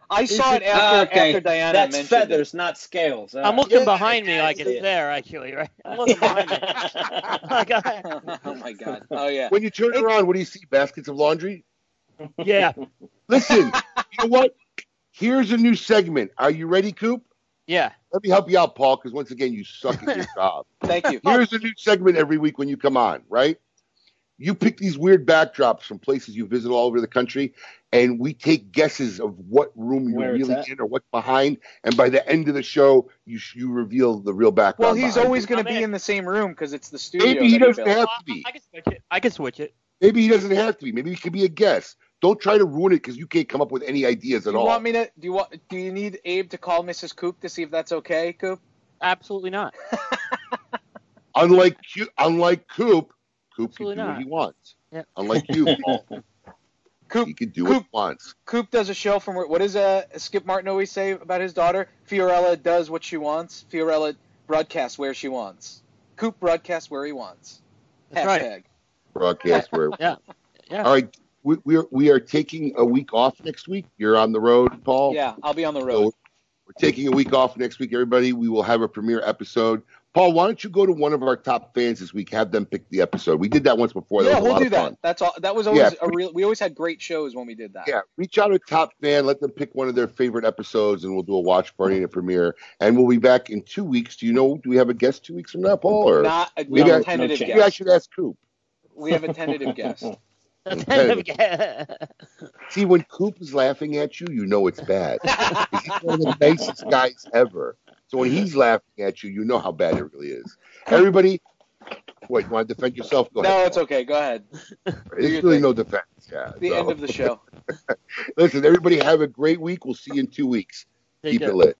I saw it Ah, after okay. after Diana That's mentioned feathers, not scales. I'm Ah. looking Yeah, behind me I like it's it. there actually, right? I'm looking behind me. Like, I- it. oh my god. Oh yeah. When you turn around, what do you see? Baskets of laundry? yeah, Listen, you know what? Here's a new segment. Are you ready, Coop? yeah. Let me help you out, Paul, because once again, you suck at your job. Thank you. Here's a new segment every week when you come on, right? You pick these weird backdrops from places you visit all over the country, and we take guesses of what room you're Where really at. in or what's behind. And by the end of the show, you you reveal the real background. Well, he's always going to be in. in the same room because it's the studio. Maybe he doesn't built. have to be. I can switch it. I can switch it. Maybe he doesn't have to be. Maybe he could be a guest. Don't try to ruin it because you can't come up with any ideas at Do at you all. want me to? Do you want? Do you need Abe to call Mrs. Coop to see if that's okay, Coop? Absolutely not. Unlike Cu- unlike Coop, Coop can Absolutely do what not. he wants. Yeah. Unlike you, Paul, Coop. he can do what he wants. Coop does a show from? What does uh, Skip Martin always say about his daughter? Fiorella does what she wants. Fiorella broadcasts where she wants. Coop broadcasts where he wants. That's Hashtag. right. Broadcast where. Yeah. Yeah. All right, we, we are we are taking a week off next week. You're on the road, Paul. Yeah, I'll be on the So road. we're taking a week off next week, everybody. We will have a premiere episode. Paul, why don't you go to one of our top fans this week? Have them pick the episode. We did that once before. That yeah, we'll do that. fun. That's all. That was always Yeah. a real. We always had great shows when we did that. Yeah, reach out to a top fan, let them pick one of their favorite episodes, and we'll do a watch party and a premiere. And we'll be back in two weeks. Do you know? Do we have a guest two weeks from now, Paul? Or Not a, we have I, a tentative maybe I guest. should ask Coop. We have a tentative guest. See, when Coop is laughing at you, you know it's bad. he's one of the nicest guys ever. So when he's laughing at you, you know how bad it really is. Everybody, what, you want to defend yourself? Go no, ahead. it's okay. Go ahead. There's really thing. no defense. Yeah. The so. end of the show. Listen, everybody have a great week. We'll see you in two weeks. Take Keep care. it lit.